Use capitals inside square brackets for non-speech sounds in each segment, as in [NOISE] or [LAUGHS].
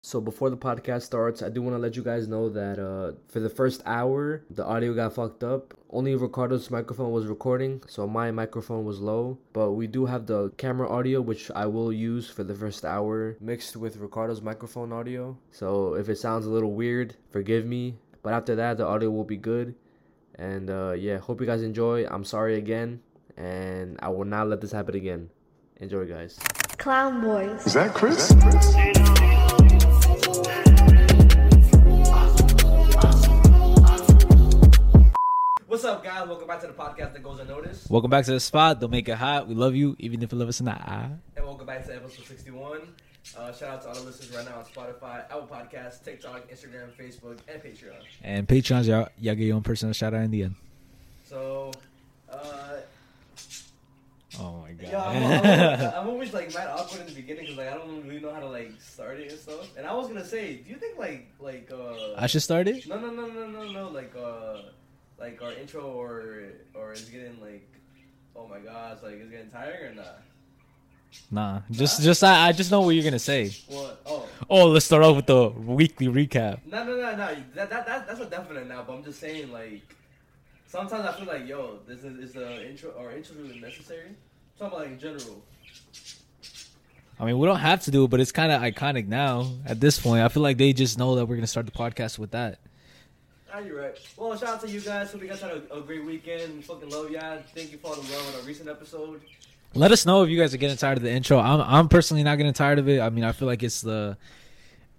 So before the podcast starts, I do want to let you guys know that uh, for the first hour, the audio got fucked up. Only Ricardo's microphone was recording, so my microphone was low. But we do have the camera audio, which I will use for the first hour, mixed with Ricardo's microphone audio. So if it sounds a little weird, forgive me. But after that, the audio will be good. And uh, yeah, hope you guys enjoy. I'm sorry again, and I will not let this happen again. Enjoy, guys. Clown Boys. Is that Chris? What's up, guys? Welcome back to the podcast that goes unnoticed. Welcome back to the spot. Don't make it hot. We love you, even if you love us not. And welcome back to episode 61. Uh, shout out to all the listeners right now on Spotify, Apple Podcasts, TikTok, Instagram, Facebook, and Patreon. And Patreons, y'all, y'all get your own personal shout out in the end. So, uh, Oh my god. yeah, I'm, [LAUGHS] I'm, I'm always like mad awkward in the beginning because like I don't really know how to like start it and stuff. And I was gonna say, do you think like like uh I should start it. no no no no no no like uh like our intro or or is getting like oh my gosh like it's getting tiring or not? Nah, just just I, I just know what you're gonna say. What? Oh. Oh, let's start off with the weekly recap. No, no, no, no. That, that, that that's a definite now. But I'm just saying, like, sometimes I feel like, yo, this is is the intro or intro really necessary. I'm talking about like in general. I mean, we don't have to do it, but it's kind of iconic now. At this point, I feel like they just know that we're gonna start the podcast with that. Ah, you're right. Well, shout out to you guys. Hope you guys had a, a great weekend. Fucking love y'all. Thank you for all the love on our recent episode. Let us know if you guys are getting tired of the intro. I'm I'm personally not getting tired of it. I mean, I feel like it's the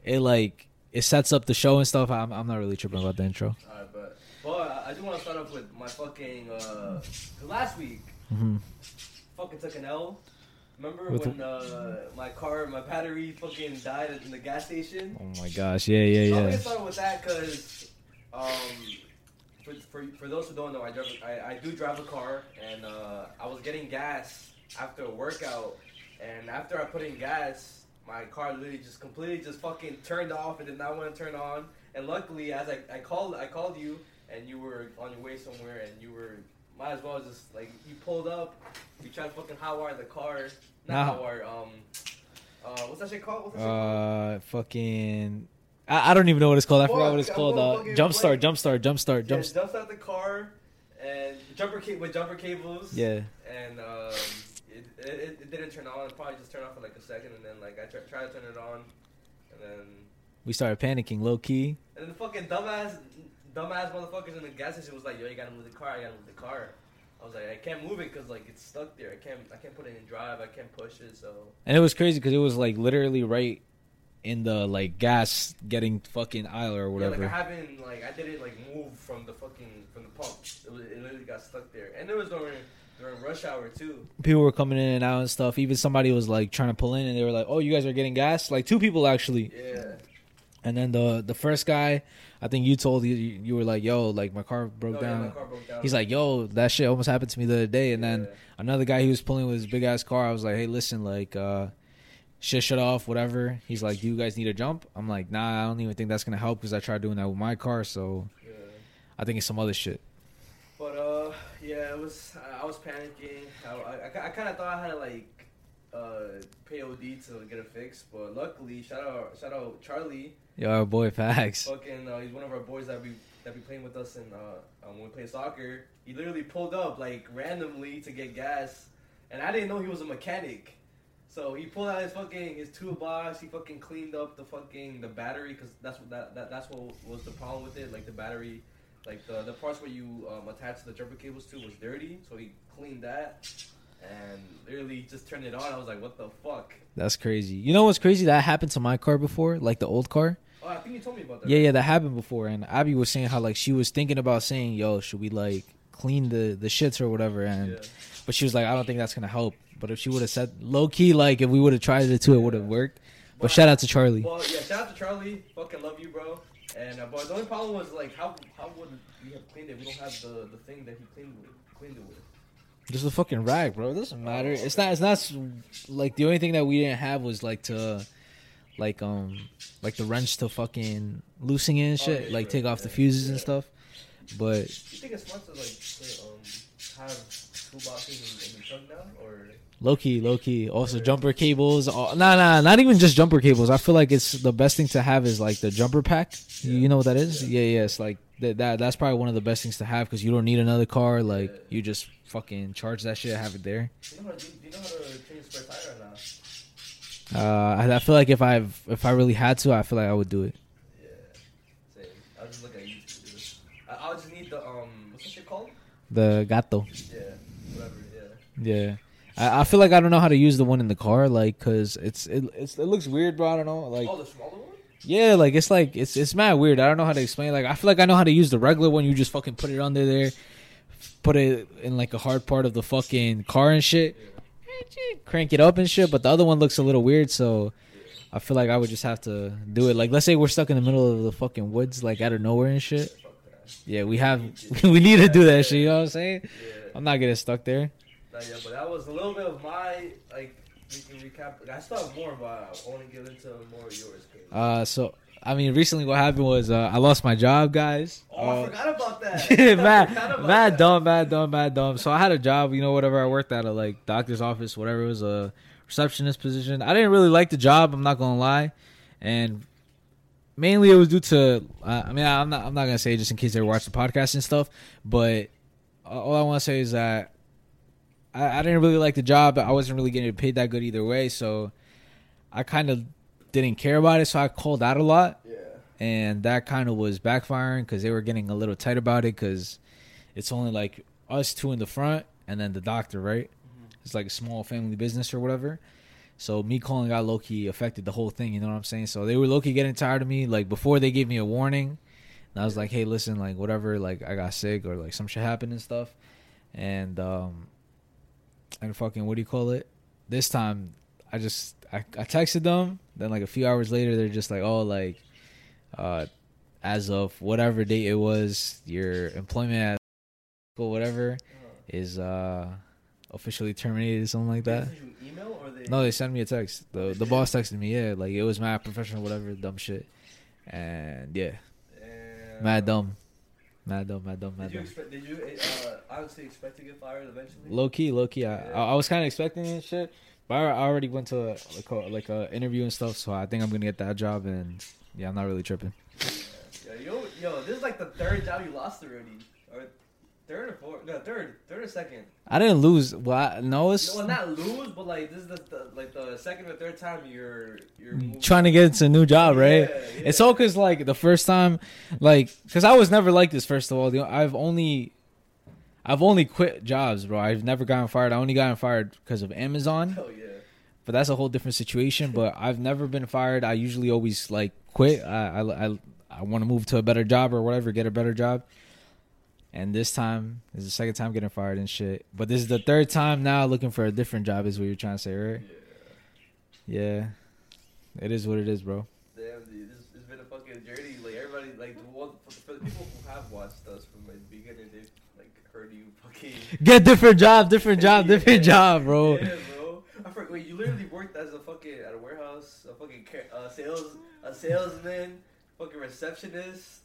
it like it sets up the show and stuff. I'm I'm not really tripping about the intro. Alright, but but I do want to start off with my fucking uh last week. hmm Fucking took an L. Remember With when uh, my car, my battery fucking died in the gas station? Oh my gosh, yeah, yeah, yeah. So I'm gonna start with that because, um, for, for, for those who don't know, I drive I, I do drive a car, and uh, I was getting gas after a workout, and after I put in gas, my car literally just completely just fucking turned off. It did not want to turn on, and luckily, as I, I called I called you, and you were on your way somewhere, and you were might as well just like you pulled up, you tried to fucking hotwire the car, not Nah. hotwire, um. Uh, what's that shit called? What's that shit called? Uh, fucking. I, I don't even know what it's called. I forgot what it's called. Uh, jumpstart, wait. jumpstart, jumpstart, Yeah, jump. jumps out the car and jumper ca- with jumper cables. Yeah. And um, it, it, it didn't turn on. It probably just turned off for like a second, and then like I tr- tried to turn it on, and then We started panicking, low key. and then the fucking dumbass dumbass motherfuckers in the gas station was like, "Yo, you gotta move the car. I gotta move the car." I was like, "I can't move it because like it's stuck there. I can't I can't put it in drive. I can't push it." So And it was crazy because it was like literally right in the like gas getting fucking aisle or whatever. yeah, like I haven't like I didn't like move from the fucking from the pump. It, was, it literally got stuck there, and it was during during rush hour too. People were coming in and out and stuff. Even somebody was like trying to pull in and they were like, "Oh, you guys are getting gas." Like two people actually. Yeah. And then the the first guy, I think you told you you were like, "Yo, like my car broke No, yeah, down." my car broke down. He's like, "Yo, that shit almost happened to me the other day." And then another guy he was pulling with his big ass car. I was like, "Hey, listen, like, uh, shit shut off, whatever." He's like, "Do you guys need a jump?" I'm like, "Nah, I don't even think that's gonna help because I tried doing that with my car, so Yeah. I think it's some other shit." But uh, yeah, it was. I, was panicking. I, I, I kind of thought I had to like uh pay OD to get it fixed, but luckily, shout out, shout out Charlie. Yo, our boy Fax. Fucking, uh, he's one of our boys that be that be playing with us in uh um, when we play soccer. He literally pulled up like randomly to get gas, and I didn't know he was a mechanic. So he pulled out his fucking his toolbox. He fucking cleaned up the fucking the battery because that's what that, that that's what was the problem with it. Like the battery, like the the parts where you um, attach the jumper cables to was dirty. So he cleaned that and literally just turned it on. I was like, what the fuck? That's crazy. You know what's crazy? That happened to my car before, like the old car. Oh, I think you told me about that. Yeah, yeah, that happened before. And Abby was saying how like she was thinking about saying, "Yo, should we like clean the the shits or whatever?" And Yeah. But she was like, "I don't think that's gonna help." But if she would have said low key, like if we would have tried it too, it would have worked. But shout out to Charlie. Well, yeah, shout out to Charlie. Fucking love you, bro. And uh, but the only problem was like, how how would we have cleaned it? We don't have the the thing that he cleaned with, cleaned it with. Just a fucking rag, bro. It doesn't matter. It's not. It's not like the only thing that we didn't have was like to, like um, like the wrench to fucking loosen it and Oh, shit. yeah, like right, take off the yeah, fuses and stuff. But You think it's smart to like to, um have school boxes in, in the truck now, or Low key, low key. Also, jumper cables. All, nah, nah, not even just jumper cables. I feel like it's the best thing to have is like the jumper pack. You- You know what that is? Yeah, yeah. It's like that. that that's probably one of the best things to have because you don't need another car. Like you just fucking charge that shit, have it there. you know do you know how to change spare tire or not? Uh, I, I feel like if I if I really had to, I feel like I would do it. Yeah, same. I'll just look at YouTube to do this. I, I'll just need the um, what's that shit called? The gato. Yeah, whatever. Yeah. Yeah. I, I feel like I don't know how to use the one in the car, like, cause it's it, it's it looks weird, bro. I don't know, like, oh, the smaller one. yeah, like it's like it's it's mad weird. I don't know how to explain. Like, I feel like I know how to use the regular one. You just fucking put it under there, put it in like a hard part of the fucking car and shit, crank it up and shit. But the other one looks a little weird, so I feel like I would just have to do it. Like, let's say we're stuck in the middle of the fucking woods, like out of nowhere and shit. Yeah, we have [LAUGHS] we need to do that shit. You know what I'm saying? I'm not getting stuck there. Nah, yeah, but that was a little bit of my like. We can recap. I still have more, but I want to get into more of yours. Uh, so I mean, recently what happened was uh, I lost my job, guys. oh, I Uh, forgot about that. [LAUGHS] I mad, about mad that. dumb, mad dumb, mad dumb. So I had a job, you know, whatever. I worked at a like doctor's office, whatever. It was a receptionist position. I didn't really like the job. I'm not gonna lie, and mainly it was due to. Uh, I mean, I'm not. I'm not gonna say just in case they watch the podcast and stuff, but all I want to say is that I, I didn't really like the job. I wasn't really getting paid that good either way, so I kind of didn't care about it. So I called out a lot Yeah. and that kind of was backfiring because they were getting a little tight about it because it's only like us two in the front and then the doctor, right? It's like a small family business or whatever. So me calling out Loki affected the whole thing. You know what I'm saying? So they were Loki getting tired of me. Like before they gave me a warning, and I was like, "Hey, listen, like whatever, like I got sick or like some shit happened and stuff," and um, and fucking what do you call it? This time, I just I, I texted them. Then like a few hours later, they're just like, "Oh, like." uh, as of whatever date it was, your employment at school, whatever, is uh, officially terminated, or something like that. Email or they? No, they sent me a text. The the boss texted me, yeah, like it was mad professional, whatever, dumb shit, and yeah, And, mad dumb, mad dumb, mad dumb, mad Did you expect? Did you uh, honestly expect to get fired eventually? Low key, low key. I, Yeah. I, I was kind of expecting it, and shit, but I, I already went to a, like a, like a interview and stuff, so I think I'm gonna get that job, and yeah, I'm not really tripping. Yeah, yo, yo, this is like the third job you lost already, third or fourth? No, third, third or second. I didn't lose. Well, I, no, it's well, not lose, but like this is the, the like the second or third time you're you're mm, moving. trying to get into a new job, right? Yeah, yeah. It's all because like the first time, like, because I was never like this. First of all, I've only, I've only quit jobs, bro. I've never gotten fired. I only gotten fired because of Amazon, Oh yeah. but that's a whole different situation. But I've never been fired. I usually always like quit. I I I, I want to move to a better job or whatever, get a better job. And this time is the second time getting fired and shit. But this is the third time now looking for a different job. Is what you're trying to say, right? Yeah, it is what it is, bro. Damn, dude, this has been a fucking journey. Like everybody, like the one for, for the people who have watched us from like the beginning, they've like heard you fucking. [LAUGHS] Get different job, different job, [LAUGHS] Yeah. different job, bro. Yeah, bro. I forgot. Wait, you literally worked as a fucking at a warehouse, a fucking uh, sales, a salesman, fucking receptionist.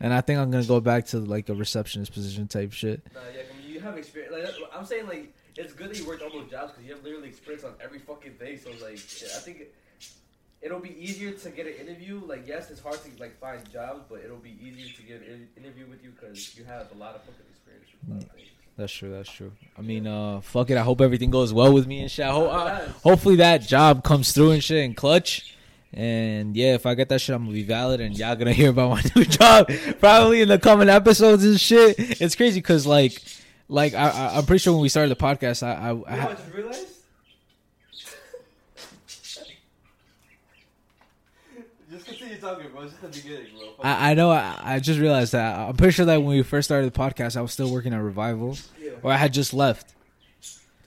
And I think I'm gonna go back to like a receptionist position type shit. Nah, yeah, I mean, you have experience. Like, I'm saying, like, it's good that you worked all those jobs because you have literally experience on every fucking thing. So, like, I think it, it'll be easier to get an interview. Like, yes, it's hard to like find jobs, but it'll be easier to get an interview with you because you have a lot of fucking experience. With a lot of things. That's true. That's true. I mean, uh, fuck it. I hope everything goes well with me and shit. Hope, uh, hopefully that job comes through and shit and clutch. And yeah, if I get that shit, I'm gonna be valid, and y'all gonna [LAUGHS] hear about my new [LAUGHS] job probably in the coming episodes and shit. It's crazy because like, like I, I, I'm pretty sure when we started the podcast, I, I, I You know what I [LAUGHS] just realized? just continue talking, bro. It's just the beginning, bro. I, I know I, I just realized that I'm pretty sure that when we first started the podcast, I was still working at Revival, yeah. or I had just left.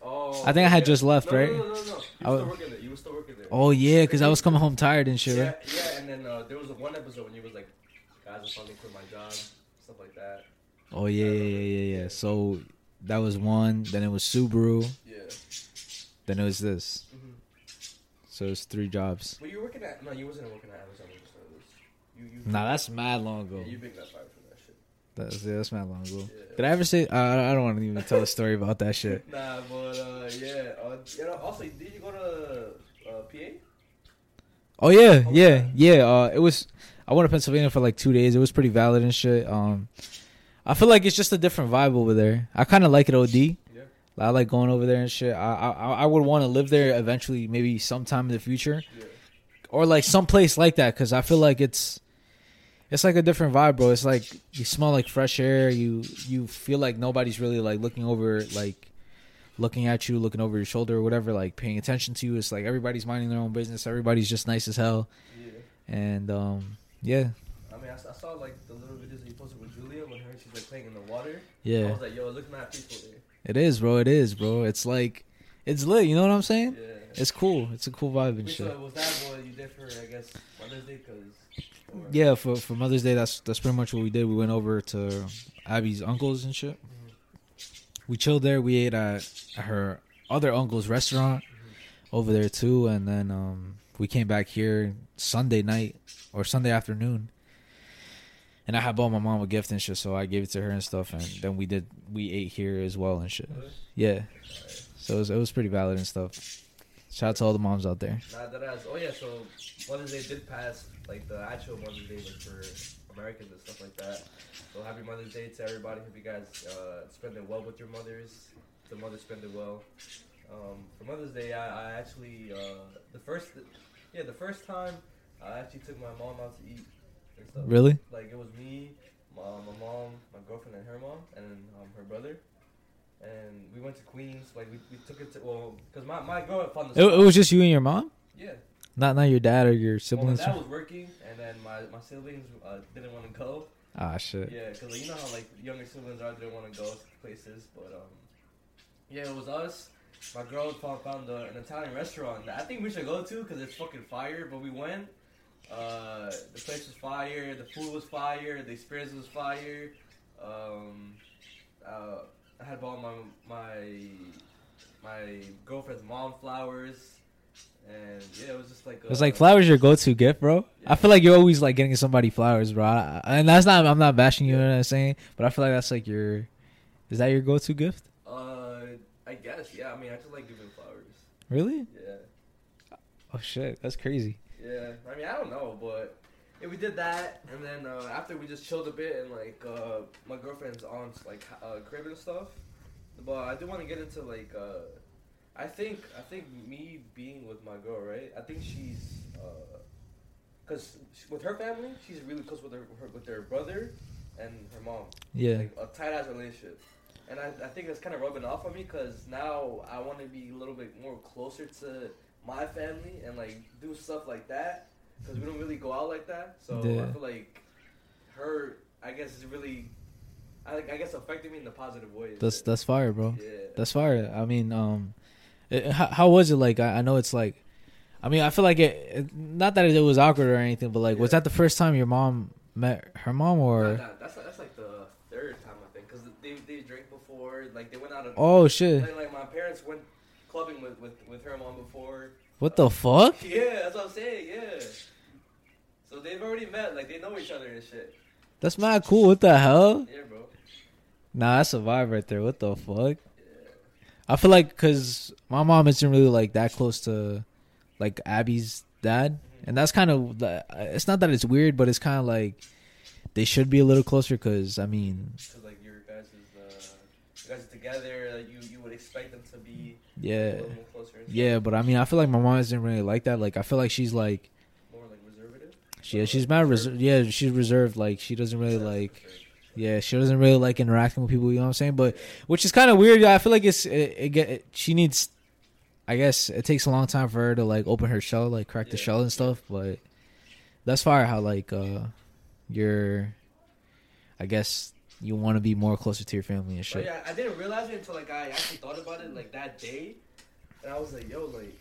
Oh, I think I had just left, no, right? No, no, no, no. I was- Oh yeah, because I was coming home tired and shit. yeah, Right? yeah, and then uh, there was a one episode when you was like, guys, I finally quit my job, stuff like that. Oh yeah, yeah, yeah, yeah, yeah. So that was one. Then it was Subaru. Yeah. Then it was this. Mm-hmm. So it's three jobs. Were you working at? No, you wasn't working at Amazon you. You, you. Nah, that's mad long ago. Yeah, you been got fired from that shit. That's yeah, that's not long ago. Yeah. Did I ever say? Uh, I don't want to even tell a story about that shit. [LAUGHS] Nah, but uh, yeah. Uh, you know, also, did you go to uh, PA? Oh yeah, Oh, yeah, yeah. Uh, it was. I went to Pennsylvania for like two days. It was pretty valid and shit. Um, I feel like it's just a different vibe over there. I kind of like it. Od. Yeah. I like going over there and shit. I I, I would want to live there eventually, maybe sometime in the future, Yeah. or like some place like that, because I feel like it's. It's like a different vibe, bro. It's like you smell like fresh air. You you feel like nobody's really like looking over like looking at you, looking over your shoulder or whatever, like paying attention to you. It's like everybody's minding their own business. Everybody's just nice as hell. Yeah. And um yeah. I mean, I saw like the little videos that you posted with Julia when her and she's like playing in the water. Yeah. I Yeah. was like, yo, it looks mad peaceful there. It is, bro. It is, bro. It's like it's lit, you know what I'm saying? Yeah. It's cool. It's a cool vibe and Wait, shit. so was that what you did for, I guess, Mother's Day? Cause, or- Yeah, for for Mother's Day that's that's pretty much what we did. We went over to Abby's uncle's and shit. We chilled there. We ate at her other uncle's restaurant over there too, and then um we came back here Sunday night or Sunday afternoon. And I had bought my mom a gift and shit, so I gave it to her and stuff, and then we did we ate here as well and shit. Yeah, so it was, it was pretty valid and stuff. Shout out to all the moms out there. Oh yeah, so Mother's Day did pass like the actual Mother's Day like for Americans and stuff like that. So happy Mother's Day to everybody. Hope you guys uh, spend it well with your mothers. The mothers spend it well. Um, for Mother's Day, I, I actually uh, the first yeah the first time I actually took my mom out to eat and stuff. Really? Like it was me, my, my mom, my girlfriend, and her mom, and um, her brother. And we went to Queens. Like we, we took it to well, cause my my girl found the It, it was just you and your mom, yeah. Not not your dad or your Well, my siblings. dad was working, and then my, my siblings uh, didn't want to go. Ah shit. Yeah, because like, you know how like younger siblings are, they didn't want to go to places. But um, yeah, it was us. My girl found, found uh, an Italian restaurant that I think we should go to because it's fucking fire. But we went. Uh, the place was fire. The food was fire. The experience was fire. Um, uh, I had bought my my my girlfriend's mom flowers, and yeah, it was just like. It's uh, like flowers your go-to gift, bro. I feel like you're always like getting somebody flowers, bro. I- And that's not I'm not bashing you, you know what I'm saying, but I feel like that's like your Is that your go-to gift? Uh, I guess yeah. I mean, I just like giving flowers. Really? Yeah, Oh shit, that's crazy. yeah. I mean, I don't know, but yeah, we did that, and then uh, after we just chilled a bit and like uh, my girlfriend's aunt's like uh, crib and stuff. But I do want to get into like uh, I think I think me being with my girl, right? I think she's because with her family, she's really close with her, her with her brother and her mom. Yeah. like a tight ass relationship. And I, I think that's kind of rubbing off on me because now I want to be a little bit more closer to my family and like do stuff like that because we don't really go out like that. So Yeah. I feel like her, I guess, is really, I, I guess, affecting me in the positive way. That's that's fire, bro. yeah. That's fire. I mean, um, it, how, how was it like? I, I know it's like, I mean, I feel like it. it- Not that it was awkward or anything, but like, was that the first time your mom met her mom, or? nah, that's that's like the third time I think because they they drank before, like they went out. Of, Oh shit! like, like my parents went clubbing with, with with her mom before. What the fuck? [LAUGHS] Yeah, that's what I'm saying. Yeah. So they've already met, like they know each other and shit. That's mad cool. What the hell? Yeah, bro. Nah, that's a vibe right there. What the fuck? I feel like because my mom isn't really like that close to like Abby's dad, and that's kind of the- it's not that it's weird, but it's kind of like they should be a little closer. Because I mean, Cause like your guys is uh, you guys are together, like you you would expect them to be a yeah, little closer. Yeah. But I mean, I feel like my mom isn't really like that. Like I feel like she's like More like reservative. she yeah, she's mad reserved. Yeah, she's reserved. Like she doesn't really like. Yeah, she doesn't really like interacting with people. You know what I'm saying? But which is kind of weird. I feel like it's it, it get it, she needs. I guess it takes a long time for her to like open her shell, like crack the shell and stuff. But that's fire. How like uh, you're. I guess you want to be more closer to your family and But shit. yeah, I didn't realize it until like I actually thought about it like that day, and I was like, yo, like.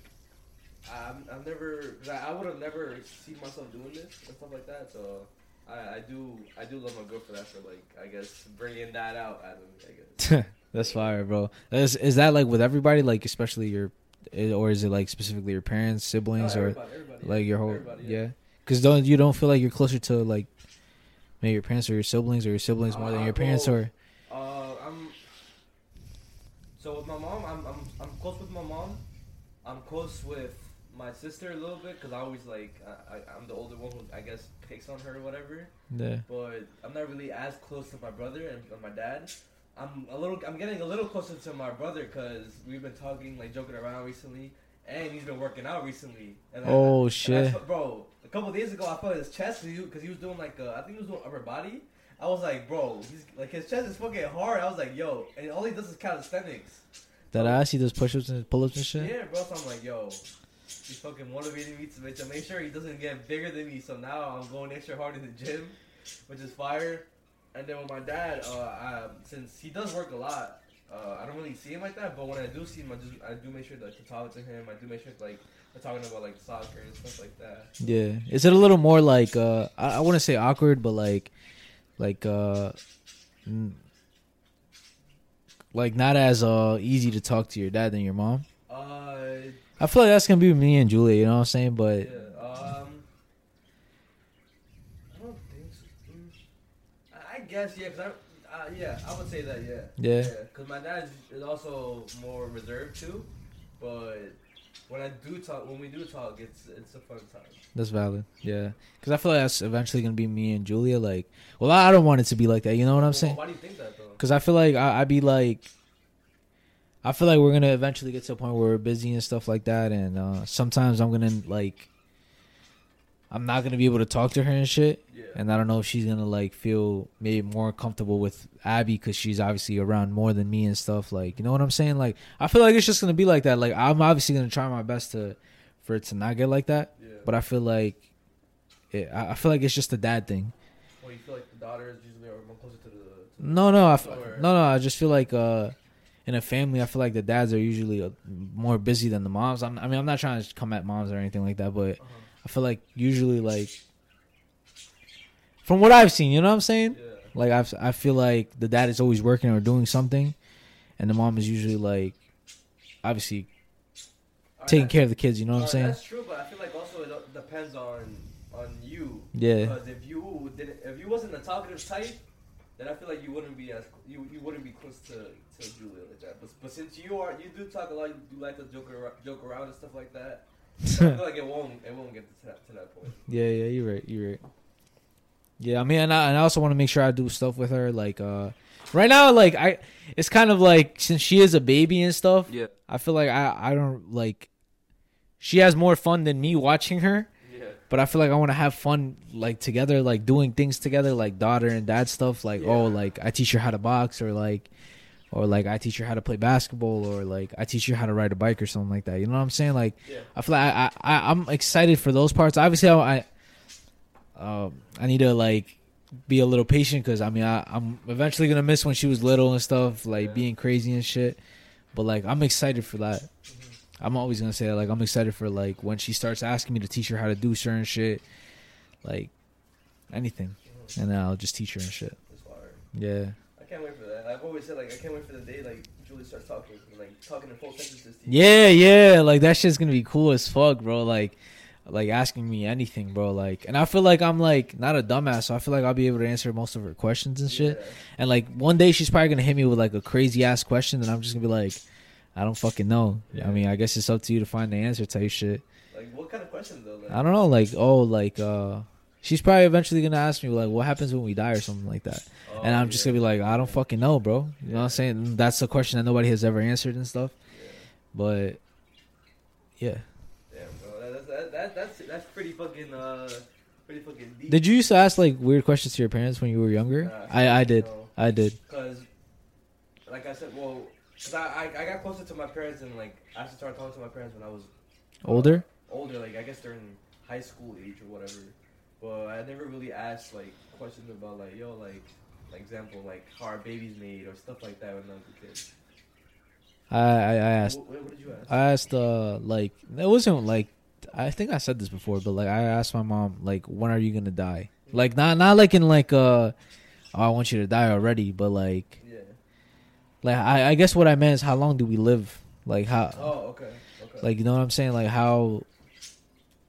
I'm, I've never, like, I would have never seen myself doing this and stuff like that. So, I, I do, I do love my girl for that. For like, I guess bringing that out out of me. I guess. [LAUGHS] that's fire, bro. Is is that like with everybody, like especially your, eh, or is it like specifically your parents, siblings, No, or everybody, everybody, like your whole everybody, yeah because don't you don't feel like you're closer to like maybe your parents or your siblings, or your siblings more than Uh, your parents, well, or Uh, I'm. So with my mom, I'm I'm I'm close with my mom. I'm close with my sister a little bit because I always like I, I I'm the older one who I guess picks on her or whatever. yeah, But I'm not really as close to my brother and, and my dad. I'm a little. I'm getting a little closer to my brother because we've been talking like joking around recently, and he's been working out recently. And I- Oh, I shit. felt- bro! A couple days ago, I felt his chest because he, was doing like uh, I think he was doing upper body. I was like, bro, he's like his chest is fucking hard. I was like, yo, and all he does is calisthenics. that ass he does push-ups and pull-ups and shit. Yeah, bro. So I'm like, yo, he's fucking motivating me to make, to make sure he doesn't get bigger than me. So now I'm going extra hard in the gym, which is fire. And then with my dad, uh, I, since he does work a lot, uh, I don't really see him like that. But when I do see him, I just I do make sure to, to talk to him. I do make sure to, like we're talking about like soccer and stuff like that. Yeah. Is it a little more like uh I, I wouldn't say awkward, but like like uh like not as uh easy to talk to your dad than your mom? Uh, I feel like that's gonna be me and Julia, you know what I'm saying? But yeah, um, I don't think so. I- I guess yeah, cause I. Uh, yeah, I would say that. Yeah. Yeah. Because my dad is also more reserved too, but when I do talk, when we do talk, it's it's a fun time. that's valid. Yeah. Cuz I feel like that's eventually going to be me and Julia like well, I don't want it to be like that, you know what I'm saying? Why do you think that though? Cuz I feel like I I'd be like I feel like we're going to eventually get to a point where we're busy and stuff like that and uh sometimes I'm going to like I'm not going to be able to talk to her and shit. Yeah. and I don't know if she's gonna like feel maybe more comfortable with Abby because she's obviously around more than me and stuff. Like, you know what I'm saying? Like, I feel like it's just gonna be like that. Like, I'm obviously gonna try my best to for it to not get like that, yeah. but I feel like it, I feel like it's just a dad thing. well, you feel like the daughter is usually more closer to the. To No, no, I f- no, no. I just feel like uh, in a family, I feel like the dads are usually uh, more busy than the moms. I'm, I mean, I'm not trying to come at moms or anything like that, but uh-huh. I feel like usually like from what I've seen, you know what I'm saying? Yeah. Like I, I feel like the dad is always working or doing something, and the mom is usually like, obviously Alright, taking care of the kids. You know what I'm saying? That's true, but I feel like also it depends on on you. Yeah. Because if you didn't, if you wasn't a talkative type, then I feel like you wouldn't be as you you wouldn't be close to, to Julia like that. But but since you are, you do talk a lot. You do like to joke around, joke around and stuff like that. I feel like it won't it won't get to that, to that point. [LAUGHS] Yeah, yeah, you're right. You're right. Yeah, I mean, and I, and I also want to make sure I do stuff with her. Like, uh, right now, like I, it's kind of like since she is a baby and stuff. Yeah. I feel like I, I don't like. She has more fun than me watching her, Yeah. But I feel like I want to have fun like together, like doing things together, like daughter and dad stuff. Like, oh, like I teach her how to box, or like, or like I teach her how to play basketball, or like I teach her how to ride a bike or something like that. You know what I'm saying? Like, Yeah. I feel like I, I I'm excited for those parts. Obviously, I I, um, I need to like be a little patient because I mean I, I'm eventually gonna miss when she was little and stuff, like Yeah. being crazy and shit. But like I'm excited for that. I'm always gonna say that, like I'm excited for like when she starts asking me to teach her how to do certain shit, like anything, and then I'll just teach her and shit. Yeah, I can't wait for that. I've always said like I can't wait for the day like Julie starts talking like talking in full sentences yeah, yeah. Like that shit's gonna be cool as fuck, bro. Like, like asking me anything, bro. Like, and I feel like I'm like not a dumbass, so I feel like I'll be able to answer most of her questions and shit. Yeah. And like one day she's probably gonna hit me with like a crazy ass question, and I'm just gonna be like, I don't fucking know. Yeah. I mean, I guess it's up to you to find the answer type shit. Like what kind of questions though? Like, I don't know, like oh, like uh, she's probably eventually gonna ask me like, what happens when we die or something like that, oh, and I'm just gonna be like, I don't fucking know, bro. You know what I'm saying? That's a question that nobody has ever answered and stuff. Yeah. But yeah, Damn, bro. That, that, that, that's that's pretty fucking uh pretty fucking deep. did you used to ask like weird questions to your parents when you were younger? Nah, I I did, no. I did. Cause, like I said, well, cause I, I I got closer to my parents and like I started talking to my parents when I was Older? older, like I guess during high school age or whatever. But I never really asked like questions about like yo like like example like how are babies made or stuff like that when I was a kid. I I, I asked. What, did you ask? I asked uh like it wasn't like I think I said this before, but like I asked my mom like when are you gonna die? Like not not like in like uh oh, I want you to die already, but like. Like I, I guess what I meant is how long do we live? Like how Oh okay. Okay. like you know what I'm saying? Like how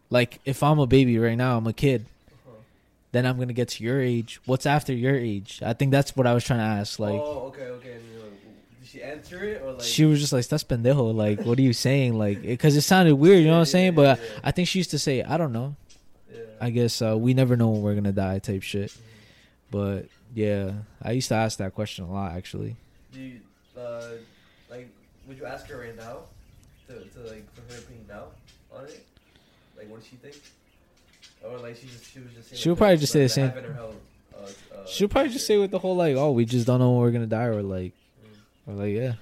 like if I'm a baby right now, I'm a kid. Uh-huh. then I'm gonna get to your age. What's after your age? I think that's what I was trying to ask. Like, oh, okay, okay. And, did she answer it or like? she was just like, "That's pendejo." Like, what are you saying? Like, because it sounded weird. You know what I'm saying? But Yeah, yeah, I think she used to say, "I don't know." yeah. I guess uh, we never know when we're gonna die, type shit. Mhm. But yeah, I used to ask that question a lot, actually. Do you, uh, like, would you ask her right now to, to like for her opinion now on it? Like, what does she think? Or like she just she was just saying She would like, probably just say the same- uh, uh, She'll probably just say with the whole like, "Oh, we just don't know when we're gonna die," or like, Mm. or like, yeah.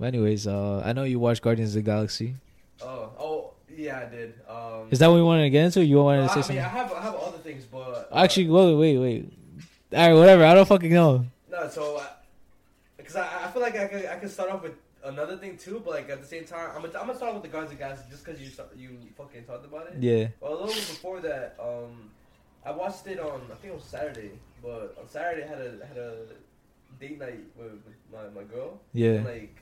But anyways, uh, I know you watched Guardians of the Galaxy. Oh, oh, yeah, I did. Um, Is that what you wanted to get into? You wanted no, to say I, I something? mean, I have I have other things, but uh, Actually, wait, wait, wait. All right, whatever. I don't fucking know. no. So, because I, I feel like I could I could start off with another thing too, but like at the same time, I'm gonna, I'm gonna start with the Guardians of the just because you you fucking talked about it. Yeah. Well, a little bit before that, um, I watched it on I think it was Saturday, but on Saturday I had a had a date night with, with my, my girl. Yeah. And, like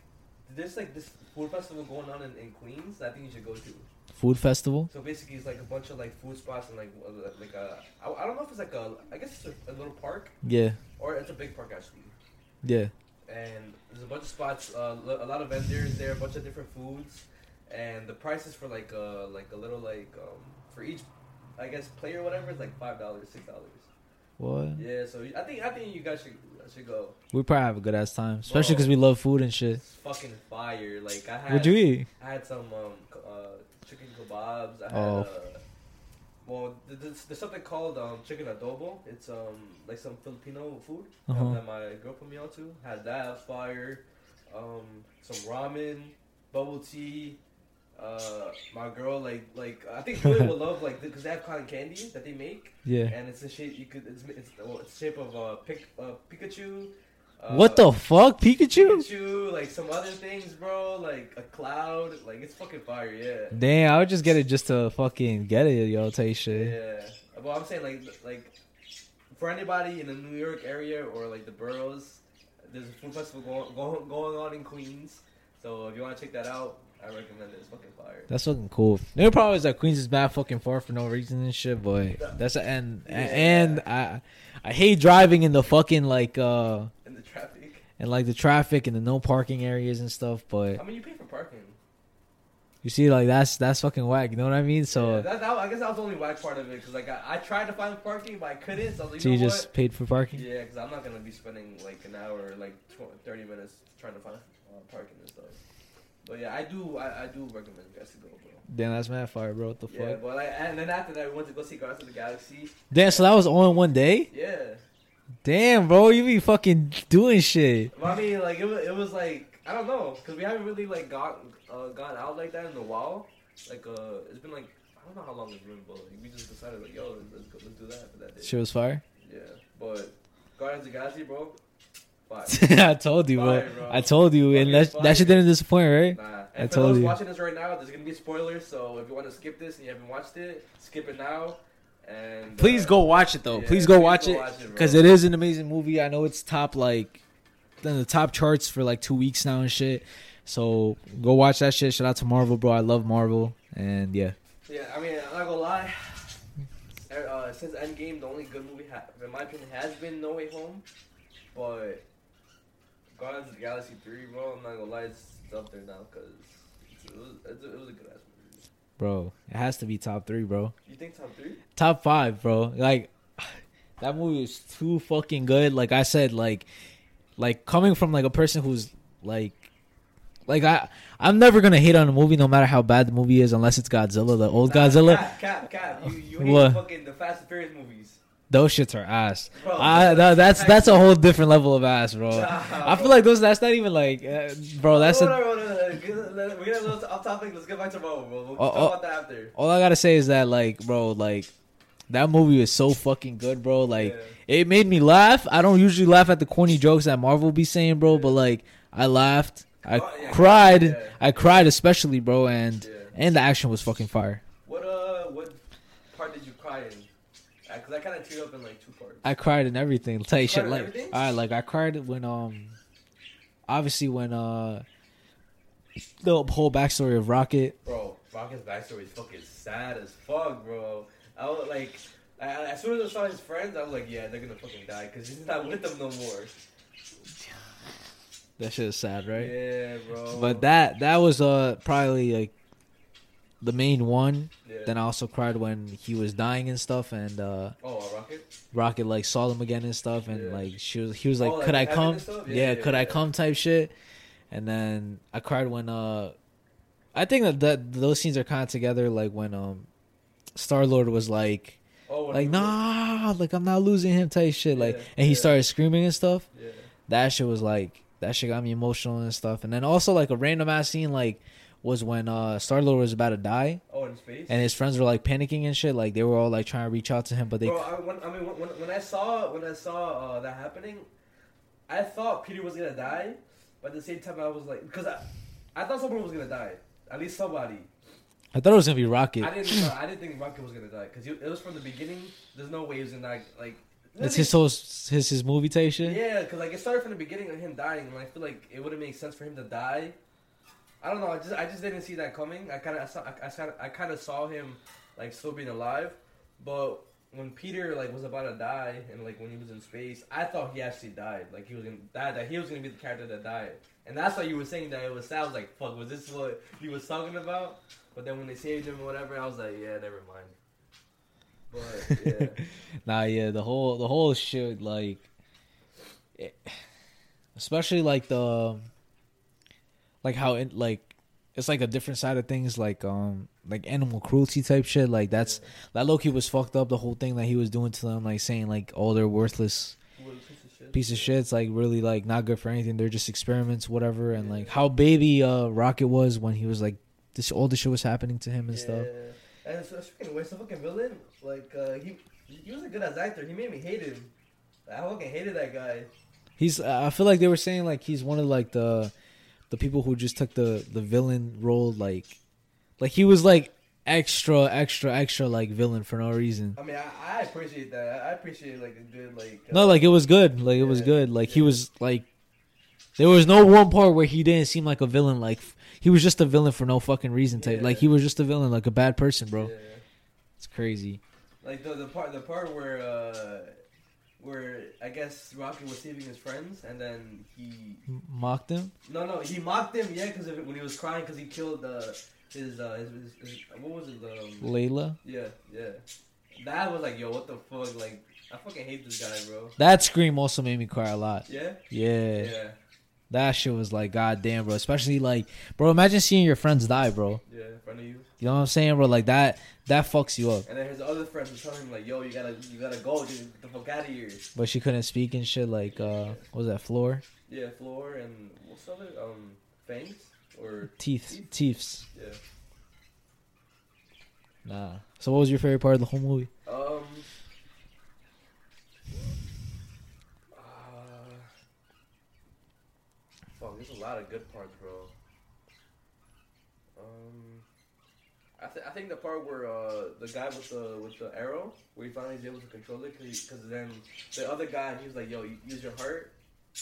there's like this food festival going on in, in Queens that I think you should go to. Food festival. So basically, it's like a bunch of like food spots and like uh, like a I, I don't know if it's like a I guess it's a, a little park Yeah. or it's a big park actually. Yeah. And there's a bunch of spots, uh, lo- a lot of vendors there, a bunch of different foods, and the prices for like uh like a little like um for each I guess player or whatever is like five dollars, six dollars. What? Yeah, so I think I think you guys should should go. We probably have a good ass time, especially because we love food and shit. It's fucking fire. Like I had What'd you eat? I had some um uh chicken kebabs. I had Oh. uh, well there's, there's something called um chicken adobo. It's um like some Filipino food Uh-huh. that my girl put me on to. Had that fire. Um, some ramen, bubble tea. Uh, my girl like like I think Julia [LAUGHS] would love like because they have cotton candy that they make Yeah. and it's a shape you could it's it's, well, it's shape of uh, pic, uh Pikachu. Uh, what the fuck, Pikachu? Pikachu, like some other things, bro, like a cloud, like it's fucking fire, yeah. Damn, I would just get it just to fucking get it, yo. Tell you shit. Yeah. Well, I'm saying like like for anybody in the New York area or like the boroughs, there's a food festival going going, going on in Queens. So if you want to check that out, I recommend it. It's fucking fire. That's fucking cool. The only problem is that Queens is bad fucking far for no reason and shit. But that's a, and Yeah. and I I hate driving in the fucking like uh And the traffic. and like the traffic and the no parking areas and stuff. But I mean, you pay for parking. you see, like that's that's fucking whack. You know what I mean? So yeah, that, that, I guess that was the only whack part of it because like I, I tried to find parking, but I couldn't. So I was like, so you you know just what? paid for parking. Yeah, because I'm not gonna be spending like an hour, like tw- thirty minutes trying to find uh, parking and stuff. But yeah, I do, I, I do recommend you guys to go, bro. Damn, that's mad fire, bro. What the Yeah, fuck? Yeah, but like, and then after that, we went to go see Guardians of the Galaxy. Damn, so that was all in one day. Yeah, Damn, bro, you be fucking doing shit. but I mean, like it was, it was like I don't know, because we haven't really like got uh, gone out like that in a while. Like uh, it's been like I don't know how long it's been, but like, we just decided like, yo, let's go, let's do that for that day. Shit was fire. Yeah, but Guardians of the Galaxy, bro. Fire. [LAUGHS] I told you, bro. Fire, bro. I told you, and that Fucking that shit didn't disappoint, right? Nah. I And for told those you. watching this right now, there's gonna be spoilers. So if you want to skip this and you haven't watched it, skip it now. And Please uh, go watch it though. yeah, please go please watch go it watch it, because it is an amazing movie. I know it's top like in the top charts for like two weeks now and shit. So go watch that shit. Shout out to Marvel, bro. I love Marvel, and yeah, Yeah, I mean, I'm not gonna lie. Uh, since Endgame, the only good movie, ha- in my opinion, has been No Way Home. But Guardians of the Galaxy 3, bro, I'm not gonna lie, it's up there now because it was, a, it was a good ass movie. Bro, it has to be top three, bro. You think top three? Top five, bro. Like [SIGHS] that movie is too fucking good. Like I said, like like coming from like a person who's like like I I'm never gonna hate on a movie no matter how bad the movie is unless it's Godzilla, the old Nah, Godzilla. Cap, cap, cap. You, you hate What? fucking the Fast and Furious movies. Those shits are ass. Bro, I, that, that's that's a whole different level of ass, bro. Nah, I feel bro. like those. That's not even like, uh, bro. That's a, on, hold on, hold on. Get- let- We're getting a little off topic. Let's get back to Marvel, bro. We'll Oh, talk about that after. all I gotta say is that like, bro, like that movie was so fucking good, bro. Like Yeah. it made me laugh. I don't usually laugh at the corny jokes that Marvel be saying, bro, but like I laughed. I Oh, yeah, cried. yeah. I cried especially, bro, and Yeah. and the action was fucking fire. What uh, what part did you cry in? Because I kind of teared up in like two parts. I cried and everything. Tell you shit in like, everything? all right, like I cried when um, obviously when uh, the whole backstory of Rocket. Bro, Rocket's backstory is fucking sad as fuck, bro. I was like, I- as soon as I saw his friends, I was like, yeah, they're gonna fucking die because he's not with them no more. That shit is sad, right? Yeah, bro. But that that was uh probably like the main one. Yeah. Then I also cried when he was dying and stuff, and uh oh, rocket. Rocket like saw them again and stuff, and Yeah. like she was he was like, Oh, like "Could I come?" Yeah, Yeah, could I come? Type shit. And then I cried when uh, I think that, that those scenes are kind of together. Like when um, Star Lord was like, Oh, like nah, like I'm not losing him type shit. Like, and he started screaming and stuff. Yeah. That shit was like that shit got me emotional and stuff. And then also like a random ass scene like was when uh Star Lord was about to die Oh, in space. and his friends were like panicking and shit. Like they were all like trying to reach out to him, but they Bro, I, when, I mean, when, when- I saw when I saw uh, that happening, I thought Peter was gonna die, but at the same time I was like, because I, I thought someone was gonna die, at least somebody. I thought it was gonna be Rocket. I didn't, I didn't think Rocket was gonna die because it was from the beginning. There's no way he was gonna die. Like, It's his whole his his movie type shit. Yeah, because like it started from the beginning of him dying, and I feel like it wouldn't make sense for him to die. I don't know. I just I just didn't see that coming. I kind of I, saw, I, I, I kind of saw him like still being alive, but when Peter like was about to die and like when he was in space, I thought he actually died. Like he was gonna die. That he was gonna be the character that died, and that's why you were saying that it was sad. I was like, fuck, was this what he was talking about? But then when they saved him or whatever, I was like, yeah, never mind. But yeah. [LAUGHS] Nah, yeah, the whole the whole shit like, it- especially like the, like how it like, it's like a different side of things like um like animal cruelty type shit like that's that Loki was fucked up the whole thing that he was doing to them like saying like oh they're worthless piece of shit. piece of shit. It's like really like not good for anything. They're just experiments, whatever. And like how baby uh Rocket was when he was like this all the shit was happening to him and stuff. And so speaking of which, the fucking villain, like uh, he he was a good ass actor. He made me hate him. I fucking hated that guy. He's I feel like they were saying like he's one of like the the people who just took the the villain role like like he was like extra extra extra like villain for no reason. I mean, I, I appreciate that. I appreciate like a good like. Uh, No, like it was good. Like it was good. Like he was like there was no one part where he didn't seem like a villain. Like he was just a villain for no fucking reason. Type. Like he was just a villain, like a bad person, bro. yeah. It's crazy. Like the the part the part where uh where I guess Rocky was saving his friends and then he mocked him. no no he mocked him yeah because when he was crying because he killed uh, his, uh, his, his, his what was it um, Lylla. yeah yeah that was like yo what the fuck like I fucking hate this guy bro That scream also made me cry a lot. yeah Yeah. yeah That shit was like, goddamn, bro. Especially like, bro, imagine seeing your friends die, bro. yeah in front of you You know what I'm saying, bro? Like that, that fucks you up. and then his other friends were telling him like yo you gotta you gotta go dude, get the fuck out of here But she couldn't speak and shit. Like, uh, what was that floor? yeah floor and what's the other um fangs or Teeth, teeths. yeah Nah. So, what was your favorite part of the whole movie? Um. Uh, fuck, there's a lot of good parts, bro. Um, I, th- I think the part where uh the guy with the with the arrow, where he finally is able to control it, because then the other guy he was like, "Yo, use your heart,"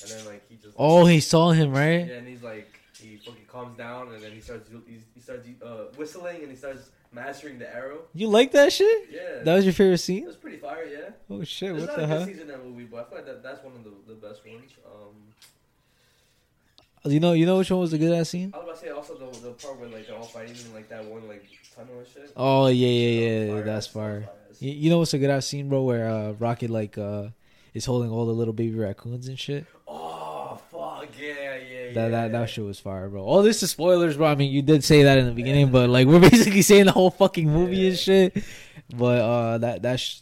and then like he just Oh, he saw him, right? yeah, and he's like he fucking calms down, and then he starts he, he starts uh, whistling, and he starts mastering the arrow. You like that shit? Yeah, That was your favorite scene. it was pretty fire, yeah. Oh shit! There's What not the a hell? season that movie, but I feel like that, that's one of the, the best ones. Um, You know, you know which one was the good ass scene? I was about to say also the, the part where like they're all fighting in like that one like tunnel and shit. Oh yeah, yeah, That yeah. fire. That's That fire. fire. You, you know what's a good ass scene, bro? Where uh, Rocket like uh is holding all the little baby raccoons and shit. Oh fuck yeah yeah yeah. That that that shit was fire, bro. All this is spoilers, bro. I mean, you did say that in the beginning, but like we're [LAUGHS] basically saying the whole fucking movie and shit. But uh, that that sh-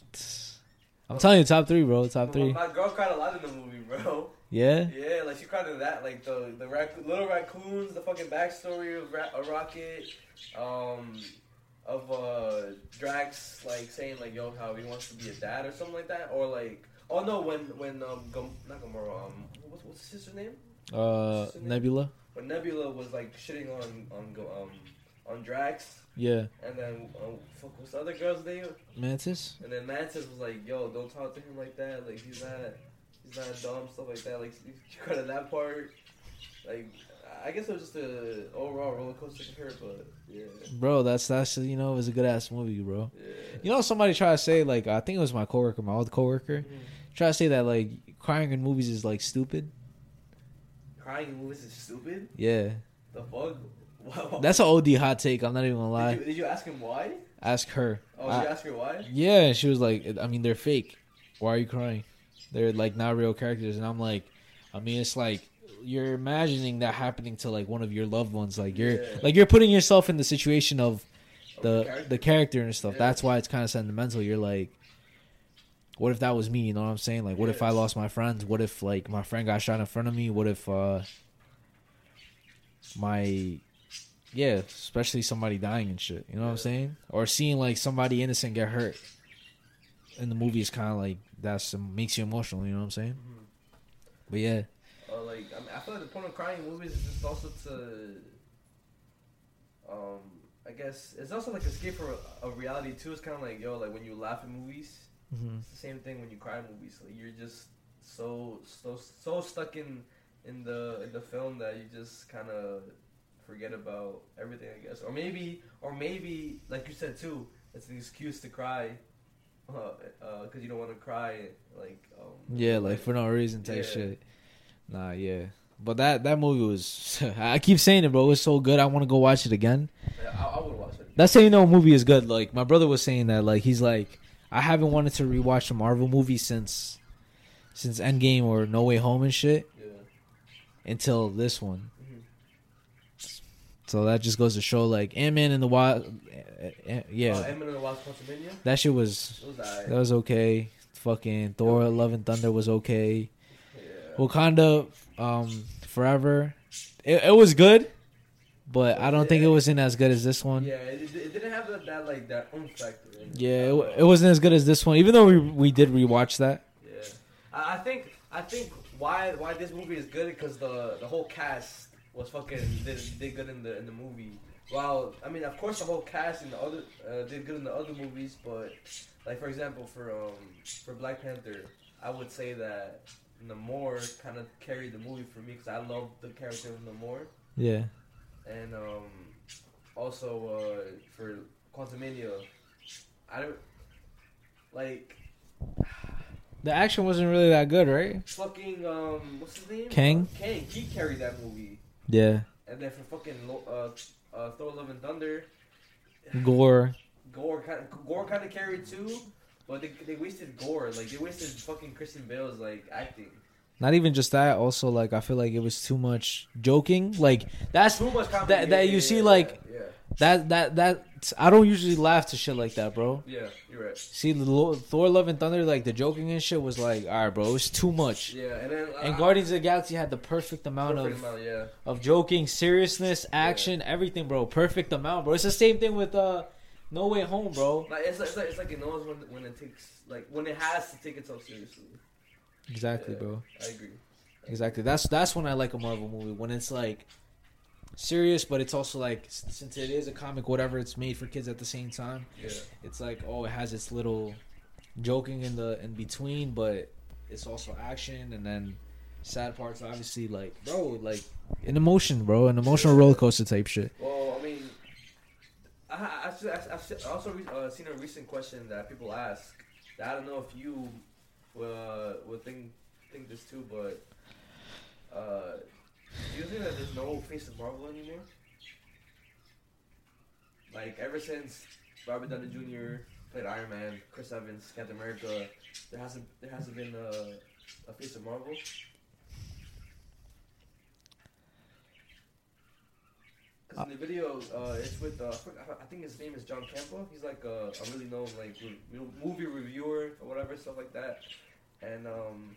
I'm telling you, top three, bro. Top three. my girl cried a lot in the movie, bro. Yeah. Yeah, like she cried in that, like the the rac- little raccoons, the fucking backstory of Ra- a Rocket, um, of uh Drax like saying like yo how he wants to be a dad or something like that, or like oh no when when um Gam- not Gamora um what's what's his sister's name? Uh, Nebula. When Nebula was like shitting on on um on Drax, Yeah. and then um, fuck what's the other girl's name? Mantis. And then Mantis was like, "Yo, don't talk to him like that. Like he's not, not dumb stuff like that. Like you cried at that part. Like I guess it was just a overall roller coaster her, but yeah, bro. That's that's you know it was a good ass movie, bro. yeah. You know, somebody tried to say like I think it was my coworker, my old coworker, Mhm. try to say that like crying in movies is like stupid. Crying in movies is stupid. Yeah, The fuck? [LAUGHS] Wow. that's an OD hot take. I'm not even gonna Did lie. you, did you ask him why? Ask her. Oh, I- did you ask her why? Yeah, she was like, I mean, they're fake. Why are you crying? They're like not real characters, and I'm like, I mean, it's like you're imagining that happening to like one of your loved ones. Like you're Yeah. like you're putting yourself in the situation of Of the character? the character and stuff. Yeah. That's why it's kind of sentimental. You're like, what if that was me? You know what I'm saying? Like, what if I lost my friends? What if like my friend got shot in front of me? What if uh my yeah, especially somebody dying and shit. You know what I'm saying? Or seeing like somebody innocent get hurt in the movie is kind of like that's makes you emotional. You know what I'm saying? Mhm. But yeah, Uh, like I, mean, I feel like the point of crying in movies is just also to, um, I guess it's also like escape from a, a reality too. It's kind of like yo, like when you laugh in movies, mm-hmm. it's the same thing when you cry in movies. Like you're just so so so stuck in in the in the film that you just kind of forget about everything. I guess, or maybe or maybe like you said too, it's an excuse to cry. Uh, uh, cause you don't want to cry, like um, yeah, like for no reason type Yeah. shit. Nah, yeah. But that that movie was [LAUGHS] I keep saying it, bro. It was so good. I want to go watch it again. Yeah, I, I would watch it. That's how you know a movie is good. Like my brother was saying that. Like he's like, I haven't wanted to rewatch a Marvel movie since since Endgame or No Way Home and shit Yeah. until this one. So that just goes to show, like Ant Man and the Wasp. Yeah, Uh, Ant-Man and the Wasp: Quantumania. that shit was was alright. that was okay. Fucking Thor: Love and Thunder was okay. yeah. Wakanda, um, Forever. It, it was good, but I don't think it wasn't as good as this one. yeah, it, it, didn't have that, that like that oomph factor. Yeah, it, it wasn't as good as this one. Even though we we did rewatch that. Yeah, I, I think I think why why this movie is good because the the whole cast was fucking did, did good in the in the movie. Well, I mean, of course, the whole cast in the other uh, did good in the other movies, but like for example, for um for Black Panther, I would say that Namor kind of carried the movie for me because I love the character of Namor. Yeah. and um, also uh, for Quantumania, I don't like The action wasn't really that good, right? fucking um, what's his name? Kang? Kang. He carried that movie, Yeah. and then for fucking uh, uh, Thor: Love and Thunder, Gorr. Gorr kind of Gorr kind of carried too, but they, they wasted Gorr like they wasted fucking Christian Bale's like acting. Not even just that. Also, like I feel like it was too much joking. Like that's Too much comedy. that- that you see, like- yeah, that that that. I don't usually laugh to shit like that, bro. yeah, you're right. See, Thor: Love and Thunder, like the joking and shit was like, all right, bro, it's too much. Yeah, and then And uh, Guardians of the Galaxy had the perfect amount perfect of amount, yeah. of joking, seriousness, action, everything, bro. Perfect amount, bro. It's the same thing with uh, No Way Home, bro. Like it's like, it's like it's like it knows when when it takes like when it has to take itself seriously. Exactly, Yeah. bro. I agree. Exactly. That's that's when I like a Marvel movie when it's like serious, but it's also like since it is a comic, whatever, it's made for kids at the same time. Yeah. It's like oh, it has its little joking in the in between, but it's also action and then sad parts. Obviously, like bro, like an emotion, bro, an emotional roller coaster type shit. Well, I mean, I I, I, I, I've also re- uh, seen a recent question that people ask. That I don't know if you uh, would think think this too, but uh, do you think that there's no face of Marvel anymore? Like ever since Robert Downey Jr. played Iron Man, Chris Evans, Captain America, there hasn't there hasn't been a, a face of Marvel. Cause in the video, uh, it's with uh, I think his name is John Campea. He's like a, a really known like re- movie reviewer or whatever stuff like that. And um,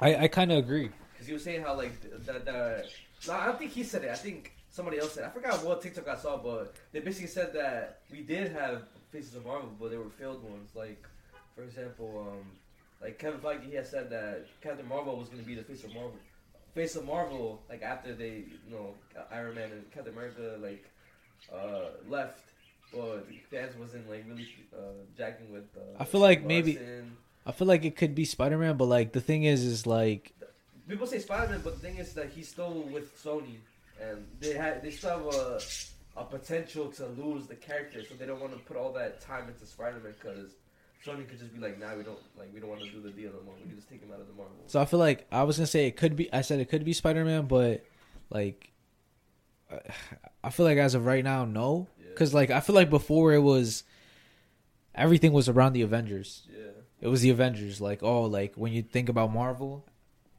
I I kind of agree. Because he was saying how like th- that that no, I don't think he said it. I think somebody else said. It. I forgot what TikTok I saw, but they basically said that we did have faces of Marvel, but they were failed ones. Like for example, um, like Kevin Feige, he had said that Captain Marvel was going to be the face of Marvel. Face of Marvel, like after they, you know, Iron Man and Captain America, like uh, left, but fans wasn't like really uh, jacking with. Uh, I feel like maybe- I feel like it could be Spider Man, but like the thing is, is like People say Spider Man, but the thing is that he's still with Sony. and they had they still have a a potential to lose the character, so they don't want to put all that time into Spider-Man because Sony could just be like, nah, we don't like we don't want to do the deal no more. We can just take him out of the Marvel. So I feel like I was gonna say it could be. I said it could be Spider Man, but like, I feel like as of right now, no. Yeah. Because like I feel like before it was everything was around the Avengers. Yeah, It was the Avengers. Like oh, like when you think about Marvel,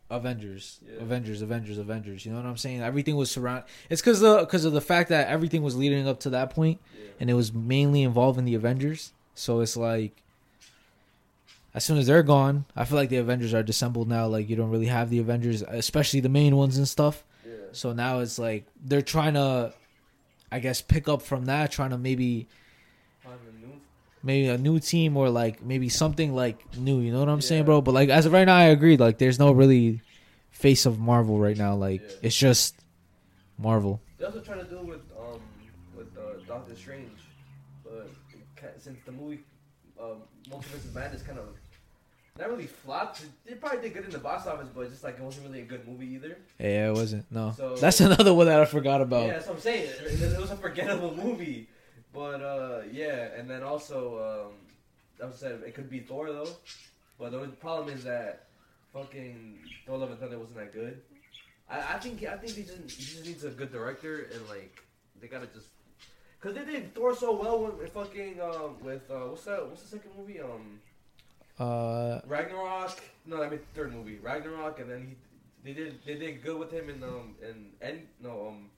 Avengers, Yeah. Avengers, Avengers, Avengers. You know what I'm saying? Everything was surround. It's because the because of the fact that everything was leading up to that point, yeah. and it was mainly involving the Avengers. So it's like, as soon as they're gone, I feel like the Avengers are dissembled now. Like you don't really have the Avengers, especially the main ones and stuff. yeah. So now it's like they're trying to, I guess, pick up from that, trying to maybe Find a new- maybe a new team or like maybe something like new. You know what I'm saying, bro? But like as of right now, I agree. Like there's no really face of Marvel right now. Like Yeah. it's just Marvel. They also try to do with um with uh, Doctor Strange, but since the movie um, Multiverse of Madness kind of not really flopped, It probably did good in the box office, but just like it wasn't really a good movie either. Yeah, it wasn't. No, So- that's [LAUGHS] another one that I forgot about. Yeah, that's what I'm saying. It, it was a forgettable movie, but uh, yeah, and then also um, was said it could be Thor though, but the problem is that fucking Thor: Love and Thunder wasn't that good. I, I think I think he just he just needs a good director and like they gotta just because they did Thor so well with, with fucking um with uh what's that what's the second movie? Um Uh, Ragnarok? No I mean third movie Ragnarok and then he they did they did good with him in um in end no um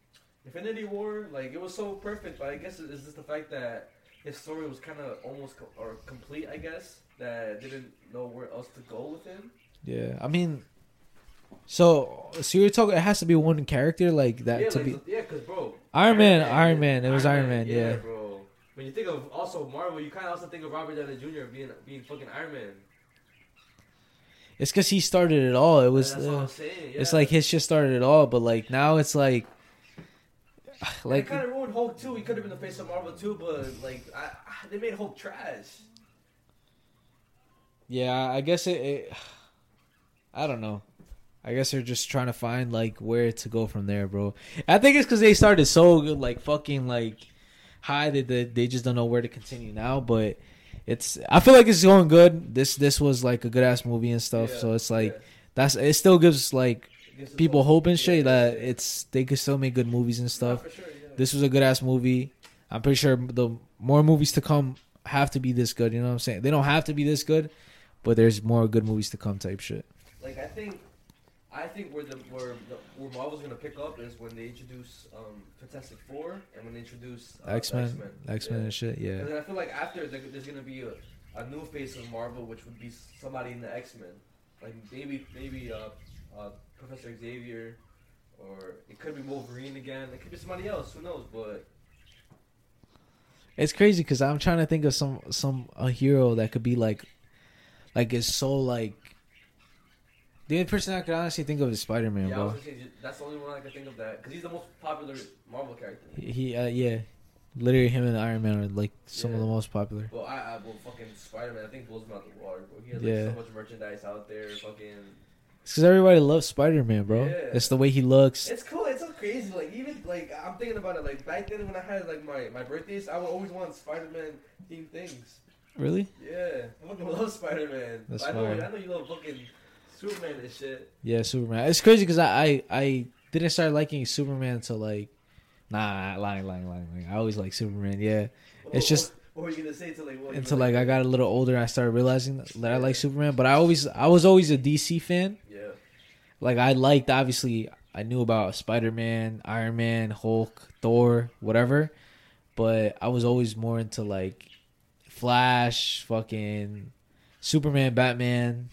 Infinity War like it was so perfect but I guess it's just the fact that his story was kind of almost co- or complete I guess that didn't know where else to go with him yeah. I mean, so so you're talking. It has to be one character like that yeah to like, be. yeah because bro Iron Man, Iron Man. It was Iron Man, yeah. bro when you think of also Marvel you kind of also think of Robert Downey Jr. being being fucking Iron Man It's because he started it all. It was. that's what Uh, I'm saying yeah. It's like his shit started it all, but like now it's like, [LAUGHS] like it kind of ruined Hulk too. He could have been the face of Marvel too, but like I, I, they made Hulk trash. yeah. I guess it, it. I don't know. I guess they're just trying to find like where to go from there, bro. I think it's because they started so good, like fucking like high that they, they just don't know where to continue now. But it's. I feel like it's going good. This this was like a good ass movie and stuff. Yeah, so it's like yeah. that's it. Still gives like It gives us people hope and shit that it's they could still make good movies and stuff. sure, yeah. this was a good ass movie. I'm pretty sure the more movies to come have to be this good. You know what I'm saying? They don't have to be this good, but there's more good movies to come. Type shit. like I think, I think where the where the, where Marvel's gonna pick up is when they introduce um, Fantastic Four and when they introduce uh, X Men, X-Men. X Men Yeah. and shit. Yeah. And I feel like after there- there's gonna be a, a new face of Marvel, which would be somebody in the X Men, like maybe maybe uh, uh, Professor Xavier, or it could be Wolverine again. It could be somebody else. Who knows? But It's crazy because I'm trying to think of some some a hero that could be like, like is so like. The only person I could honestly think of is Spider Man, yeah, bro. say, that's the only one I can think of that because he's the most popular Marvel character. He, uh, yeah, literally him and Iron Man are like some of the most popular. Well, I, I well fucking Spider Man. I think blows him out the water, bro. He has Yeah. so much merchandise out there. Fucking, because everybody loves Spider Man, bro. Yeah. It's the way he looks. it's cool. It's so crazy. Like even like I'm thinking about it. Like back then when I had like my my birthdays, I would always want Spider Man themed things. Really? Yeah, I fucking love Spider Man. That's I know. fire. I know you love fucking Superman and shit. Yeah, Superman. It's crazy because I, I I didn't start liking Superman until like, nah, lying, lying, lying, lying. I always like Superman. Yeah, It's just- What were you gonna say to like what? until like I got a little older, I started realizing that I like Superman. But I always I was always a DC fan. Like I liked obviously I knew about Spider Man, Iron Man, Hulk, Thor, whatever. But I was always more into like Flash, fucking Superman, Batman,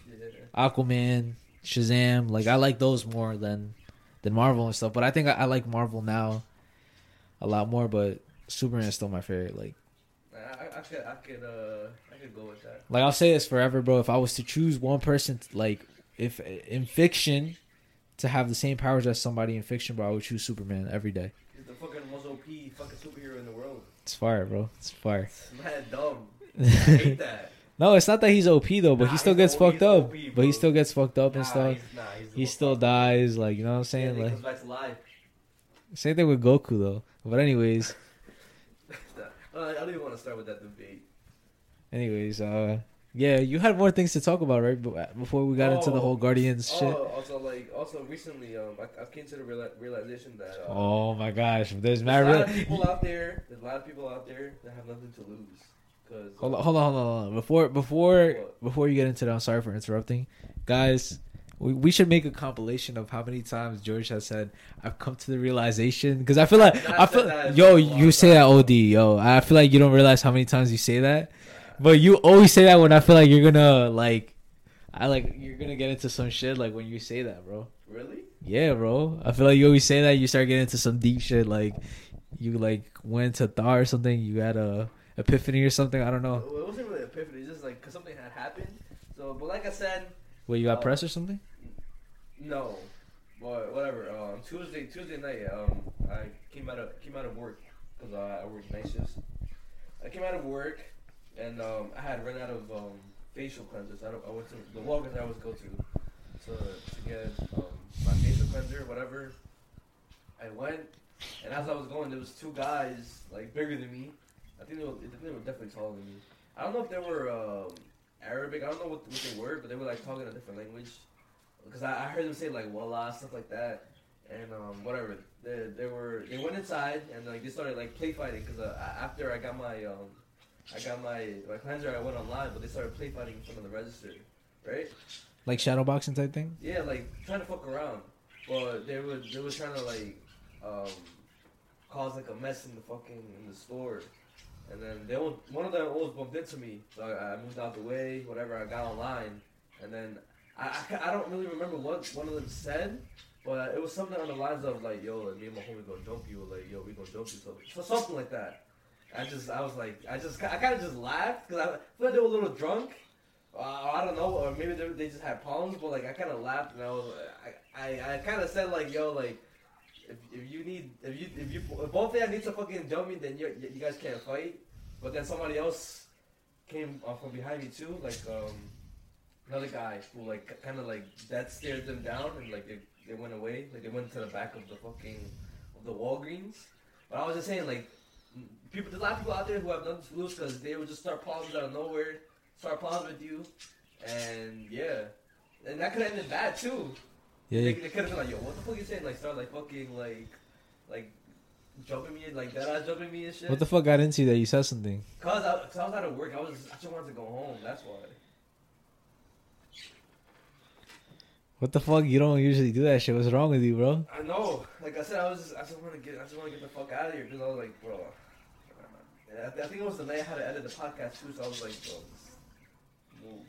Aquaman, Shazam. Like I like those more than than Marvel and stuff. But I think I, I like Marvel now a lot more. But Superman is still my favorite. Like I, I, could I could uh I could go with that. like I'll say this forever, bro. If I was to choose one person, like if in fiction, to have the same powers as somebody in fiction, bro, I would choose Superman every day. He's the fucking most OP fucking superhero in the world. It's fire, bro. It's fire. It's mad dumb. [LAUGHS] I hate that. no, it's not that he's OP though, but Nah, he still gets fucked up. OP, but he still gets fucked up Nah, and stuff. He's, nah, he's He still dies, like you know what I'm Yeah, saying? he like comes back to life. Same thing with Goku though. But anyways, [LAUGHS] I don't even want to start with that debate. anyways, uh, yeah, you had more things to talk about, right? Before we got into the Oh. whole Guardians shit. Oh, also like also recently, um, I, I've came to the reala- realization that uh, Oh my gosh, there's there's a lot of people out there. There's a lot of people out there that have nothing to lose. Cause hold on, hold on, hold on, hold on. Before before What? before you get into that, I'm sorry for interrupting, guys. We, we should make a compilation of how many times George has said I've come to the realization because I feel like I feel yo you say that OD yo I feel like you don't realize how many times you say that but you always say that when I feel like you're gonna like I like you're gonna get into some shit like when you say that bro really, yeah bro I feel like you always say that you start getting into some deep shit like you like went to Thar or something you had a epiphany or something I don't know Well, it wasn't really epiphany. It's just like because something had happened. So, but like I said, wait you got Uh, press or something no, but whatever. Um, Tuesday, Tuesday night, um, I came out of came out of work because uh, I work night shifts. I came out of work and um, I had run out of um, facial cleansers. I, I went to the Walgreens I always go to to, to get um, my facial cleanser, whatever. I went, and as I was going, there was two guys like bigger than me. I think they were, I think they were definitely taller than me. I don't know if they were um, Arabic. I don't know what, what they were, but they were like talking a different language. Because I, I heard them say like "wallah" stuff like that, and um, whatever. They, they were they went inside and like they started like play fighting. Because uh, after I got my um, I got my my cleanser, I went online, but they started play fighting in front of the register, right? like shadow boxing type thing Yeah, like trying to fuck around. Well, they were they were trying to like um cause like a mess in the fucking in the store. And then they all, one of them almost bumped into me. So I, I moved out the way, whatever, I got online. And then I, I, I don't really remember what one of them said, but it was something on the lines of like, yo, like, me and my homie gonna jump you, or like, yo, we gonna jump you, so, so something like that. I just, I was like, I just, I kind of just laughed because I feel like they were a little drunk. Uh, I don't know, or maybe they, they just had problems, but like I kind of laughed and I was, I, I, I kind of said like, yo, like, if, if you need, if you, if you, if both of y'all need to fucking jump me, then you, you guys can't fight. But then somebody else came uh, from behind me too, like um, another guy who like kind of like that stared them down and like they, they went away, like they went to the back of the fucking of the Walgreens. But I was just saying like people, there's a lot of people out there who have nothing to lose because they would just start problems out of nowhere, start problems with you, and yeah, and that could have ended bad too. yeah They, they could have been like, yo, what the fuck you saying? Like start like fucking like like jumping me like that ass jumping me and shit. what the fuck got into you that you said something Cause I, cause I was out of work, I was I just wanted to go home. That's why. What the fuck? You don't usually do that shit. What's wrong with you, bro? I know. Like I said, I was just, I just want to get I just want to get the fuck out of here because I was like, bro. I, I think it was the night I had to edit the podcast too, so I was like, bro, move.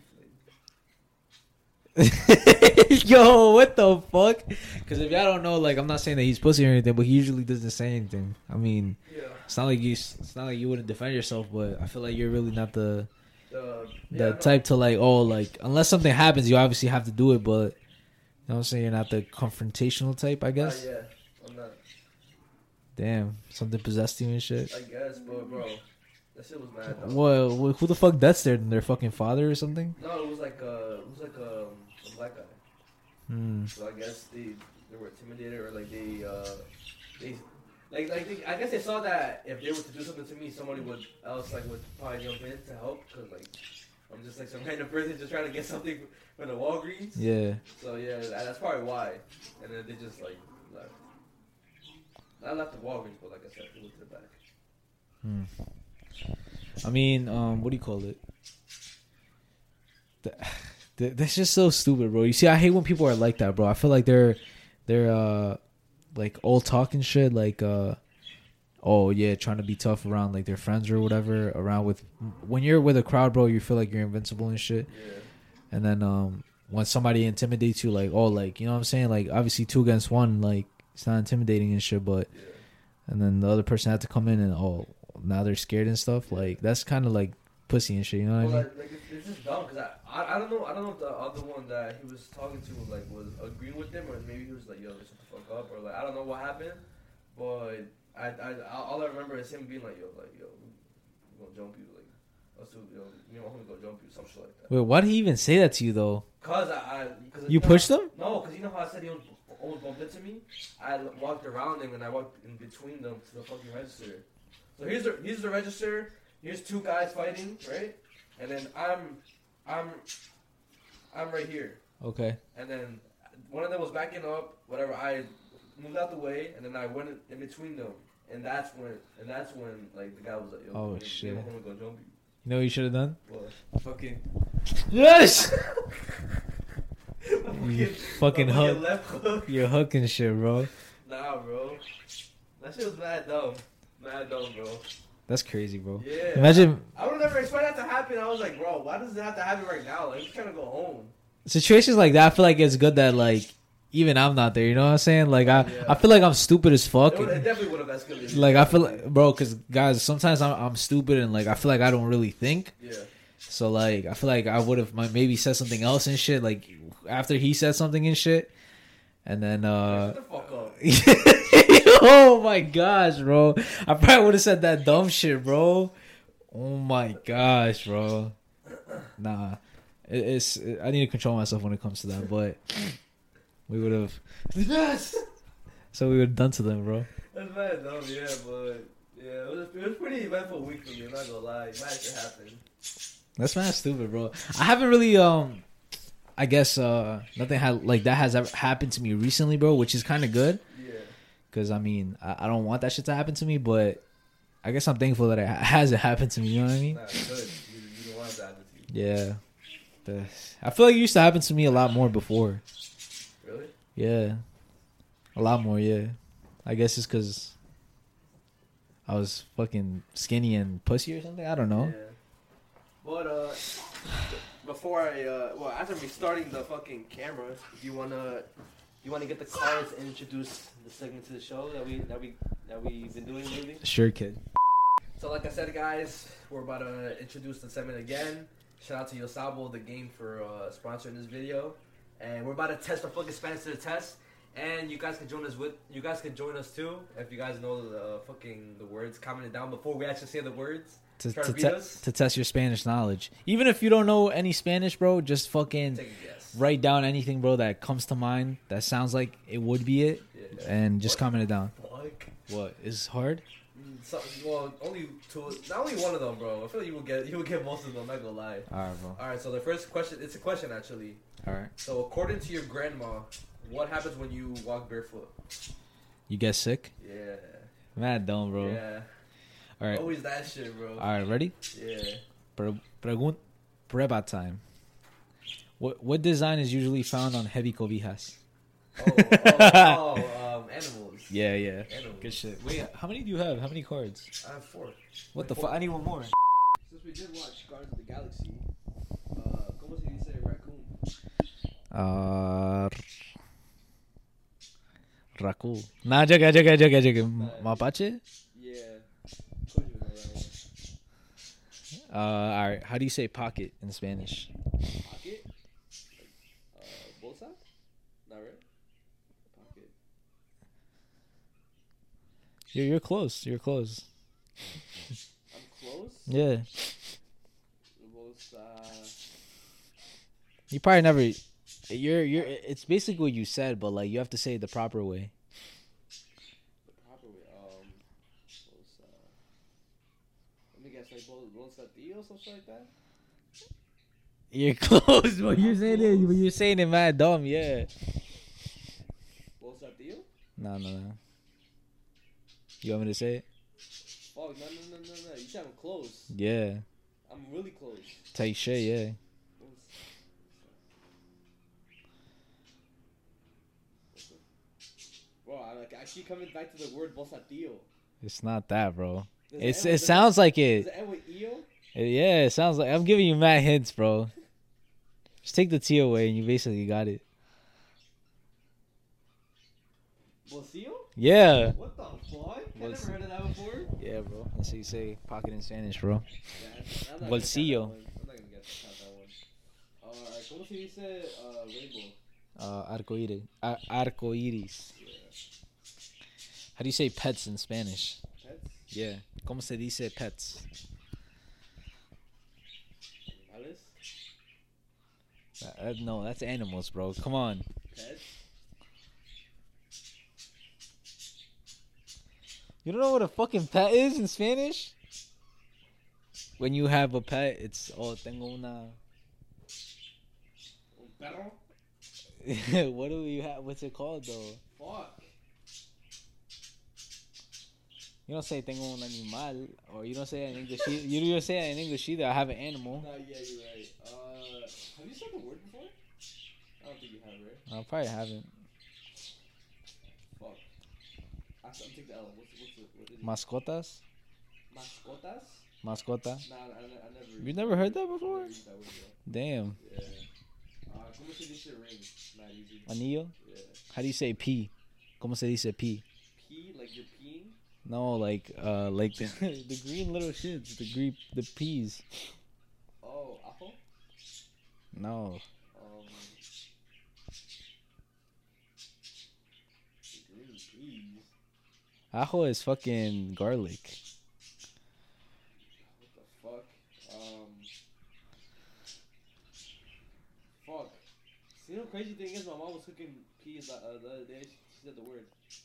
[LAUGHS] Yo, what the fuck? Because if y'all don't know, like, I'm not saying that he's pussy or anything, but he usually doesn't say anything. I mean, yeah. it's not like you, it's not like you wouldn't defend yourself, but I feel like you're really not the The, the yeah, no. type to like, oh, like, unless something happens, you obviously have to do it, but you know what I'm saying? You're not the confrontational type, I Uh, guess. yeah, I'm not. Damn, something possessed you and shit. I guess, but bro, that shit was mad. Though. Well, who the fuck that's there? Their fucking father or something? No, it was like uh, it was like um, a black guy. Hmm. So I guess they they were intimidated or like they uh they like like they, I guess they saw that if they were to do something to me, somebody would else like would probably jump in to help because like I'm just like some random person just trying to get something from the Walgreens. Yeah. So yeah, that's probably why. And then they just like left. I left the Walgreens, but like I said, they went to the back. Hmm. I mean, um, what do you call it? Th- [LAUGHS] th- That's just so stupid, bro. You see, I hate when people are like that, bro. I feel like they're they're uh like all talking shit, like uh oh yeah, trying to be tough around like their friends or whatever. Around with when you're with a crowd, bro, you feel like you're invincible and shit. Yeah. And then um when somebody intimidates you, like oh like you know what I'm saying, like obviously two against one, like it's not intimidating and shit, but and then the other person had to come in and oh now they're scared and stuff like that's kind of like pussy and shit you know what Well, i mean? like, it's, it's just dumb because I, I I don't know I don't know if the other one that he was talking to like was agreeing with him or maybe he was like yo shut the fuck up or like I don't know what happened, but I I all I remember is him being like yo like yo we're gonna jump you like us two you know me and my homie gonna jump you some shit like that. wait why did he even say that to you though? Cause I, I cause you know pushed him? No, cause you know how I said he almost bumped into me, I walked around him and I walked in between them to the fucking register. So here's the here's the register. Here's two guys fighting, right? And then I'm I'm I'm right here. Okay. And then one of them was backing up, whatever. I moved out the way, and then I went in, between them, and that's when, and that's when like the guy was like, Yo, Oh, shit. come here, go jump you. You know what you should have done? What? Fucking. Yes. [LAUGHS] You [LAUGHS] fucking hook. left hook. You're hooking shit, bro. Nah, bro. That shit was mad dumb. Mad dumb, bro. That's crazy, bro. Yeah. Imagine I would never expect that to happen. I was like, bro, why does it have to happen right now? Like, I'm trying to go home. situations like that. I feel like it's good that like even I'm not there. You know what I'm saying? Like I, Yeah. I feel like I'm stupid as fuck. It, would, it definitely would have escalated. Like I feel like, bro, because guys, sometimes I'm, I'm stupid and like I feel like I don't really think. Yeah. So like I feel like I would have maybe said something else and shit. Like after he said something and shit, and then uh. Shut the fuck up. [LAUGHS] oh my gosh, bro! I probably would have said that dumb shit, bro. Oh my gosh, bro. Nah, it, it's I need to control myself when it comes to that, but we would have. Yes. So we would have done to them, bro. That's mad dumb, yeah, but yeah, it was, it was pretty eventful week for me. I'm not gonna lie, mad shit happened. That's mad stupid, bro. I haven't really um. I guess uh nothing had like that has ever happened to me recently, bro, which is kind of good. Yeah. Cause I mean, I, I don't want that shit to happen to me, but I guess I'm thankful that it hasn't happened to me. You know what I mean? You, you don't want to. Yeah. I feel like it used to happen to me a lot more before. Really? Yeah. A lot more, yeah. I guess it's because I was fucking skinny and pussy or something. I don't know. Yeah. But uh, before I uh, well, after me starting the fucking camera, you wanna you wanna get the cards and introduce the segment to the show that we that we that we've been doing lately. Sure, kid. So like I said, guys, we're about to introduce the segment again. Shout out to Yosabo, the game, for uh, sponsoring this video. And we're about to test the fucking Spanish to the test. And you guys can join us with you guys can join us too if you guys know the fucking the words. Comment it down before we actually say the words. To, to, to te- to test your Spanish knowledge. Even if you don't know any Spanish, bro, just fucking Take a guess. write down anything, bro, that comes to mind that sounds like it would be it, Yeah. and just What? comment it down. Fuck. What is hard? Mm, So, well, only two, not only one of them, bro. I feel like you will get you will get most of them. Not gonna lie. All right, bro. All right, so the first question, it's a question actually. All right. So according to your grandma, what happens when you walk barefoot? You get sick? Yeah. Mad dumb, bro. Yeah. All right. Always that shit, bro. All right, ready? Yeah. Pre- pregun- Preba time. What what design is usually found on heavy cobijas? Oh, oh, oh [LAUGHS] um, animals. Yeah, yeah. Animals. Good shit. Wait, how many do you have? How many cards? I have four. What the fuck? I need one more. Since we did watch Guardians of the Galaxy, uh, ¿cómo se dice raccoon? Uh, Rakul. Nah, jaga, jaga, jaga, jaga. Mapache? Yeah. Told you know that one. Uh, all right. How do you say pocket in Spanish? Pocket? Uh, bolsa? Not right. Pocket. You're you're close. You're close. I'm close. Yeah. Bolsa. You probably never. You're you're. It's basically what you said, but like you have to say it the proper way. The proper way. Um, bolsa. Let me guess, like something like that. You're [LAUGHS] close, but you're saying it. close. But you're saying it mad dumb. Yeah. Bolsatillo? No, no, no. You want me to say it? Fuck, no, no, no, no, no. You said I'm close. Yeah. I'm really close. Tight shit. Yeah. Bro, I like I keep coming back to the word bolsatillo. It's not that, bro. It's it with- sounds like it. it end with eo? Yeah, it sounds like I'm giving you mad hints, bro. Just take the T away, and you basically got it. Bolsillo? Yeah. What the fuck? I never heard of that before. Yeah, bro. That's how you say pocket in Spanish, bro. Yeah, I'm not gonna Bolsillo. count that one. I'm not gonna get that one. Alright, ¿cómo se dice uh, rainbow? Uh, arcoíris. Ar- arcoíris. Yeah. How do you say pets in Spanish? Yeah. ¿Cómo se dice pets? ¿Animales? Uh, uh, no, that's animals, bro. Come on. Pets? You don't know what a fucking pet is in Spanish? When you have a pet, it's oh tengo una. Un perro. [LAUGHS] what do you have? What's it called though? You don't say tengo un animal, or you don't say it in English. You don't say it in English either. I have an animal. No, yeah, you're right. Uh, have you said the word before? I don't think you have, right? I probably haven't. Fuck. I'm taking the L. What's, what's the, what is it? Mascotas, Mascotas? mascota. Nah, I, I, never. You never heard that before? used that word, Damn. yeah. Uh, ¿Cómo se dice ring? Not easy. Anillo. Yeah. How do you say pee? ¿Cómo se dice pee? Pee, like you're peeing? No, like uh, like the, [LAUGHS] the green little shits, the green, the peas. Oh, apple? No, Um. Green peas. ajo is fucking garlic. What the fuck? Um. Fuck. See, the crazy thing is, my mom was cooking peas uh, the other day. She, she said the word.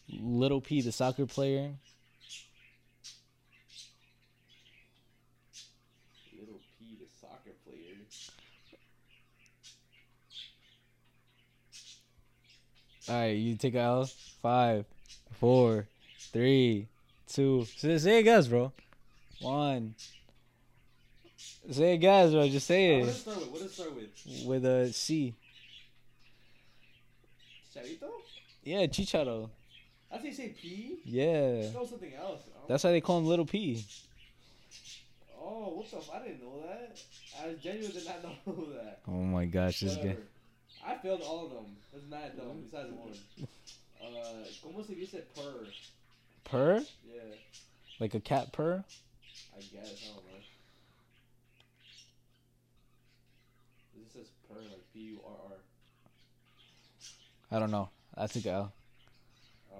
Little P, the soccer player. Little P, the soccer player. All right, you take a L. Five, four, three, two. Say, say it, guys, bro. One. Say it, guys, bro. Just say what does it it start with? What does it start with? with a C. Charito? Yeah, chicharo. I think you say P. Yeah, No, something else. That's why they call him Little P. Oh, what the? f- I didn't know that. I genuinely did not [LAUGHS] know that. Oh my gosh, this guy. I failed all of them. That's not dumb. Besides one. [LAUGHS] Uh, ¿Cómo se dice purr? Purr? Yeah, Like a cat purr? I guess. I don't know. This says purr like P U R R. I don't know. I a L. Um,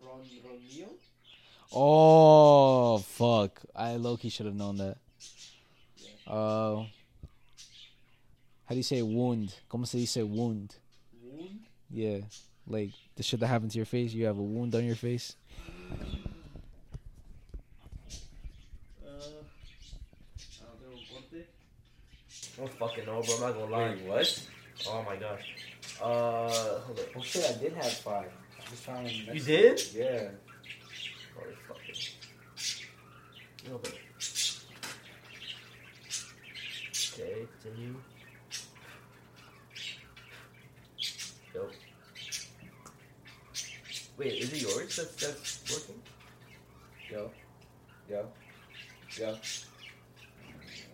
Ron Ronio? Oh fuck! I low key should have known that. Uh, how do you say wound? ¿Cómo se dice wound? Wound? Yeah, like the shit that happened to your face. You have a wound on your face. Uh, I don't know. Ponte? I don't fucking know, bro. I'm not gonna lie. Wait, what? Oh my gosh. Uh, hold up. Oh shit, I did have five. I just found them You next- did? Yeah. Holy fucking. No, but. Okay, continue. Wait, is it yours that's, that's working? Yo. Yo. Yo.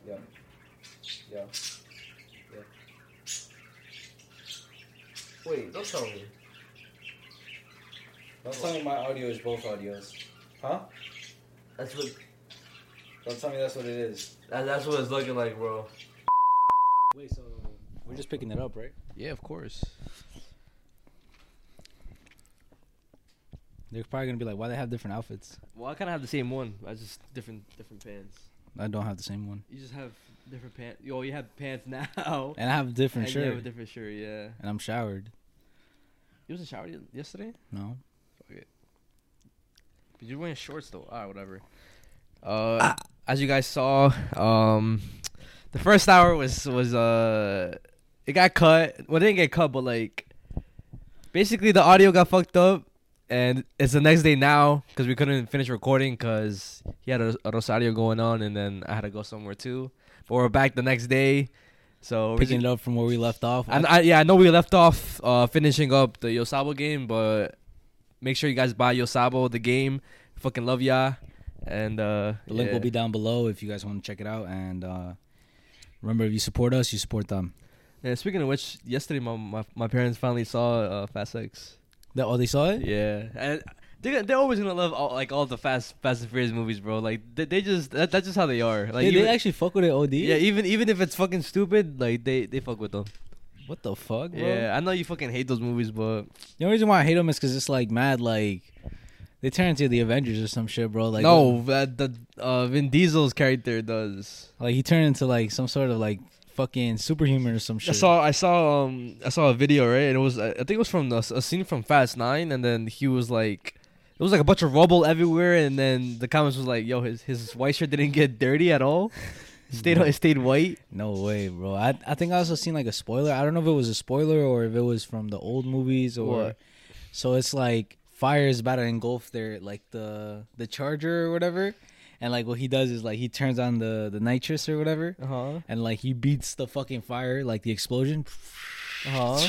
Yo. Yo. Wait, don't tell me. Don't tell me my audio is both audios. Huh? That's what Don't tell me that's what it is. that, that's what it's looking like, bro. Wait, so we're just picking it up, right? Yeah, of course. They're probably gonna be like, "Why they have different outfits?" Well, I kind of have the same one. I just different different pants. I don't have the same one, You just have different pants. Yo, you have pants [LAUGHS] now. and I have a different and you have a different shirt. Yeah. and I'm showered. You was in shower y- yesterday? No, But you're wearing shorts though. Alright, whatever. Uh, as you guys saw, um, the first hour was was uh, it got cut. Well, it didn't get cut, but like, basically the audio got fucked up, and it's the next day now because we couldn't finish recording because he had a, a Rosario going on, and then I had to go somewhere too. But we're back the next day, so picking just- it up from where we left off. and I, yeah, I know we left off uh, finishing up the Yosabo game, but make sure you guys buy Yosabo the game. Fucking love ya, and uh, the link yeah. will be down below if you guys want to check it out. And uh, remember, if you support us, you support them. Yeah, speaking of which, yesterday my my, my parents finally saw uh, Fast X. That, oh, they saw it. Yeah, and they're they're always gonna love all, like all the Fast Fast and Furious movies, bro. Like they, they just that, that's just how they are. Like they, they actually fuck with it. Od. yeah, even even if it's fucking stupid, like they they fuck with them. What the fuck, bro? Yeah, I know you fucking hate those movies, but The only reason why I hate them is because it's like mad, like they turn into the Avengers or some shit, bro. Like no, that the uh, Vin Diesel's character does. like he turned into like some sort of like fucking superhuman or some shit. I saw I saw um I saw a video right and it was I think it was from the, a scene from Fast Nine and then he was like it was like a bunch of rubble everywhere, and then the comments was like, "Yo, his his white shirt didn't get dirty at all. It stayed it stayed white." No way, bro. I I think I also seen like a spoiler. I don't know if it was a spoiler or if it was from the old movies or. What? So it's like fire is about to engulf their like the the charger or whatever, and like what he does is like he turns on the the nitrous or whatever, Uh huh. and like he beats the fucking fire like the explosion. Uh huh.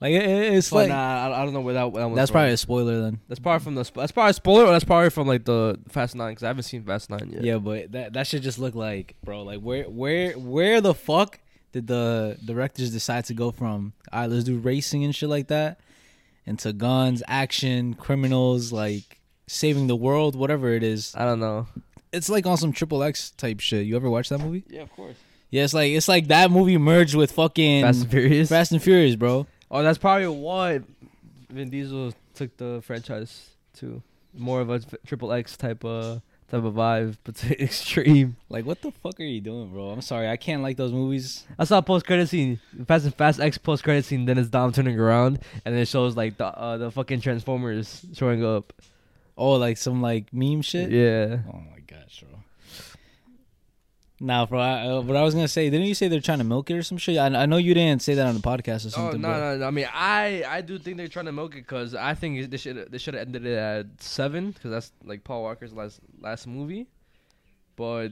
Like it, it- it's like nah, I, I don't know where that, that that's from. probably a spoiler then. that's probably from the sp- that's probably a spoiler. Or that's probably from like the Fast Nine because I haven't seen Fast Nine yet. Yeah, but that that should just look like, bro. Like where where where the fuck did the directors decide to go from? All right, let's do racing and shit like that, into guns, action, criminals, like saving the world, whatever it is. I don't know. It's like on some triple X type shit. You ever watch that movie? Yeah, of course. Yeah, it's like it's like that movie merged with fucking Fast and Furious. Fast and Furious, bro. Oh, that's probably what Vin Diesel took the franchise to. More of a triple X type of type of vibe, [LAUGHS] but to extreme. Like what the fuck are you doing, bro? I'm sorry, I can't like those movies. I saw a post credit scene, Fast and Fast X post credit scene. Then it's Dom turning around, and then it shows like the uh, the fucking Transformers showing up. Oh, like some like meme shit. Yeah. Oh my gosh, bro. Nah, bro. I, uh, what I was gonna say, didn't you say they're trying to milk it or some shit? I, I know you didn't say that on the podcast or Oh something. no, but no, no! I mean, I I do think they're trying to milk it because I think they should they should have ended it at seven because that's like Paul Walker's last last movie, but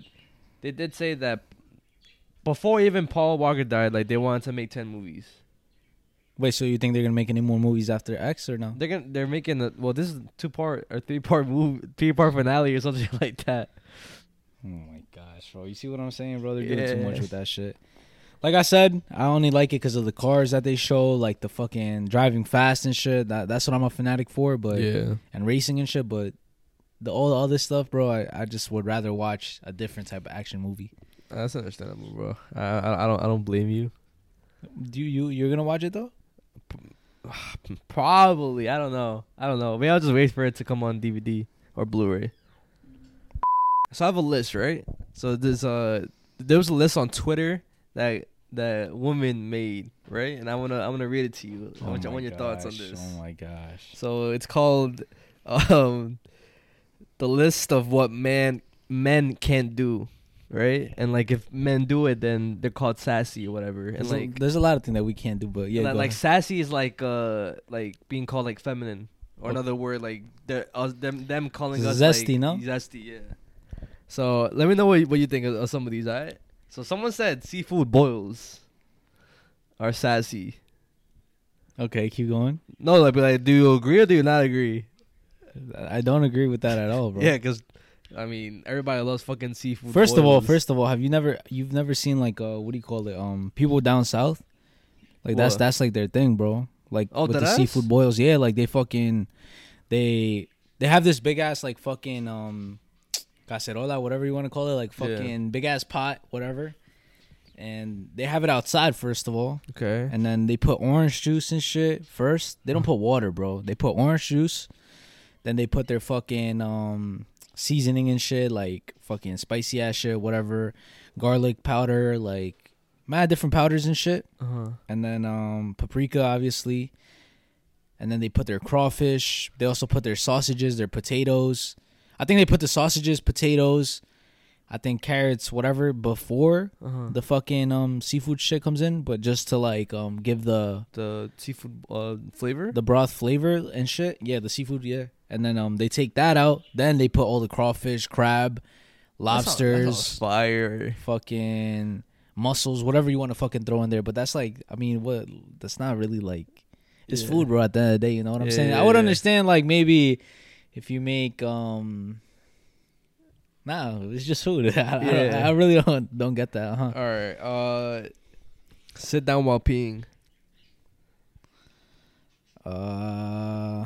they did say that before even Paul Walker died, like they wanted to make ten movies. Wait, so you think they're gonna make any more movies after X or no? They're gonna they're making the well, this is two part or three part movie, three part finale or something [LAUGHS] like that. Oh my gosh, bro! You see what I'm saying, bro? They're doing too much with that shit. Like I said, I only like it because of the cars that they show, like the fucking driving fast and shit. That that's what I'm a fanatic for. But yeah, and racing and shit. But the all the other stuff, bro, I, I just would rather watch a different type of action movie. that's understandable, bro. I, I I don't I don't blame you. Do you you you're gonna watch it though? [SIGHS] Probably. I don't know. I don't know. Maybe I'll just wait for it to come on DVD or Blu-ray. So I have a list, right? So there's uh there was a list on Twitter that that woman made, right? And I wanna I wanna read it to you. I want, I Oh want your thoughts on this. Oh my gosh. So it's called [LAUGHS] um the list of what man men can't do, right? And like if men do it, then they're called sassy or whatever. And There's, a, like there's a lot of things that we can't do, but yeah, like, like ahead. sassy is like uh like being called like feminine or Okay. another word like they're, them them calling us Zesty, like, no? zesty yeah. So let me know what what you think of, of some of these. Alright. So someone said seafood boils are sassy. okay, keep going. No, like, but like, do you agree or do you not agree? I don't agree with that at all, bro. [LAUGHS] Yeah, because I mean everybody loves fucking seafood. First of all, first of all, have you never you've never seen like uh what do you call it? Um people down south? Like that's What? that's like their thing, bro. Like Oh, with the deadass? seafood boils. Yeah, like they fucking they they have this big ass like fucking um cacerola, whatever you want to call it, like Yeah. fucking big ass pot, whatever. And they have it outside first of all. okay. And then they put orange juice and shit first. They don't put water, bro. They put orange juice. Then they put their fucking um seasoning and shit, like fucking spicy ass shit, whatever. Garlic powder, like mad different powders and shit. Uh-huh. And then um paprika, obviously. And then they put their crawfish. They also put their sausages, their potatoes. I think they put the sausages, potatoes, I think carrots, whatever, before Uh-huh. the fucking um seafood shit comes in, but just to like um give the The seafood uh flavor. the broth flavor and shit. Yeah, the seafood, yeah. And then um they take that out, then they put all the crawfish, crab, lobsters, fire. fucking mussels, whatever you want to fucking throw in there. But that's like I mean, what that's not really like it's Yeah. food, bro, at the end of the day, you know what I'm Yeah, saying? yeah, I would understand like maybe if you make um Nah, it's just food. [LAUGHS] I, I, Yeah. I really don't don't get that, huh? All right. Uh, sit down while peeing. Uh,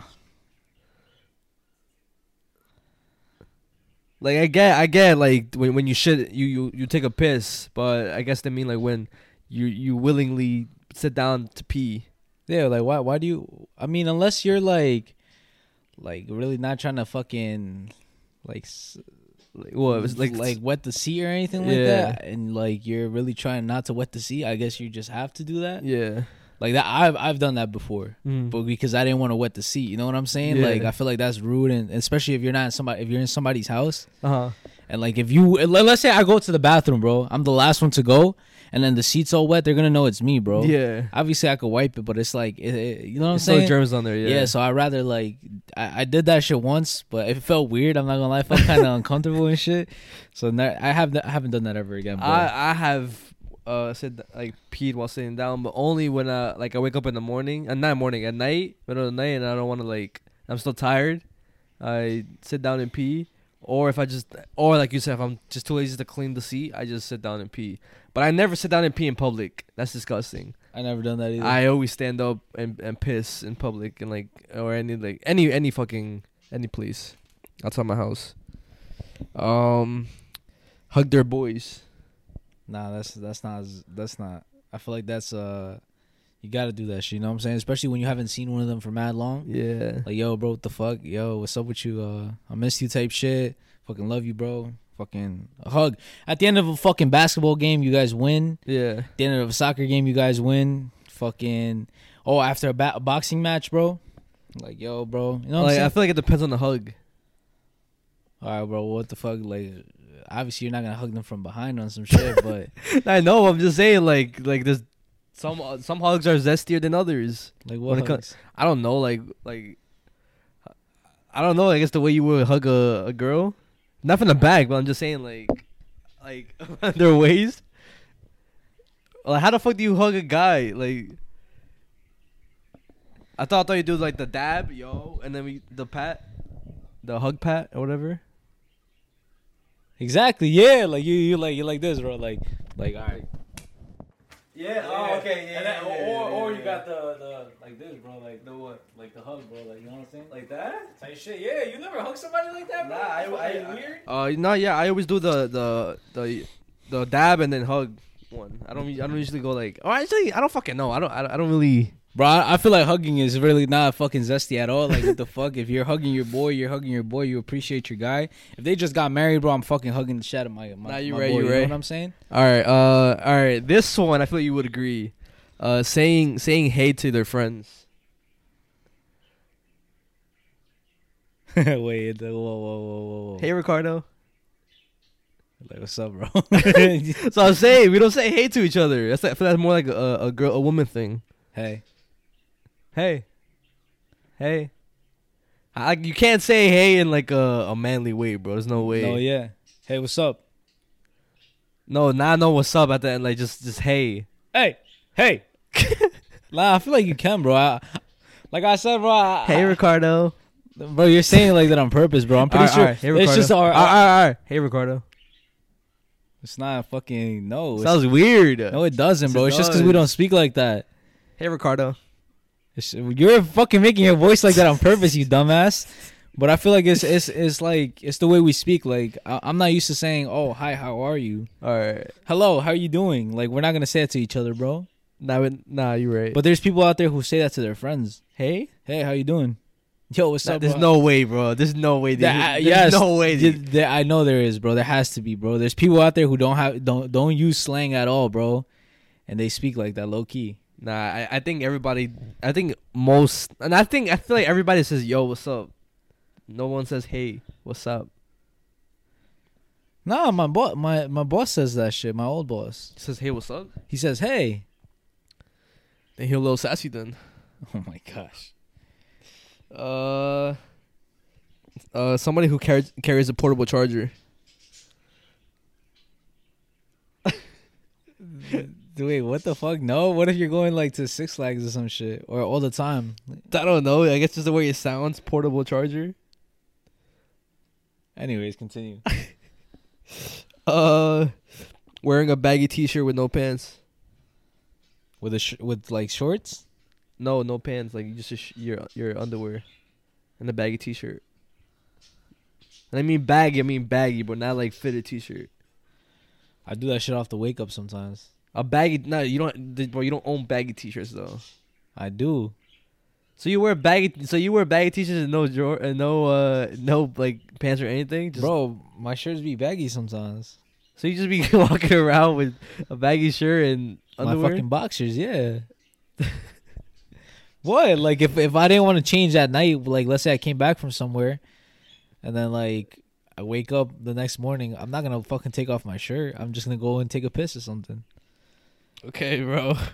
Like I get, I get like when when you shit, you you you take a piss, but I guess they mean like when you you willingly sit down to pee. yeah, like why why do you? I mean, unless you're like, like really not trying to fucking like Like what? It was like like wet the seat or anything like Yeah. that, and like you're really trying not to wet the seat. I guess you just have to do that. yeah. Like that, I've I've done that before, Mm. but because I didn't want to wet the seat. You know what I'm saying? Yeah. Like I feel like that's rude, and especially if you're not in somebody, if you're in somebody's house, Uh huh. and like if you let's say I go to the bathroom, bro, I'm the last one to go, and then the seat's all wet, they're gonna know it's me, bro. Yeah. Obviously, I could wipe it, but it's like, it, it- you know what I'm saying? germs on there. Yeah. Yeah. so I rather like I, I did that shit once, but it felt weird. I'm not gonna lie, I felt kind of [LAUGHS] uncomfortable and shit. So ne- I have I haven't done that ever again. Bro. I I have uh said like peed while sitting down, but only when uh like I wake up in the morning, and not morning at night, middle of the night, and I don't want to like I'm still tired. I sit down and pee, or if I just or like you said, if I'm just too lazy to clean the seat, I just sit down and pee. But I never sit down and pee in public. That's disgusting. I never done that either. I always stand up and, and piss in public and like or any like any any fucking any place outside my house. Um, hug their boys. Nah, that's that's not that's not. I feel like that's uh, you got to do that shit. You know what I'm saying? Especially when you haven't seen one of them for mad long. Yeah. Like, yo, bro, what the fuck? Yo, what's up with you? Uh, I miss you, type shit. Fucking love you, bro. Fucking a hug. At the end of a fucking basketball game, you guys win. Yeah. At the end of a soccer game, you guys win. Fucking. Oh, after a, ba- a boxing match, bro. Like, yo, bro. You know what like, I feel like it depends on the hug. All right, bro. What the fuck? Like, obviously, you're not gonna hug them from behind on some shit, but [LAUGHS] I know. I'm just saying, like, like there's some uh, some hugs are zestier than others. like, what? I don't know, like, like, I don't know. I guess the way you would hug a, a girl, not from the back, but I'm just saying, like, like [LAUGHS] their waist. Like, how the fuck do you hug a guy? Like, I thought, I thought you do like the dab, yo, and then we the pat, the hug pat or whatever. Exactly. Yeah. Like you, you like you like this, bro. Like, like all right. Yeah. oh, okay. Yeah. And then, or or you got the the like this, bro. Like the what? Like the hug, bro. Like you know what I'm saying? like that. Type shit. Yeah. You never hug somebody like that, bro? Nah, I- I- I- weird. Uh, no, yeah, I always do the the the the dab and then hug one. I don't I don't usually go like. Oh, actually, I don't fucking know. I don't I don't, I don't really. Bro, I I feel like hugging is really not fucking zesty at all. Like, what the [LAUGHS] fuck? If you're hugging your boy, you're hugging your boy. You appreciate your guy. If they just got married, bro, I'm fucking hugging the shit out of my my, Nah, you my right, boy. you You know what I'm saying? All right, uh, all right. This one, I feel like you would agree. Uh, saying saying hey to their friends. [LAUGHS] Wait, whoa, whoa, whoa, whoa, whoa. Hey, Ricardo. like, what's up, bro? [LAUGHS] So I'm saying we don't say hey to each other. That's I feel that's more like a, a girl a woman thing. hey, Hey. Hey. I, you can't say hey in like a, a manly way, bro. There's no way. oh yeah, hey, what's up? No, not know what's up at the end. Like just just hey. Hey, hey. [LAUGHS] nah, I feel like you can, bro. I, like I said, bro. I, Hey, Ricardo. bro, you're saying like that on purpose, bro. I'm pretty Alright, sure alright. Hey, it's just our. Alright, alright, alright. Hey, Ricardo. It's not fucking no. Sounds weird. no, it doesn't, bro. Yes, It's it just because we don't speak like that. Hey, Ricardo. It's, you're fucking making your voice like that on purpose, you [LAUGHS] dumbass. But I feel like it's it's it's like it's the way we speak. Like I, I'm not used to saying, "Oh, hi, how are you?" All right. Hello, how are you doing? Like we're not gonna say it to each other, bro. Nah, but- nah, you're right. But there's people out there who say that to their friends. hey, Hey, how you doing? Yo, what's Nah, up? there's bro? no way, bro. There's no way. That- uh, There's yes, no way. th- Dude. there- I know there is, bro. There has to be, bro. There's people out there who don't have don't don't use slang at all, bro, and they speak like that low key. Nah, I, I think everybody. I think most, and I think I feel like everybody says, "Yo, what's up." No one says, "Hey, what's up." Nah, my boss, my my boss says that shit. My old boss, Says, "Hey, what's up?" he says, "Hey." Then he'll a little sassy then. [LAUGHS] Oh my gosh. Uh, uh, somebody who carries carries a portable charger. [LAUGHS] Wait, what the fuck? No. What if you're going like to Six Flags or some shit, or all the time? I don't know. I guess just the way it sounds, portable charger. Anyways, continue. [LAUGHS] Uh, wearing a baggy T-shirt with no pants. with a sh- with like shorts. No, no pants. Like just a sh- your your underwear, and a baggy T-shirt. And I mean baggy. I mean baggy, but not like fitted T-shirt. I do that shit off the wake up sometimes. A baggy. No, you don't. Bro, you don't own baggy T-shirts though. I do. So you wear baggy. So you wear baggy T-shirts and no jor- and no uh no like pants or anything. Just, Bro, my shirts be baggy sometimes. So you just be [LAUGHS] walking around with a baggy shirt and My underwear. fucking boxers, yeah. [LAUGHS] What? Like if if I didn't want to change that night, like let's say I came back from somewhere, and then like I wake up the next morning, I'm not gonna fucking take off my shirt. I'm just gonna go and take a piss or something. Okay, bro. [LAUGHS]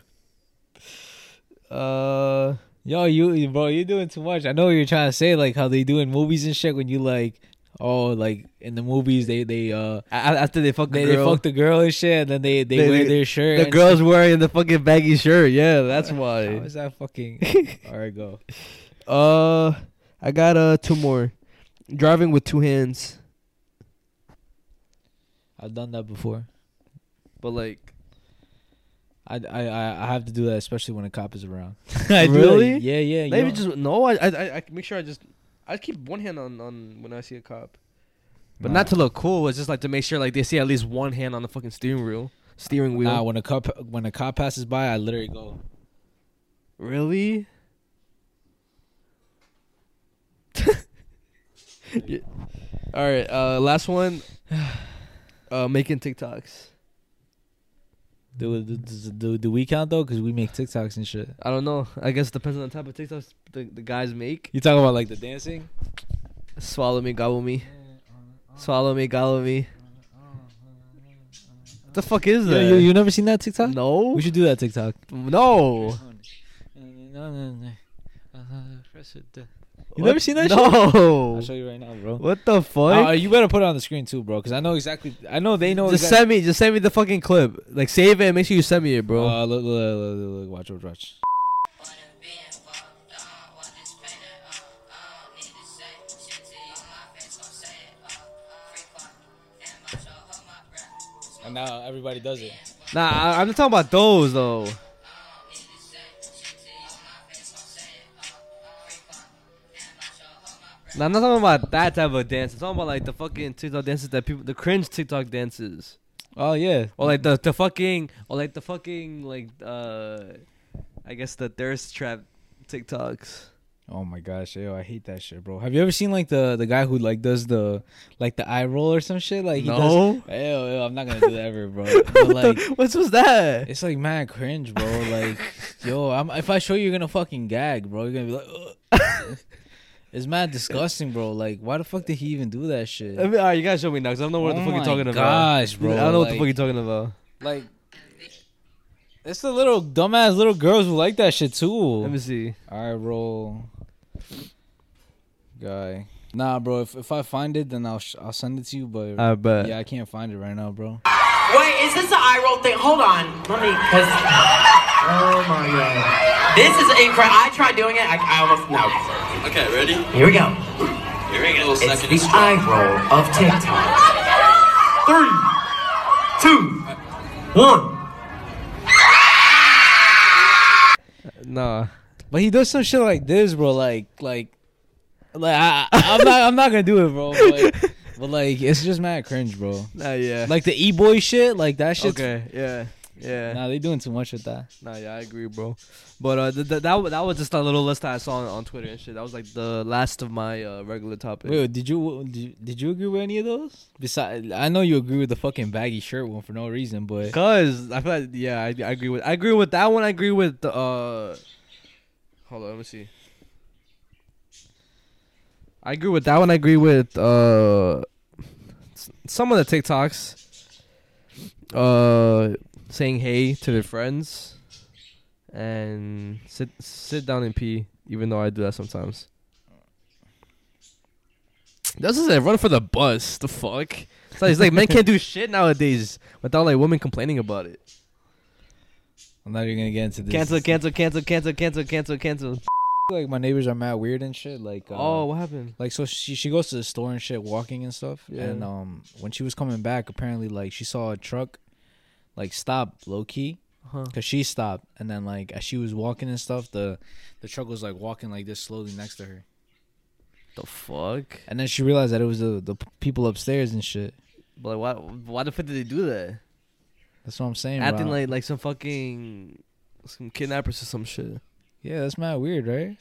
Uh, Yo, you bro, you're doing too much. I know what you're trying to say, like how they do in movies and shit. When you like, oh, like in the movies they they uh after they fuck the they, they girl, fuck the girl and shit, and then they they, They- wear they- their shirt. the girl's shit. wearing the fucking baggy shirt. Yeah, that's How why. is that fucking? [LAUGHS] All right, go. Uh, I got uh two more. Driving with two hands, I've done that before. but like, I, I, I I have to do that, especially when a cop is around. [LAUGHS] I Really? that. Yeah, yeah. maybe just no. I, I I I make sure I just I keep one hand on on when I see a cop, but Nah. not to look cool. It's just like to make sure like they see at least one hand on the fucking steering wheel. Steering wheel. Nah, when a cop when a cop passes by, I literally go. Really? [LAUGHS] Yeah. All right. Uh, last one. [SIGHS] Uh, making TikToks. Do do, do, do, do we count though? Because we make TikToks and shit. I don't know. I guess it depends on the type of TikToks the, the guys make. You talking about like the dancing? Swallow me, gobble me. Swallow me, gobble me. What the fuck is that? you you never seen that TikTok? no. We should do that TikTok. No. No no no. You never seen that shit? No. I'll show you right now, bro. What the fuck? Uh, you better put it on the screen too, bro, because I know exactly. I know they know. just exactly. send me, just send me the fucking clip. Like save it and make sure you send me it, bro. Uh, look, look, look, look, look, watch, watch, watch. And now everybody does it. Nah, I, I'm not talking about those though. Nah, I'm not talking about that type of dance. I'm talking about like the fucking TikTok dances that people, the cringe TikTok dances, Oh yeah. or like the the fucking, or like the fucking like uh, I guess the thirst trap TikToks. Oh my gosh, yo, I hate that shit, bro. Have you ever seen like the the guy who like does the like the eye roll or some shit? Like he does. no, Ew, ew, I'm not gonna do that ever, bro. But, what [LAUGHS] like, the, what was that? it's like mad cringe, bro. Like, yo, I'm, if I show you, you're gonna fucking gag, bro. You're gonna be like, Ugh. [LAUGHS] it's mad disgusting, bro. Like, why the fuck did he even do that shit? I mean, all right, you gotta show me now, cause I don't know what the Oh fuck you're my talking about. gosh, bro, eye don't know what the fuck you're talking about. Like, it's the little dumbass little girls who like that shit too. Let me see. I roll guy. Nah, bro. If if I find it, then I'll sh- I'll send it to you. But I bet. yeah, I can't find it right now, bro. Wait, is this the eye roll thing? Hold on. Let me, cause. Oh my god. This is incredible. I tried doing it. I, I almost. No. Okay, ready? Here we go. Here we go. It's Second the eye roll of TikTok. Three, two, one. Nah. But he does some shit like this, bro. Like like like I, I I'm not I'm not gonna do it, bro. But, but like it's just mad cringe, bro. Nah, yeah. Like the e boy shit, like that shit. okay, yeah, yeah. Nah, they doing too much with that. Nah, yeah, I agree, bro. But uh, th- th- that wa- that was just a little list that I saw on, on Twitter and shit. That was like the last of my uh, regular topic. Wait, did you did you, did you agree with any of those? Besides, I know you agree with the fucking baggy shirt one for no reason, but Cause I feel like yeah, I, I agree with I agree with that one. I agree with the uh. Hold on, let me see. I agree with that one. I agree with uh some of the TikToks. Uh, saying hey to their friends, and sit sit down and pee. Even though I do that sometimes. This is a run for the bus. The fuck. It's like, it's like men can't do shit nowadays without like women complaining about it. I'm not even gonna get into this. Cancel, cancel, cancel, cancel, cancel, cancel, cancel. [LAUGHS] Like my neighbors are mad weird and shit. Like uh, Oh, what happened? like so she she goes to the store and shit, walking and stuff. Yeah. And um, when she was coming back, apparently like she saw a truck, like stop low key, Huh. cause she stopped, and then like as she was walking and stuff, the the truck was like walking like this slowly next to her, The fuck? and then she realized that it was the the people upstairs and shit. But like, why? Why the fuck did they do that? That's what I'm saying. Acting bro. like like some fucking some kidnappers or some shit. yeah, that's mad weird, right?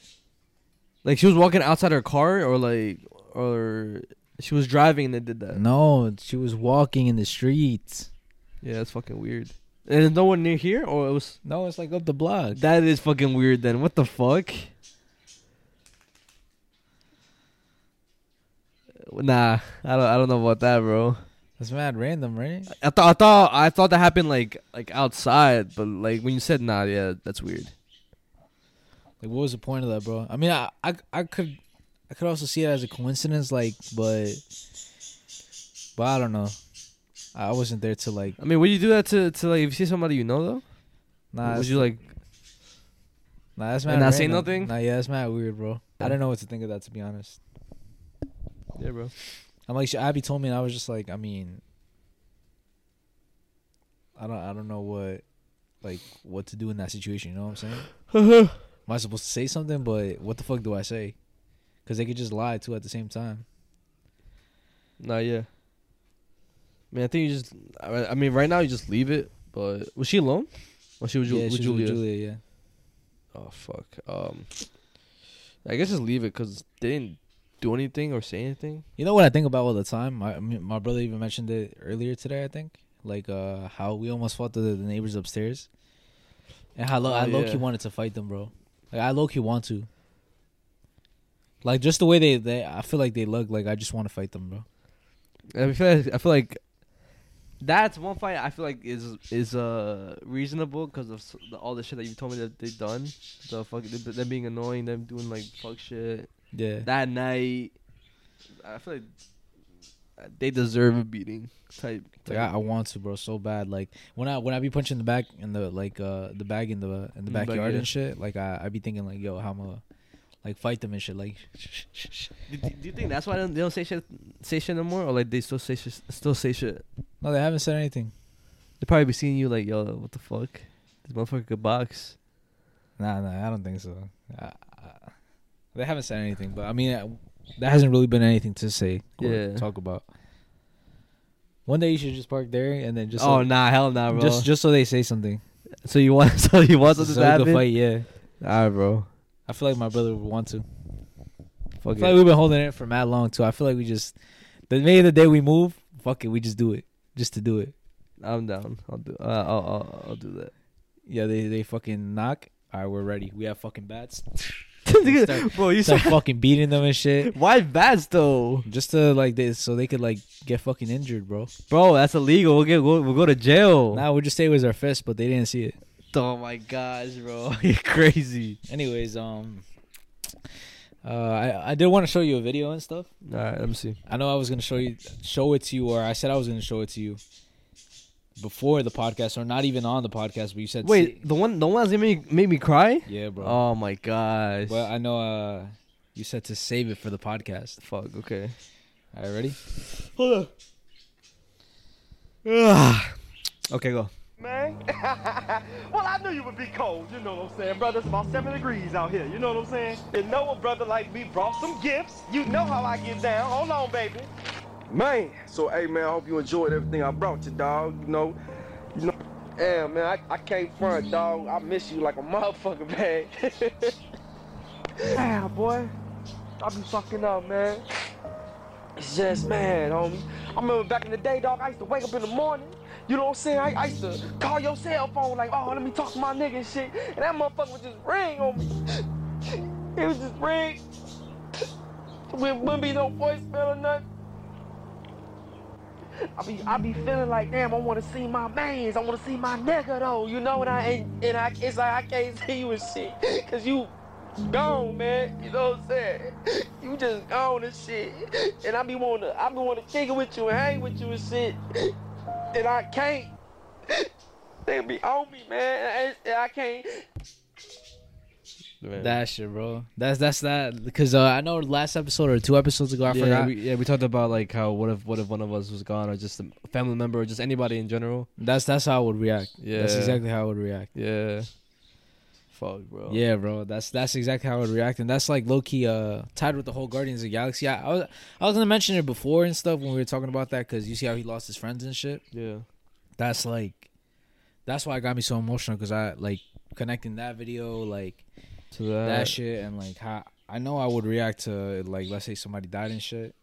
Like she was walking outside her car, or like, or she was driving and they did that. No, she was walking in the streets. Yeah, that's fucking weird. And there's no one near here, or it was. No, it's like up the block. That is fucking weird. Then what the fuck? Nah, I don't. I don't know about that, bro. That's mad random, right? I thought. I thought. I thought that happened like like outside, but like when you said nah, yeah, that's weird. Like, what was the point of that, bro? I mean, I, I, I could, I could also see it as a coincidence, like, but, but I don't know. I wasn't there to like, I mean, would you do that to to like if you see somebody you know though? nah. would you like? Nah, that's mad. and not say nothing? Nah, yeah, that's mad weird, bro. I don't know what to think of that, to be honest. Yeah, bro. I'm like, Abby told me, and I was just like, I mean, I don't, I don't know what, like, what to do in that situation. You know what I'm saying? [LAUGHS] Am I supposed to say something? But what the fuck do I say? Because they could just lie too at the same time. Nah, yeah. Man, I think you just. I I mean, right now you just leave it. But was she alone? Or she was yeah, with she's Julia? with Julia. Yeah. Oh fuck. Um, I guess just leave it because they didn't do anything or say anything. You know what I think about all the time? My I mean, my brother even mentioned it earlier today. I think like uh how we almost fought the, the neighbors upstairs, and how lo- Oh, I low yeah. key wanted to fight them, bro. Like I low key want to. Like just the way they they I feel like they look like I just want to fight them, bro. I feel like, I feel like that's one fight I feel like is is uh reasonable because of the, all the shit that you told me that they done. The fuck them being annoying, them doing like fuck shit Yeah. that night. I feel like they deserve a beating. Type. Like I, I want to, bro, so bad. Like when I when I be punching the back in the like uh the bag in the in the In the back, backyard yeah. and shit, like I I be thinking like yo how I'ma like fight them and shit. Like [LAUGHS] do, do- you think that's why they don't, they don't say shit say shit no more, or like they still say shit, still say shit? no, they haven't said anything. They probably be seeing you like, yo, what the fuck? This motherfucker could box. Nah, nah, I don't think so. I, I, they haven't said anything, but I mean, uh, there hasn't really been anything to say or Yeah. talk about. One day you should just park there and then just oh so, nah, hell nah, bro. just just so they say something. so you want [LAUGHS] so you want something we to happen? fight, yeah. Alright, bro. I feel like my brother would want to. I feel it. like we've been holding it for mad long too. I feel like we just the maybe the day we move, fuck it, we just do it just to do it. I'm down. I'll do. Uh, I'll, I'll I'll do that. Yeah, they they fucking knock. All right, we're ready. We have fucking bats. [LAUGHS] Start- bro, you Start said fucking beating them and shit. [LAUGHS] why bats though, Just to like they so they could like get fucking injured, bro. bro? That's illegal. We'll get we'll, we'll go to jail. Nah, we'll just say it was our fist, but they didn't see it. Oh my gosh, bro, [LAUGHS] you're crazy. Anyways, um, uh, I I did want to show you a video and stuff. All right, let me see. I know I was gonna show you show it to you, or I said I was gonna show it to you before the podcast, or not even on the podcast. But you said Wait, the one the one that's made me made me cry. yeah, bro. Oh my gosh. Well, I know uh, you said to save it for the podcast. Fuck. Okay. All right, ready? Hold on. [SIGHS] okay, go. Man. [LAUGHS] well, I knew you would be cold, you know what I'm saying, brother. It's about seven degrees out here, you know what I'm saying? And know a brother like me brought some gifts. You know how I get down. Hold on, baby. Man, so hey man, I hope you enjoyed everything I brought you, dog. You know, you know. Yeah, man, I, I can't front, dog. I miss you like a motherfucker, [LAUGHS] man. yeah, boy. I be fucking up, man. It's just, man, homie. I remember back in the day, dog, I used to wake up in the morning. You know what I'm saying? I, I used to call your cell phone like, oh, let me talk to my nigga and shit. And that motherfucker would just ring on me. It would just ring. Wouldn't wouldn't be no voicemail or nothing. I be, I be feeling like, damn, I want to see my mans. I want to see my nigga though, you know. And I, and, and I, it's like I can't [LAUGHS] see you and shit, cause you gone, man. You know what I'm saying? You just gone and shit. And I be wanna, I be wanna kick it with you and hang with you and shit. And I can't. They be on me, man. And I, I can't. That shit, bro. That's that's that because uh, I know last episode or two episodes ago I yeah, forgot. we, yeah, we talked about like how what if what if one of us was gone or just a family member or just anybody in general. That's that's how I would react. Yeah. that's exactly how I would react. Yeah. Fuck, bro. Yeah, bro. That's that's exactly how I would react, and that's like low key uh tied with the whole Guardians of the Galaxy. I, I was I was gonna mention it before and stuff when we were talking about that because you see how he lost his friends and shit. Yeah. That's like, that's why it got me so emotional because I like connecting that video like To that. that shit and like how I know I would react to like let's say somebody died and shit.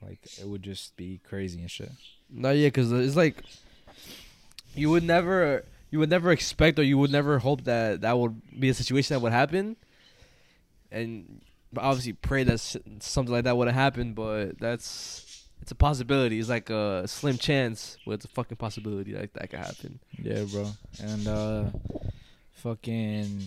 Like it would just be crazy and shit. No, yeah, because it's like you would never you would never expect or you would never hope that that would be a situation that would happen, and obviously pray that something like that would have happened. But that's it's a possibility. It's like a slim chance, but it's a fucking possibility that that could happen. Yeah, bro. And uh fucking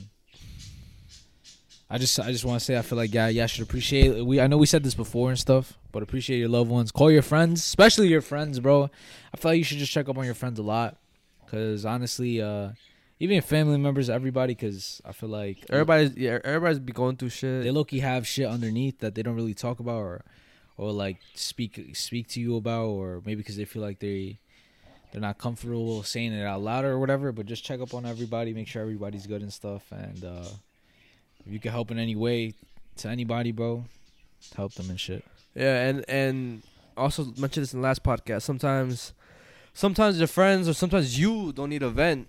I just I just want to say I feel like yeah, yeah, should appreciate we I know we said this before and stuff, but appreciate your loved ones. Call your friends, especially your friends, bro. I feel like you should just check up on your friends a lot cuz honestly uh even family members, everybody cuz I feel like Everybody's yeah, everybody's be going through shit. they low key have shit underneath that they don't really talk about or or like speak speak to you about or maybe because they feel like they they're not comfortable saying it out loud or whatever but just check up on everybody make sure everybody's good and stuff and uh if you can help in any way to anybody bro help them and shit Yeah, and and also mentioned this in the last podcast. Sometimes, sometimes your friends or sometimes you don't need a vent.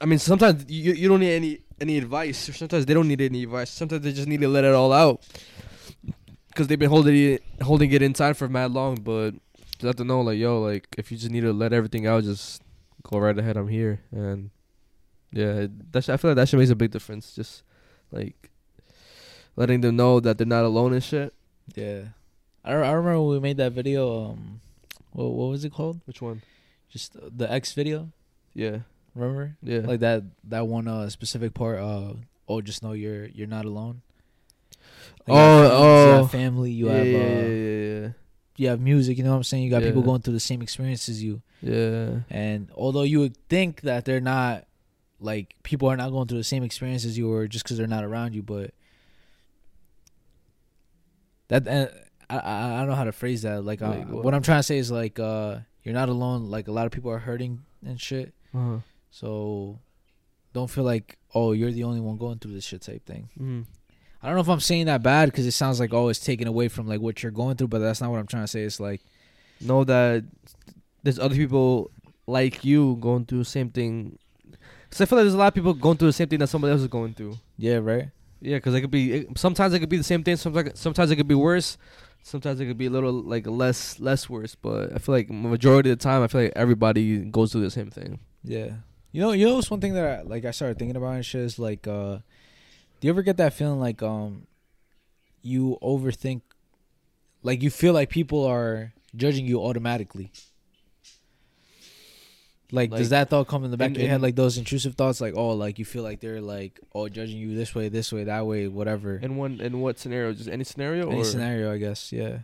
I mean, sometimes you you don't need any any advice, or sometimes they don't need any advice. Sometimes they just need to let it all out because they've been holding it holding it inside for mad long. But just have to know, like, yo, like if you just need to let everything out, just go right ahead. I'm here, and yeah, that sh- I feel like that should makes a big difference. Just like letting them know that they're not alone and shit. yeah i, I remember when we made that video um what, what was it called Which one? Just uh, the x video Yeah, remember yeah. like that that one uh specific part uh oh just know you're you're not alone Like, you Oh, you oh. have family you yeah, have yeah, uh yeah, yeah, you have music you know what i'm saying you got people going through the same experience as you yeah. and although you would think that they're not like people are not going through the same experience as you or just because they're not around you but that uh, I, I I don't know how to phrase that like, uh, what? what i'm trying to say is like uh you're not alone like a lot of people are hurting and shit Uh-huh. so don't feel like oh you're the only one going through this shit type thing hmm I don't know if I'm saying that bad because it sounds like oh it's taken away from like what you're going through, but that's not what I'm trying to say. It's like Know that there's other people like you going through the same thing. Cause I feel like there's a lot of people going through the same thing that somebody else is going through. yeah, right. Yeah, because it could be it, sometimes it could be the same thing. Sometimes sometimes it could be worse. Sometimes it could be a little like less less worse. But I feel like majority of the time, I feel like everybody goes through the same thing. Yeah. You know, you know, it's one thing that I, like I started thinking about and shit is like, uh, do you ever get that feeling like um, you overthink, like you feel like people are judging you automatically. Like, Like, does that thought come in the back in- of your head? Like those intrusive thoughts, like oh, like you feel like they're like oh judging you this way, this way, that way, whatever. In one in what scenario? Just any scenario Any or scenario, I guess, yeah.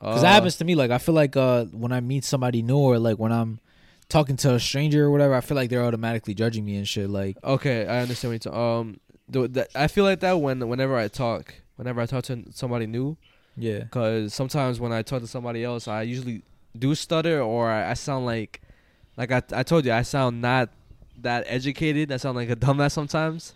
Uh, Because that happens to me. Like I feel like uh when I meet somebody new or like when I'm talking to a stranger or whatever, I feel like they're automatically judging me and shit. Like Okay, I understand what you're talking. Um, I feel like that when whenever I talk, whenever I talk to somebody new, yeah, because sometimes when I talk to somebody else, I usually do stutter or I, I sound like, like I I told you, I sound not that educated. I sound like a [LAUGHS] dumbass sometimes.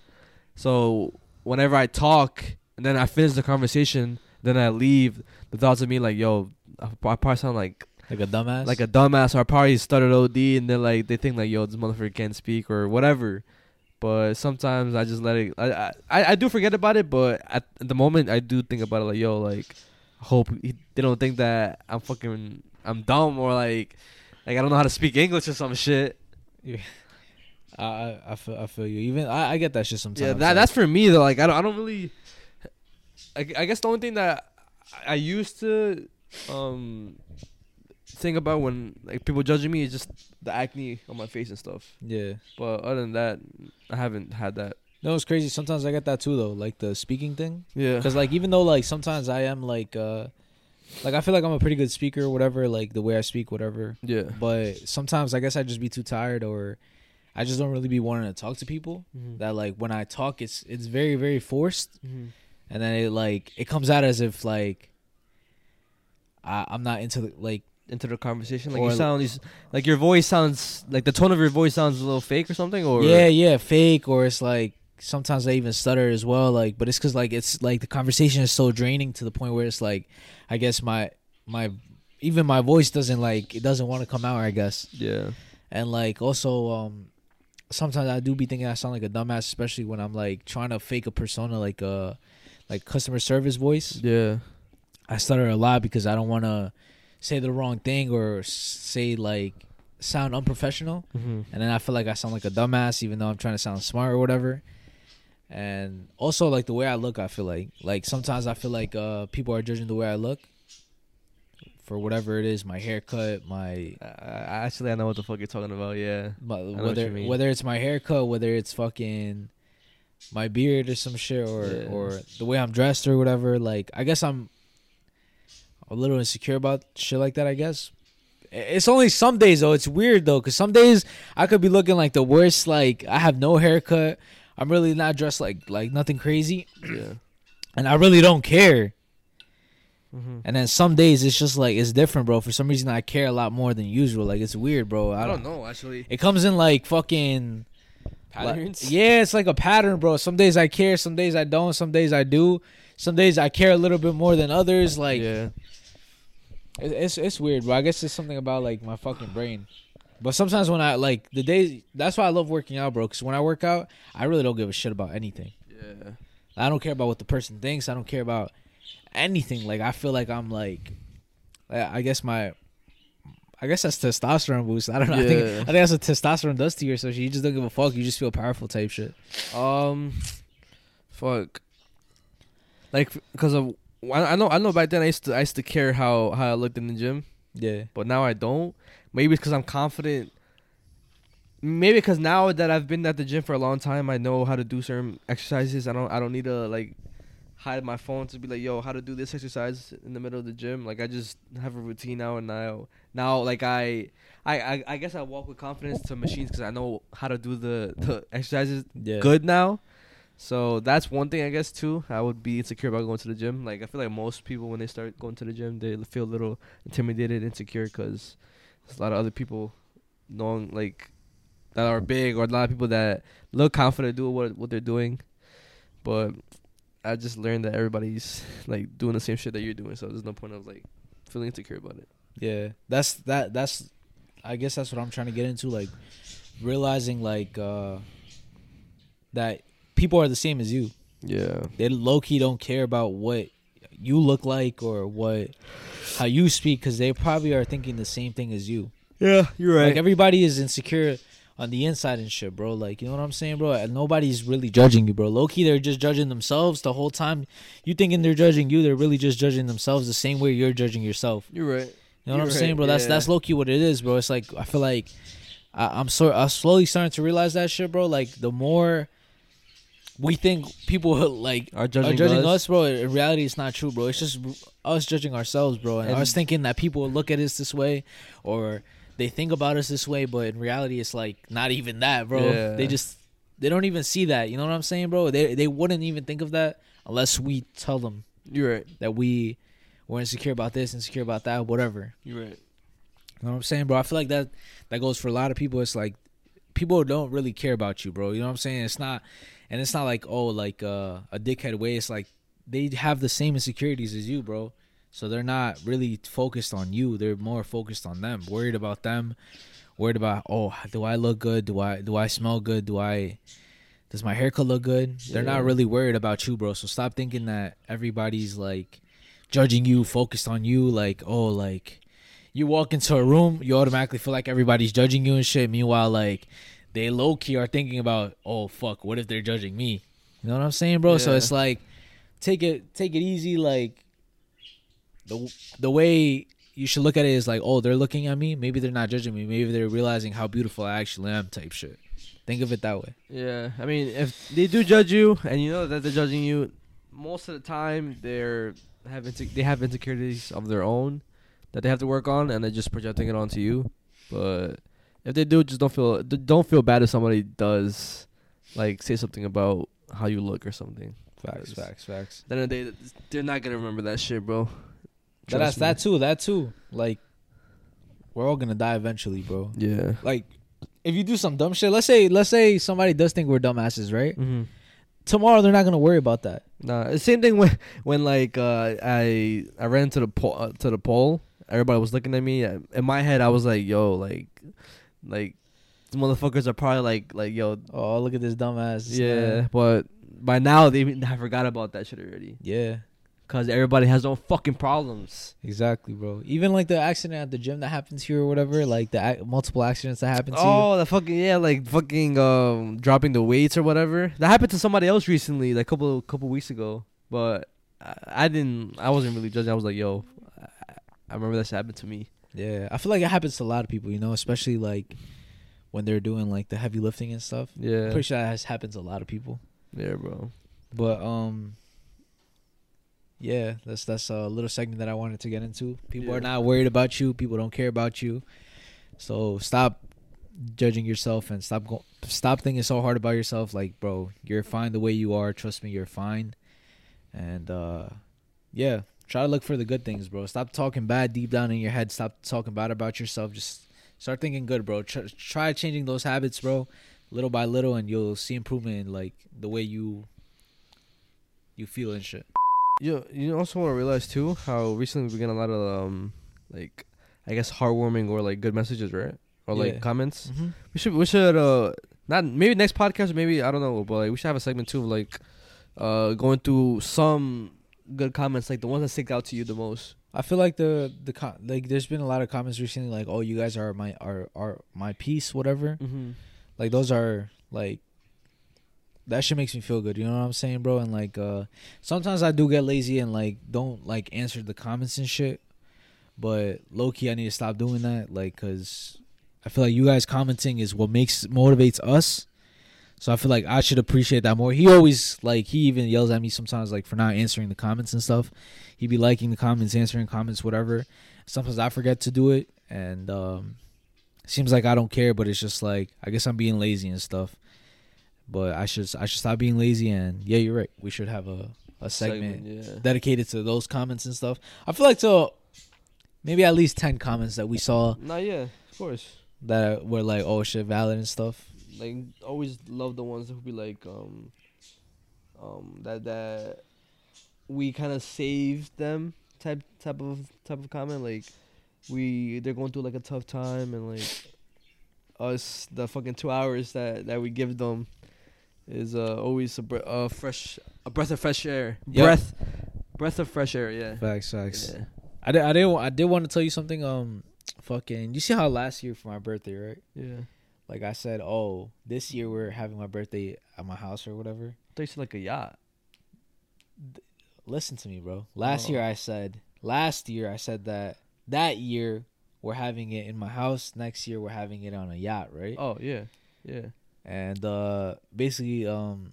So whenever I talk and then I finish the conversation, then I leave. The thoughts of me like, yo, I I probably sound like like a dumbass. like a dumbass or I probably stuttered OD and then like they think like yo this motherfucker can't speak or whatever. But sometimes I just let it. I I, I do forget about it, but at, the moment I do think about it like yo like hope he, they don't think that I'm fucking I'm dumb or like like I don't know how to speak English or some shit. I I, I feel I feel you. Even I, I get that shit sometimes. Yeah, that like- that's for me though. Like I don't I don't really. I, I guess the only thing that I used to um think about when like people judging me is just the acne on my face and stuff. yeah. But other than that, I haven't had that. No, it's crazy. Sometimes I get that too though, like the speaking thing. Yeah. Because like even though like sometimes I am like uh like I feel like I'm a pretty good speaker or whatever, like the way I speak, whatever. Yeah. But sometimes I guess I just be too tired or I just don't really be wanting to talk to people. Mhm. That like when I talk, it's it's very very forced, Mhm. and then it like it comes out as if like I, I'm not into the, like Into the conversation, like Or- you sound, you, like your voice sounds, like the tone of your voice sounds a little fake or something, or yeah yeah fake or it's like sometimes I even stutter as well. Like, but it's because like it's like the conversation is so draining to the point where it's like I guess my my even my voice doesn't like it doesn't want to come out. I guess. yeah, and like also um sometimes i do be thinking i sound like a dumbass especially when i'm like trying to fake a persona like uh like customer service voice yeah, i stutter a lot because i don't want to say the wrong thing or say like sound unprofessional, Mm-hmm. and then I feel like I sound like a dumbass, even though I'm trying to sound smart or whatever. And also like the way I look, I feel like like sometimes I feel like uh people are judging the way I look for whatever it is, my haircut, my I actually I know what the fuck you're talking about. Yeah. my, whether whether it's my haircut, whether it's fucking my beard or some shit, or Yeah. or the way I'm dressed or whatever. Like I guess I'm a little insecure about shit like that. I guess it's only some days though. It's weird though, cause some days I could be looking like the worst. Like I have no haircut. I'm really not dressed like like nothing crazy, Yeah. and I really don't care. Mm-hmm. And then some days it's just like it's different, bro. For some reason I care a lot more than usual. Like it's weird, bro. I, I don't know actually. It comes in like fucking like- Patterns. yeah, it's like a pattern, bro. Some days I care, some days I don't, some days I do. Some days I care a little bit more than others. Like yeah. it's it's weird, bro. I guess it's something about like my fucking brain. But sometimes when I like the days, that's why I love working out, bro. Because when I work out, I really don't give a shit about anything. Yeah. I don't care about what the person thinks. I don't care about anything. Like I feel like I'm like, I guess my, I guess that's testosterone boost. I don't know. I think I think that's what testosterone does to you. So you just don't give a fuck. You just feel powerful type shit. Um, fuck. Like, because of I I know I know back then I used to I used to care how how I looked in the gym, Yeah. but now I don't. Maybe it's because I'm confident. Maybe because now that I've been at the gym for a long time, I know how to do certain exercises. I don't I don't need to like hide my phone to be like, yo, how to do this exercise in the middle of the gym. Like I just have a routine now, and now now like I. I, I, I guess I walk with confidence to machines because I know how to do the, the exercises Yeah. good now. So that's one thing I guess too. I would be insecure about going to the gym. Like I feel like most people when they start going to the gym, they feel a little intimidated, insecure because there's a lot of other people knowing like that are big or a lot of people that look confident doing what what they're doing. But I just learned that everybody's like doing the same shit that you're doing, so there's no point of like feeling insecure about it. Yeah, that's that. That's, I guess that's what I'm trying to get into. Like, realizing like uh that people are the same as you. Yeah. They low key don't care about what you look like or what how you speak because they probably are thinking the same thing as you. Yeah, you're right. Like everybody is insecure on the inside and shit, bro. Like you know what I'm saying, bro. Nobody's really judging you, bro. Low key, they're just judging themselves the whole time. You thinking they're judging you, they're really just judging themselves the same way you're judging yourself. you're right. You know what I'm You're saying, bro? That's yeah. that's low key what it is, bro. It's like I feel like I, I'm so I'm slowly starting to realize that shit, bro. Like the more we think people [LAUGHS] like Are are judging, judging, us. us, bro. In reality, it's not true, bro. It's just us judging ourselves, bro, and, And- us thinking that people will look at us this way, or they think about us this way, but in reality, it's like not even that, bro. Yeah. They just they don't even see that. You know what I'm saying, bro? They they wouldn't even think of that unless we tell them You're right. that we we're insecure about this, insecure about that, whatever. You're right. You know what I'm saying, bro? I feel like that that goes for a lot of people. It's like people don't really care about you, bro. You know what I'm saying? It's not, and it's not like oh, like uh, a dickhead way. It's like they have the same insecurities as you, bro. So they're not really focused on you. They're more focused on them, worried about them, worried about oh, do I look good? Do I do I smell good? Do I does my haircut look good? They're Yeah. not really worried about you, bro. So stop thinking that everybody's like judging you, focused on you, like oh, like you walk into a room, you automatically feel like everybody's judging you and shit. Meanwhile, like they low key are thinking about, oh fuck, what if they're judging me? You know what I'm saying, bro? So it's like take it take it easy. Like the the way you should look at it is like, oh, they're looking at me. Maybe they're not judging me. Maybe they're realizing how beautiful I actually am. Type shit. Think of it that way. Yeah, I mean, if they do judge you, and you know that they're judging you, most of the time they're have inse- they have insecurities of their own that they have to work on, and they're just projecting it onto you. But if they do, just don't feel don't feel bad if somebody does like say something about how you look or something. Facts, facts, facts. Then they they're not gonna remember that shit, bro. That, that's me. that too. That too. Like we're all gonna die eventually, bro. Yeah. Like if you do some dumb shit, let's say let's say somebody does think we're dumbasses, right? Mm-hmm. Tomorrow they're not gonna worry about that. Nah, same thing when when like uh, I I ran into the pole uh, to the pole. Everybody was looking at me. I- In my head, I was like, "Yo, like, like, the motherfuckers are probably like, like, yo, Oh, look at this dumbass. yeah." But by now, they even- I forgot about that shit already. Yeah. Cause everybody has their own fucking problems. Exactly, bro. Even like the accident at the gym that happens you or whatever, like the ac- multiple accidents that happen. to you. Oh, the fucking yeah, like fucking um dropping the weights or whatever. That happened to somebody else recently, like a couple couple weeks ago. But I, I didn't. I wasn't really judging. I was like, yo, I, I remember that happened to me. Yeah, I feel like it happens to a lot of people, you know, especially like when they're doing like the heavy lifting and stuff. Yeah, I'm Pretty sure that has happened to a lot of people. yeah, bro. But um yeah, that's that's a little segment that I wanted to get into. People are not worried about you. People don't care about you. So stop judging yourself and stop go- stop thinking so hard about yourself like, bro, you're fine the way you are. Trust me, you're fine. And uh yeah, try to look for the good things, bro. Stop talking bad deep down in your head. Stop talking bad about yourself. Just start thinking good, bro. Try, try changing those habits, bro, little by little and you'll see improvement in like the way you you feel and shit. You you also want to realize too how recently we get a lot of um like I guess heartwarming or like good messages, right? Or like Yeah. comments. Mm-hmm. We should we should uh not maybe next podcast maybe I don't know, but like we should have a segment too of like uh going through some good comments like the ones that stick out to you the most. I feel like the the co- like there's been a lot of comments recently like oh you guys are my are are my piece whatever Mm-hmm. like those are like that shit makes me feel good you know what I'm saying bro and like uh sometimes I do get lazy and like don't like answer the comments and shit but low key I need to stop doing that like cuz I feel like you guys commenting is what makes motivates us so I feel like I should appreciate that more. He always like he even yells at me sometimes like for not answering the comments and stuff. He'd be liking the comments, answering comments, whatever. Sometimes I forget to do it, and um, seems like I don't care, but it's just like I guess I'm being lazy and stuff. But I should I should stop being lazy and yeah, you're right. We should have a a segment, yeah. dedicated to those comments and stuff. I feel like to maybe at least ten comments that we saw Nah, yeah, of course. that were like oh shit valid and stuff. Like always love the ones who be like um um that that we kind of saved them type type of type of comment like we they're going through like a tough time and like us the fucking two hours that that we give them is uh always a, bre- fresh a breath of fresh air Yep. breath breath of fresh air yeah Facts, facts. yeah I did, I did, I did want to tell you something. Um, fucking, you see how last year for my birthday, right? yeah Like I said, oh, this year we're having my birthday at my house or whatever. they said like a yacht Listen to me, bro. Last Oh. year I said, last year I said that that year we're having it in my house. Next year we're having it on a yacht, right? oh yeah yeah And uh, basically, um,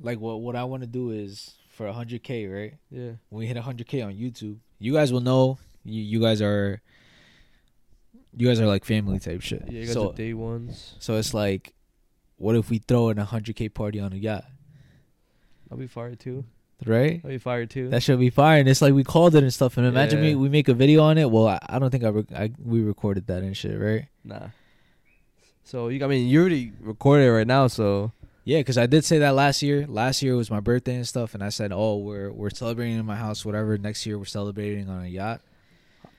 like what what I want to do is for 100k, right? yeah when we hit 100k on YouTube, you guys will know. You you guys are you guys are like family type shit. yeah you guys so are day ones so it's like, what if we throw in a 100k party on a yacht, I'll be fired too right? I'll be fired too That should be fire. And it's like we called it and stuff. And imagine we, Yeah. we make a video on it. Well, I, I don't think I, rec- I we recorded that and shit, right? Nah. So you, I mean, you already recorded it right now, so Yeah, because I did say that last year. Last year was my birthday and stuff, and I said, "Oh, we're we're celebrating in my house, whatever." Next year we're celebrating on a yacht.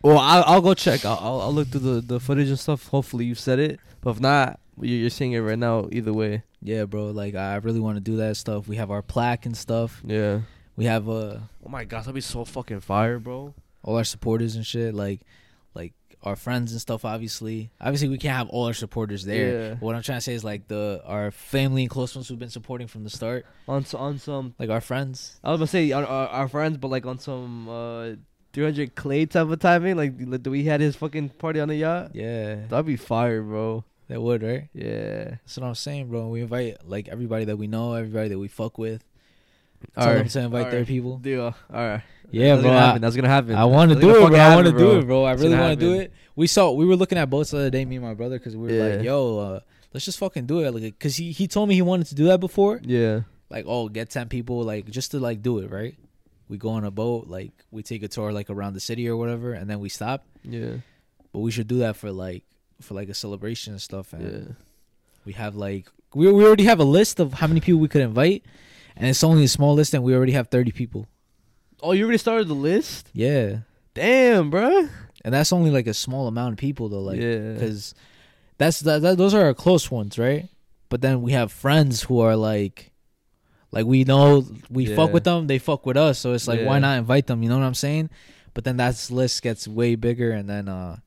Well, I'll, I'll go check. I'll, I'll I'll look through the, the footage and stuff. Hopefully, you said it, but if not, you're, you're seeing it right now. Either way, Yeah, bro. Like I really want to do that stuff. We have our plaque and stuff. yeah. We have uh Oh my gosh, that'd be so fucking fire, bro. all our supporters and shit. Like like our friends and stuff. Obviously, obviously we can't have all our supporters there. Yeah. But what I'm trying to say is like the our family and close ones who've been supporting from the start, On s- on some, like our friends. I was gonna say on our, our friends, but like on some uh 300 clay type of timing. Like, like do we had his fucking party on the yacht? Yeah, That'd be fire, bro. that would right. Yeah. That's what I'm saying, bro. We invite like everybody that we know, everybody that we fuck with. All them right. to invite All their right. people. Deal. All right. Yeah, That's bro. Gonna I-. That's gonna happen. I want to do it, bro. I want to do it, bro. I really want to do it. We saw we were looking at boats the other day, me and my brother, because we were Yeah. like, "Yo, uh, let's just fucking do it." Like, because he he told me he wanted to do that before. Yeah. Like, oh, get ten people, like just to like do it, right? We go on a boat, like we take a tour like around the city or whatever, and then we stop. Yeah. But we should do that for like for like a celebration and stuff. And Yeah. we have like we we already have a list of how many people we could invite, and it's only a small list, and we already have thirty people. Oh, you already started the list? Yeah, Damn, bro. and that's only like a small amount of people though. Like, yeah. because that's that, that those are our close ones, right? But then we have friends who are like, Like we know we fuck with them, they fuck with us. So it's like why not invite them? You know what I'm saying? But then that list gets way bigger, and then uh,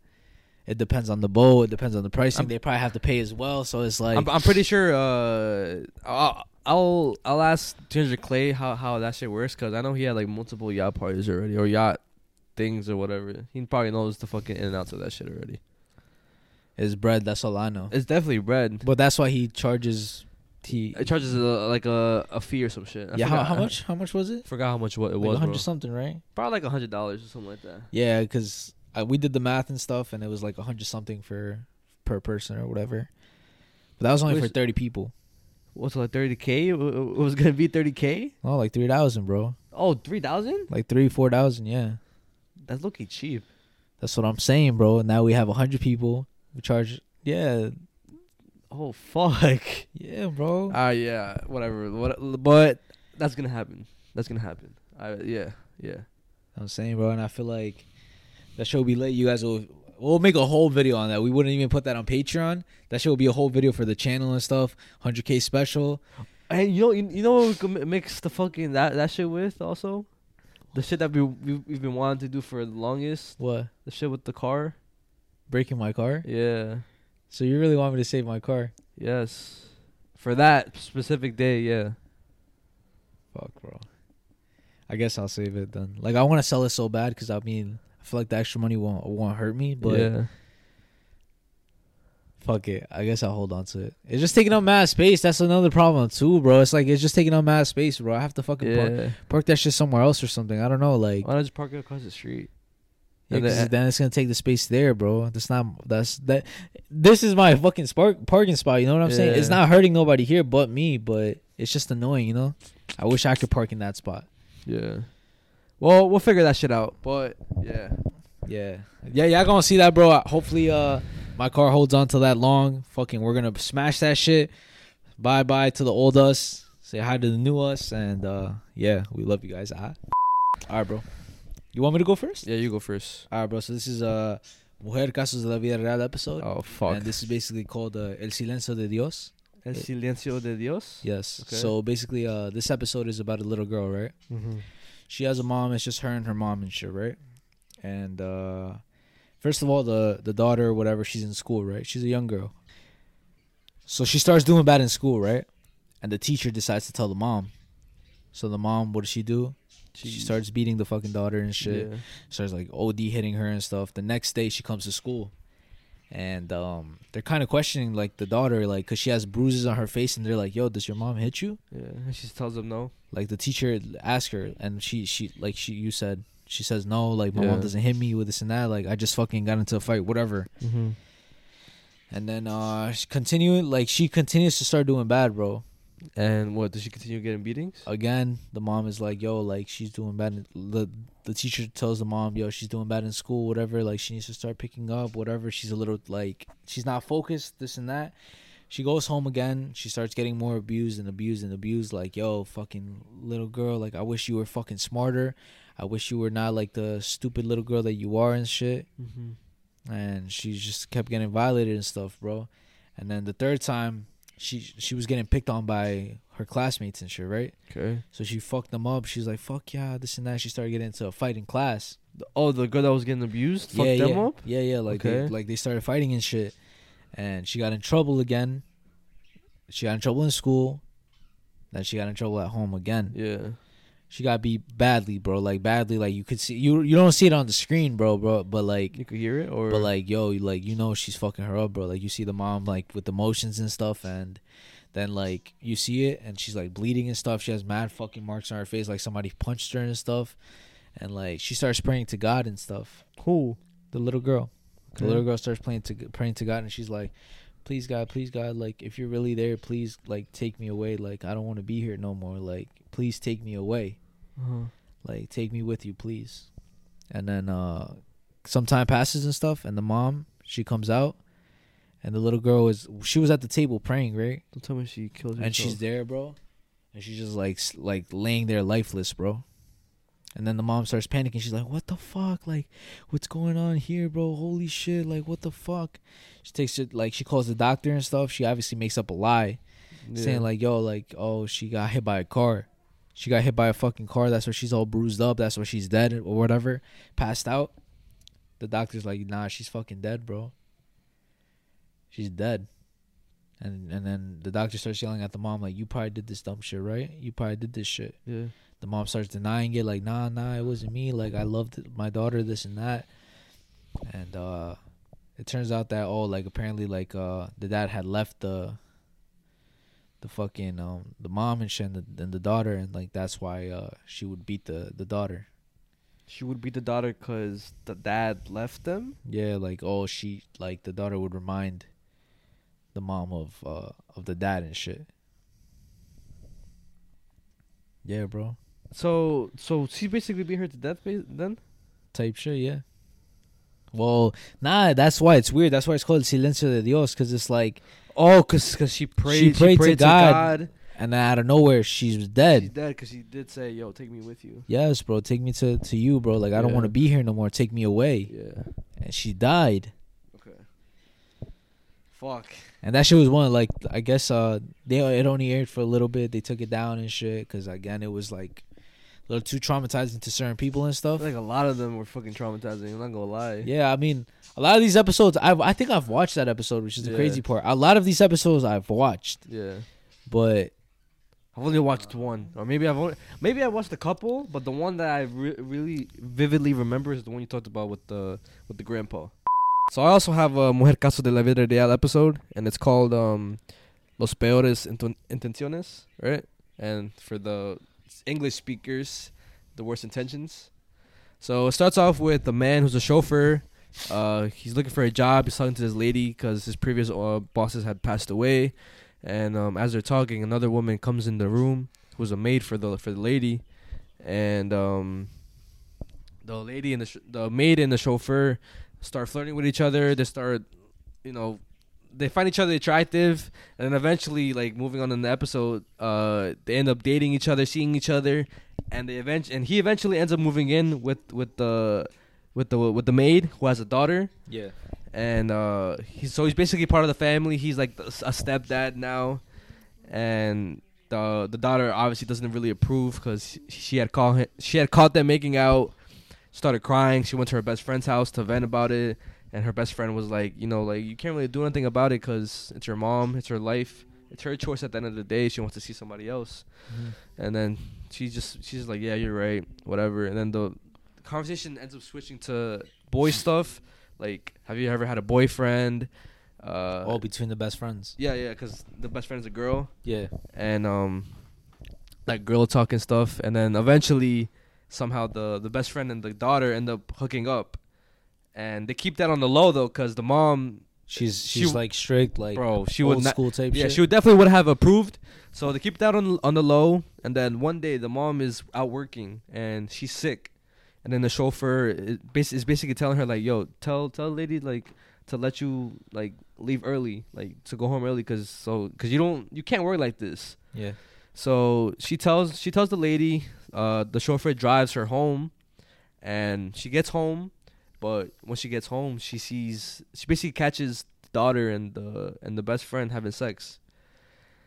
it depends on the bowl. It depends on the pricing. I'm- they probably have to pay as well. So it's like I'm, I'm pretty sure. Uh, I'll I'll, I'll ask Ginger Clay how how that shit works because I know he had like multiple yacht parties already or yacht things or whatever. He probably knows the fucking in and outs of that shit already. it's bread. That's all I know. It's definitely bread. But that's why he charges. He It charges a, like a, a fee or some shit. I yeah. How, forgot- how I [LAUGHS] much? How much was it? Forgot how much what it Like was. a hundred something, right? Probably like a hundred dollars or something like that. Yeah, because we did the math and stuff, and it was like a hundred something for per person or whatever. But that was only for thirty people. What's it, like thirty k? It was gonna be thirty k. Oh, like three thousand, bro. Oh, three thousand? Like three, four thousand. Yeah, That's looking cheap. that's what I'm saying, bro. And now we have a hundred people. We charge. Yeah, Oh fuck. [LAUGHS] yeah, bro. Ah, yeah, whatever. What? But that's gonna happen. That's gonna happen. I yeah, yeah. I'm saying, bro, and I feel like that show will be late. You guys will. We'll make a whole video on that. We wouldn't even put that on Patreon. That show will be a whole video for the channel and stuff. 100k special. And you know, you, you know what we could mi- mix the fucking that that shit with also, the shit that we, we we've been wanting to do for the longest. What? The shit with the car. Breaking my car? Yeah. So you really want me to save my car? Yes. For that specific day, yeah. Fuck, bro. I guess I'll save it then. Like I want to sell it so bad because I mean I feel like the extra money won't won't hurt me, but yeah. fuck it. I guess I'll hold on to it. It's just taking up mad space. That's another problem too, bro. It's like it's just taking up mad space, bro. I have to fucking park, Yeah. park that shit somewhere else or something. I don't know, like Why not just park it across the street? Yeah, then- then it's gonna take the space there, bro. That's not that's that. This is my fucking spark parking spot. You know what I'm saying? It's not hurting nobody here but me, but it's just annoying. You know? I wish I could park in that spot. Yeah. Well, we'll figure that shit out. But yeah. Yeah, yeah, y'all gonna see that, bro. Hopefully, uh, my car holds on to that long. Fucking, we're gonna smash that shit. Bye, bye to the old us. Say hi to the new us, and uh, yeah, we love you guys. Ah. All right, bro. You want me to go first? Yeah, you go first. All right, bro. So this is uh, Mujer Casos de la Vida Real episode, Oh fuck. and this is basically called uh, El Silencio de Dios. El silencio de Dios. Yes. Okay. So basically, uh, this episode is about a little girl, right? Mm-hmm. she has a mom. It's just her and her mom and shit, right? And uh, first of all, the the daughter, whatever, she's in school, right? She's a young girl. So she starts doing bad in school, right? And the teacher decides to tell the mom. So the mom, what does she do? She starts beating the fucking daughter and shit. Yeah. Starts like OD hitting her and stuff. The next day she comes to school, and um, they're kind of questioning like the daughter, like, cause she has bruises on her face, and they're like, "Yo, does your mom hit you?" Yeah. And she tells them no. like the teacher asked her and she she like she you said she says no like my mom doesn't hit me with this and that like i just fucking got into a fight whatever Mm-hmm. and then uh she continue like she continues to start doing bad bro And what? Does she continue getting beatings? again the mom is like yo like she's doing bad in- the the teacher tells the mom yo she's doing bad in school whatever like she needs to start picking up whatever she's a little like she's not focused this and that she goes home again she starts getting more abused and abused and abused like yo fucking little girl like i wish you were fucking smarter i wish you were not like the stupid little girl that you are and shit Mm-hmm. and she just kept getting violated and stuff, bro. And then the third time, she she was getting picked on by her classmates and shit, right? Okay. So she fucked them up. She's like, "Fuck yeah, this and that." She started getting into a fight in class. Oh, the girl that was getting abused fucked yeah, them yeah. up. Yeah, yeah. Like they, like they started fighting and shit, and she got in trouble again. She got in trouble in school. Then she got in trouble at home again. Yeah. She got beat badly, bro. Like badly. Like you could see you you don't see it on the screen, bro, bro. But like You could hear it, or But like, yo, like you know she's fucking her up, bro. Like you see the mom like with the motions and stuff, and then like you see it, and she's like bleeding and stuff. She has mad fucking marks on her face, like somebody punched her and stuff. And like she starts praying to God and stuff. who? The little girl, the little girl starts playing to praying to God, and she's like, "Please God, please God, like if you're really there, please like take me away. Like I don't want to be here no more. Like please take me away." Uh-huh. like take me with you please and then uh some time passes and stuff and the mom she comes out and the little girl is she was at the table praying right Don't tell me she killed herself. and she's there bro and she's just like like laying there lifeless bro and then the mom starts panicking she's like what the fuck like what's going on here bro holy shit like what the fuck she takes it like she calls the doctor and stuff she obviously makes up a lie saying like, "Yo, like, oh, she got hit by a car. She got hit by a fucking car. That's why she's all bruised up. That's why she's dead or whatever, passed out." The doctor's like, "Nah, she's fucking dead, bro. She's dead." And and then the doctor starts yelling at the mom like, "You probably did this dumb shit, right? You probably did this shit." yeah. The mom starts denying it, like, "Nah, nah, it wasn't me. Like, I loved my daughter, this and that." And uh, it turns out that oh, like apparently, like uh, the dad had left the the fucking um the mom and shit and the, and the daughter, and like that's why uh she would beat the the daughter. She would beat the daughter because the dad left them. Yeah, like oh she like the daughter would remind the mom of uh of the dad and shit. Yeah, bro. So so she basically beat her to death then. Type shit, yeah. Well, nah, that's why it's weird. That's why it's called Silencio de Dios, because it's like, Oh, cause, cause she prayed. she prayed to prayed God. and then out of nowhere, she was She's dead. dead because she did say, "Yo, take me with you." Yes, bro, take me to, to you, bro. Like, I don't want to be here no more. Take me away. Yeah. And she died. Okay. Fuck. And that shit was one, like, I guess uh they it only aired for a little bit. They took it down and shit, because, again, it was, like, little too traumatizing to certain people and stuff. feel like a lot of them were fucking traumatizing. I'm not gonna lie. Yeah, I mean, a lot of these episodes, I I think I've watched that episode, which is the Yeah. crazy part. A lot of these episodes I've watched, Yeah. but I've only watched one, or maybe I've only maybe I watched a couple, but the one that I re- really vividly remember is the one you talked about with the with the grandpa. So I also have a Mujer Caso de la Vida Real episode, and it's called um, Los Peores Intenciones, right? And for the English speakers, the worst intentions. So it starts off with a man who's a chauffeur. Uh, he's looking for a job. He's talking to this lady because his previous uh, bosses had passed away. And um, as they're talking, another woman comes in the room who's a maid for the for the lady, and um, the lady and the sh- the maid and the chauffeur start flirting with each other. They start, you know, they find each other attractive, and then eventually, like moving on in the episode, uh, they end up dating each other, seeing each other, and they event- and he eventually ends up moving in with with the with the with the maid who has a daughter. Yeah, and uh he's so he's basically part of the family. He's like a stepdad now. And the the daughter obviously doesn't really approve because she had caught him, she had caught them making out started crying. She went to her best friend's house to vent about it and her best friend was like you know like you can't really do anything about it because it's her mom it's her life it's her choice at the end of the day she wants to see somebody else. And then she just she's like yeah you're right whatever. And then the conversation ends up switching to boy stuff like have you ever had a boyfriend? Uh all between the best friends. yeah yeah because the best friend's a girl. Yeah, and um like girl talk and stuff and then eventually somehow the the best friend and the daughter end up hooking up and they keep that on the low though because the mom she's she's w- like strict, like bro she old would not school type yeah, shit. she would definitely would have approved. So they keep that on on the low, and then one day the mom is out working and she's sick, and then the chauffeur is, bas- is basically telling her like, "Yo, tell tell the lady like to let you like leave early, like to go home early, cause so cause you don't you can't work like this." yeah, So she tells she tells the lady, uh, the chauffeur drives her home, and she gets home, but when she gets home, she sees she basically catches the daughter and the and the best friend having sex.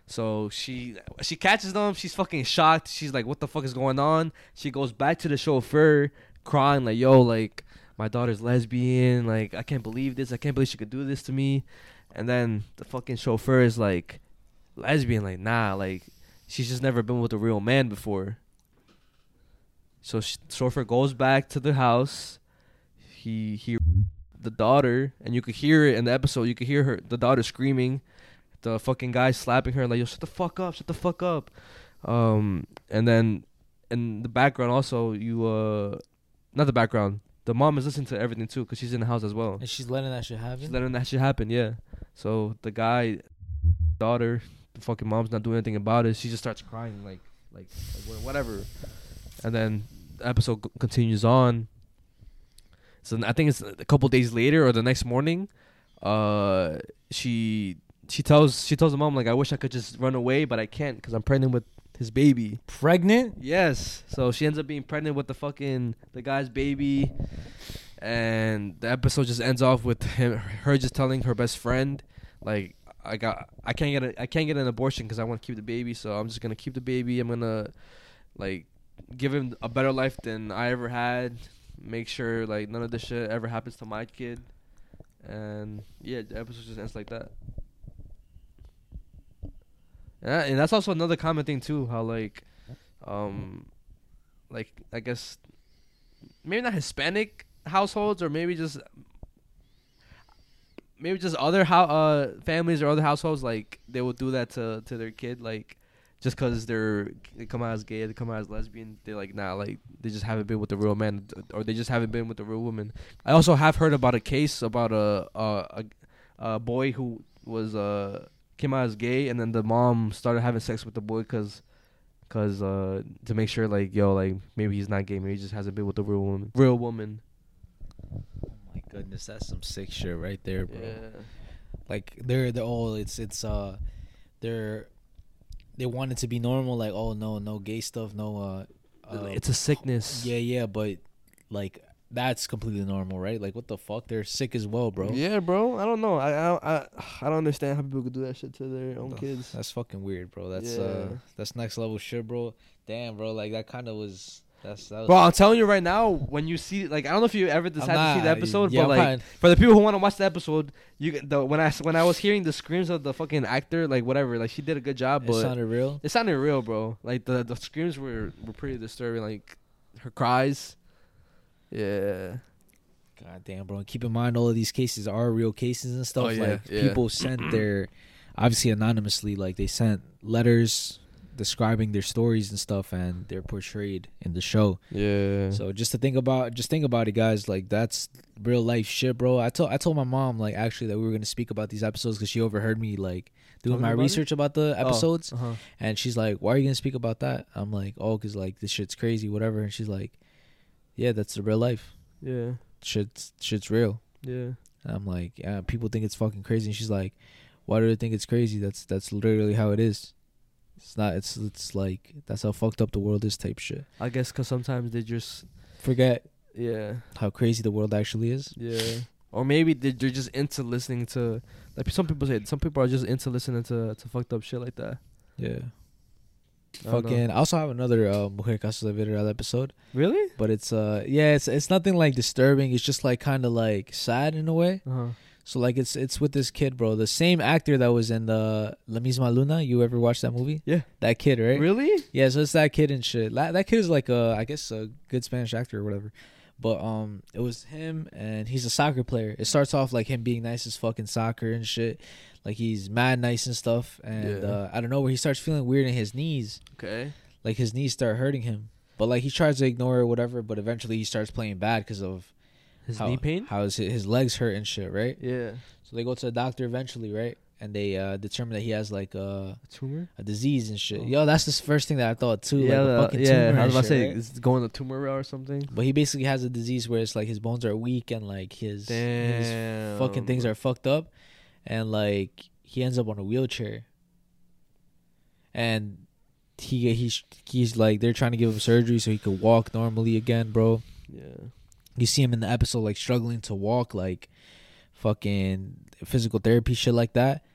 So she she catches them. She's fucking shocked. She's like, "What the fuck is going on?" She goes back to the chauffeur, crying like, "Yo, like my daughter's lesbian. Like I can't believe this. I can't believe she could do this to me." And then the fucking chauffeur is like, "Lesbian? Like nah. Like she's just never been with a real man before." So sh- chauffeur goes back to the house. He he the daughter, and you could hear it in the episode. You could hear her the daughter screaming, the fucking guy slapping her like, "Yo, shut the fuck up, shut the fuck up." Um, and then in the background also you uh, not the background. The mom is listening to everything too, cause she's in the house as well. and she's letting that shit happen. She's letting that shit happen, yeah. So the guy, daughter, the fucking mom's not doing anything about it. She just starts crying, like, like, like whatever. And then the episode continues on. So I think it's a couple days later or the next morning. Uh, she she tells she tells the mom like, I wish I could just run away, but I can't because I'm pregnant with his baby. Pregnant? Yes. So she ends up being pregnant with the fucking the guy's baby, and the episode just ends off with him, her just telling her best friend, like, I got I can't get a, I can't get an abortion because I want to keep the baby. So I'm just gonna keep the baby. I'm gonna like give him a better life than I ever had. Make sure like none of this shit ever happens to my kid. And yeah, the episode just ends like that. And, that- and that's also another common thing too. How like, um, like I guess maybe not Hispanic households or maybe just maybe just other how uh families or other households like they will do that to to their kid like just because they're they come out as gay they come out as lesbian they're like nah like they just haven't been with the real man or they just haven't been with the real woman i also have heard about a case about a a, a, a boy who was uh came out as gay and then the mom started having sex with the boy because Cause uh, to make sure, like, yo, like maybe he's not gay, maybe he just hasn't been with a real woman. Real woman. Oh my goodness, that's some sick shit right there, bro. Yeah. Like they're they're all it's it's uh they're they want it to be normal, like oh no no gay stuff, no uh, uh it's a sickness. yeah yeah, but like that's completely normal, right? Like what the fuck? They're sick as well, bro. Yeah, bro. I don't know. I I I, I don't understand how people could do that shit to their own Ugh, kids. That's fucking weird, bro. That's Yeah. uh that's next level shit, bro. Damn, bro. Like that kind of was that's that was, Bro, I'm telling you right now, when you see like I don't know if you ever decided to see the episode, yeah, but I'm like fine. for the people who want to watch the episode, you the when I when I was hearing the screams of the fucking actor, like whatever, like she did a good job, it sounded real. it sounded real, bro. Like the the screams were were pretty disturbing. Like her cries. Yeah. God damn, bro. And keep in mind, all of these cases are real cases and stuff. Oh, yeah, like yeah. people sent their, obviously anonymously, like they sent letters describing their stories and stuff, and they're portrayed in the show. Yeah. So just to think about, just think about it, guys. Like that's real life shit, bro. I told I told my mom like actually that we were gonna speak about these episodes because she overheard me like doing Talking my about it? research about the episodes, uh-huh. and she's like, "Why are you gonna speak about that?" I'm like, "Oh, cause like this shit's crazy, whatever." And she's like, "Yeah, that's the real life. Yeah. Shit's shit's real." Yeah. And I'm like, yeah, people think it's fucking crazy. And she's like, why do they think it's crazy? That's that's literally how it is. It's not. It's it's like that's how fucked up the world is. Type shit. I guess because sometimes they just Forget yeah how crazy the world actually is. yeah. Or maybe they- they're just into listening to like some people say some people are just into listening to to fucked up shit like that. Yeah. I know. Fucking. I also have another uh, Mujer Casos de Vida Real episode, Really? but it's uh yeah it's it's nothing like disturbing. It's just like kind of like sad in a way. Uh huh. So like it's it's with this kid, bro. The same actor that was in the La Misma Luna. You ever watched that movie? Yeah. That kid, right? Really? Yeah, so it's that kid and shit. La- That kid is like a, I guess a good Spanish actor or whatever. But um, it was him and he's a soccer player. It starts off like him being nice as fucking soccer and shit, like he's mad nice and stuff. And Yeah. uh, I don't know where he starts feeling weird in his knees, Okay. like his knees start hurting him. But like he tries to ignore it, or whatever. But eventually he starts playing bad because of His how, knee pain? how his, his legs hurt and shit, right? Yeah. So they go to the doctor eventually, right? And they uh, determine that he has like uh, A tumor? a disease and shit. Oh. Yo, that's the first thing that I thought too. yeah, like a the- fucking yeah. tumor I was about to say right? it's going the tumor route or something. But he basically has a disease where it's like his bones are weak and like his, his fucking things are fucked up, and like he ends up on a wheelchair. And he he's he's like they're trying to give him surgery so he could walk normally again, bro. Yeah. You see him in the episode like struggling to walk, like fucking physical therapy shit like that,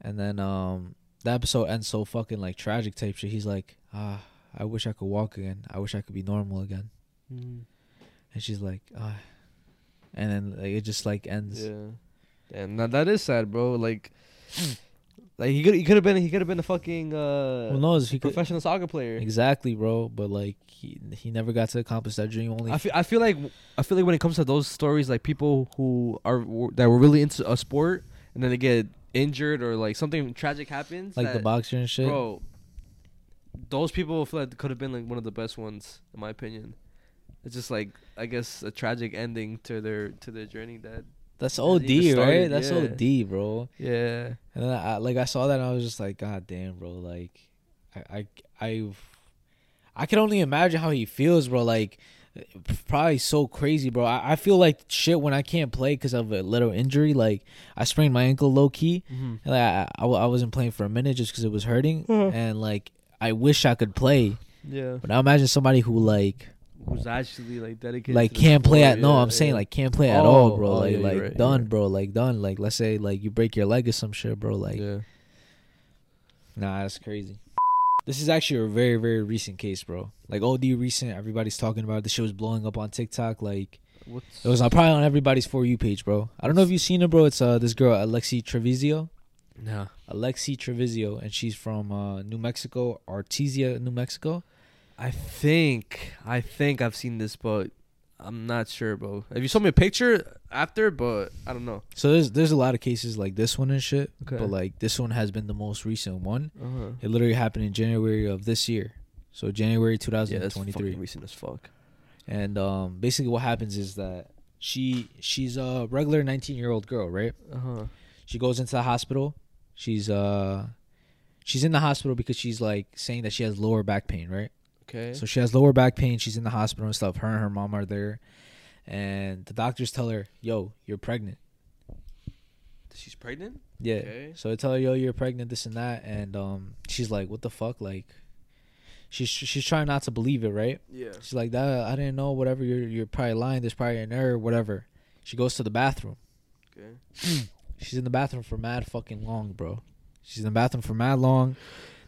and then um the episode ends so fucking like tragic type shit. He's like, ah, I wish I could walk again. I wish I could be normal again. Mm. And she's like, ah. And then like, it just like ends. Yeah. Damn. Now that is sad, bro. Like. [CLEARS THROAT] Like he could he could have been he could have been a fucking uh Who knows? He could, professional soccer player. exactly, bro. But like he he never got to accomplish that dream. Only I feel I feel like I feel like when it comes to those stories, like people who are that were really into a sport and then they get injured or like something tragic happens, like the boxer and shit. bro. Those people feel like could have been like one of the best ones, in my opinion. It's just like I guess a tragic ending to their to their journey. That That's OD, even right? started, That's yeah. OD, bro. yeah, And then I like I saw that and I was just like, God damn, bro. Like, I I I, I can only imagine how he feels, bro. Like, probably so crazy, bro. I, I feel like shit when I can't play because of a little injury. Like, I sprained my ankle low key. mm-hmm. And, like, I, I I wasn't playing for a minute just because it was hurting, and like I wish I could play. yeah. But now imagine somebody who like who's actually like dedicated. like can't play at no i'm saying like can't play at all Oh, bro. oh, like yeah, like right, done yeah. bro. Like done. Like let's say like you break your leg or some shit bro. Like yeah. nah that's crazy. This is actually a very very recent case bro. Like od recent everybody's talking about it. the shit was blowing up on tiktok like What's it was on, probably on everybody's for you page bro. I don't know if you've seen it bro. It's uh this girl Alexee Trevizo. Nah. Alexee Trevizo and she's from uh new mexico artesia new mexico I think I think I've seen this, but I'm not sure, bro. If you saw me a picture after, but I don't know. so there's there's a lot of cases like this one and shit Okay. but like this one has been the most recent one Uh-huh. It literally happened in January of this year. So January Yeah, that's 2023. fucking recent as fuck. and um basically what happens is that she she's a regular 19-year-old girl, right? Uh huh. She goes into the hospital. She's uh she's in the hospital because she's like saying that she has lower back pain, right? Okay. So she has lower back pain. She's in the hospital and stuff. Her and her mom are there. And the doctors tell her, "Yo, you're pregnant." she's pregnant. Yeah. Okay. So they tell her, "Yo, you're pregnant," this and that, and um, she's like, "What the fuck?" Like, she's she's trying not to believe it, right? Yeah. She's like, "That I didn't know. Whatever. You're you're probably lying. There's probably an error. Whatever." She goes to the bathroom. Okay. [CLEARS THROAT] She's in the bathroom for mad fucking long, bro. She's in the bathroom for mad long.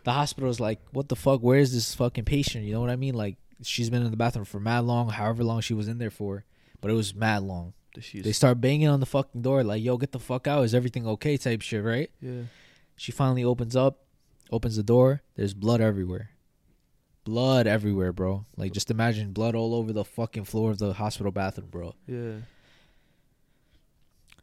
The hospital's like, "What the fuck? Where is this fucking patient?" You know what I mean? Like, she's been in the bathroom for mad long, however long she was in there for, but it was mad long. She's They start banging on the fucking door, like, "Yo, get the fuck out! Is everything okay?" Type shit, right? yeah. She finally opens up, opens the door. There's blood everywhere. Blood everywhere, bro. Like just imagine blood all over the fucking floor of the hospital bathroom, bro. Yeah.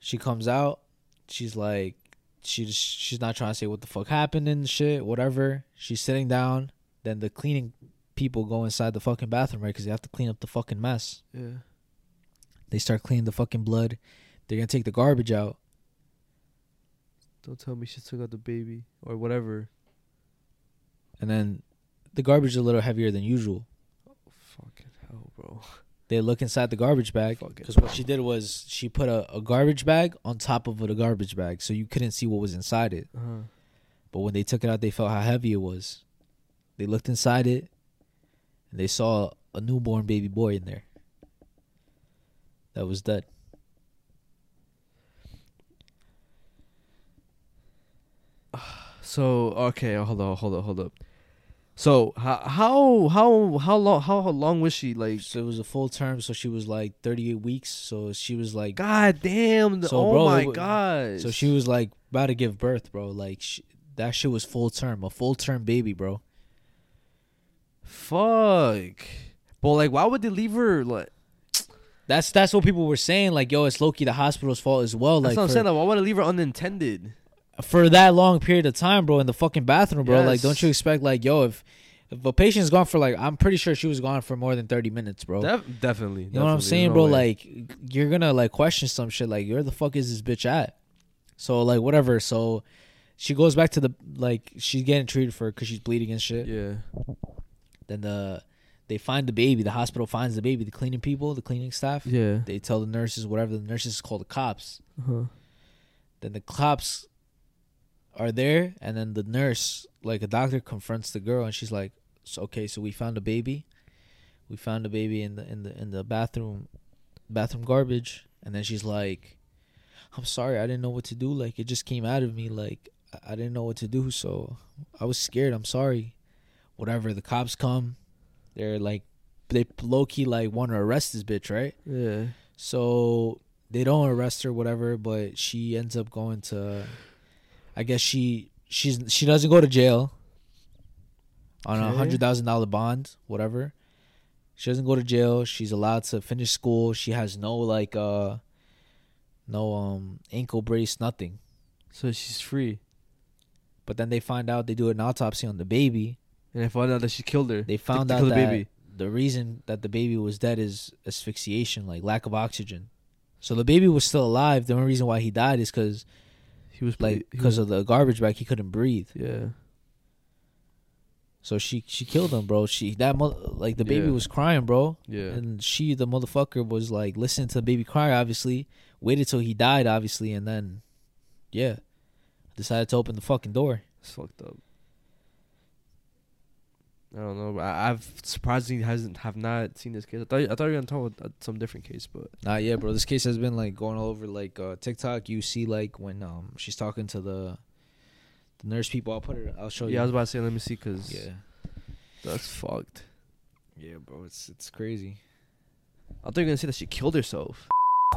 She comes out. She's like, she just, she's not trying to say what the fuck happened and shit, whatever. She's sitting down. Then the cleaning people go inside the fucking bathroom, right? Because they have to clean up the fucking mess. Yeah. They start cleaning the fucking blood. They're gonna take the garbage out. Don't tell me she took out the baby or whatever. And then the garbage is a little heavier than usual. Oh, Fucking hell, bro. [LAUGHS] They look inside the garbage bag because what she did was she put a, a garbage bag on top of a garbage bag, so you couldn't see what was inside it. Uh-huh. But when they took it out, they felt how heavy it was. They looked inside it, and they saw a newborn baby boy in there that was dead. [SIGHS] So okay, hold on, hold on, hold up. So how how how how long how, how long was she like? So it was a full term, so she was like 38 weeks. So she was like, God damn! The, So, oh bro, my god! so she was like about to give birth, bro. Like that shit was full term, a full term baby, bro. fuck. But like, why would they leave her? Like, [TSK] That's that's what people were saying. Like, yo, it's Loki the hospital's fault as well. that's Like what I'm for, saying. Like, why would they leave her unintended? For that long period of time, bro, in the fucking bathroom, bro. Like, don't you expect like, yo, if if a patient's gone for like, I'm pretty sure she was gone for more than 30 minutes, bro. Def- definitely. you know what I'm saying, bro? Like, you're gonna like question some shit. Like, where the fuck is this bitch at? So like, whatever. So she goes back to the like, she's getting treated for because she's bleeding and shit. yeah, Then the they find the baby. The hospital finds the baby. The cleaning people, the cleaning staff. yeah. They tell the nurses, whatever. The nurses call the cops. Uh-huh. Then the cops are there, and then the nurse, like a doctor, confronts the girl, and she's like, so, "Okay, so we found a baby. We found a baby in the in the in the bathroom, bathroom garbage." And then she's like, "I'm sorry, I didn't know what to do. Like it just came out of me. Like I- didn't know what to do, so I was scared. I'm sorry." Whatever. The cops come, they're like, they low key like want to arrest this bitch, right? Yeah. So they don't arrest her, whatever, but she ends up going to. I guess she she's she doesn't go to jail. On a hundred thousand dollar bond, whatever. She doesn't go to jail. She's allowed to finish school. She has no like uh, no um ankle brace, nothing. So she's free, But then they find out they do an autopsy on the baby. and I found out that she killed her. They found out that the baby. the reason that the baby was dead is asphyxiation, like lack of oxygen. So the baby was still alive. The only reason why he died is because He was like because of the garbage bag he couldn't breathe yeah. so she she killed him bro she that mo- like the baby Yeah. was crying bro Yeah. and she the motherfucker was like listening to the baby cry obviously waited till he died obviously and then yeah decided to open the fucking door It's fucked up. I don't know. I, I've surprisingly hasn't have not seen this case. I thought I thought you were gonna talk about uh, some different case, but Nah, yeah, bro. This case has been like going all over like uh, TikTok. You see like when um she's talking to the the nurse people. I'll put it. I'll show you. yeah, I was about to say, let me see, cause yeah, that's fucked. yeah, bro. It's it's crazy. I thought you were gonna say that she killed herself.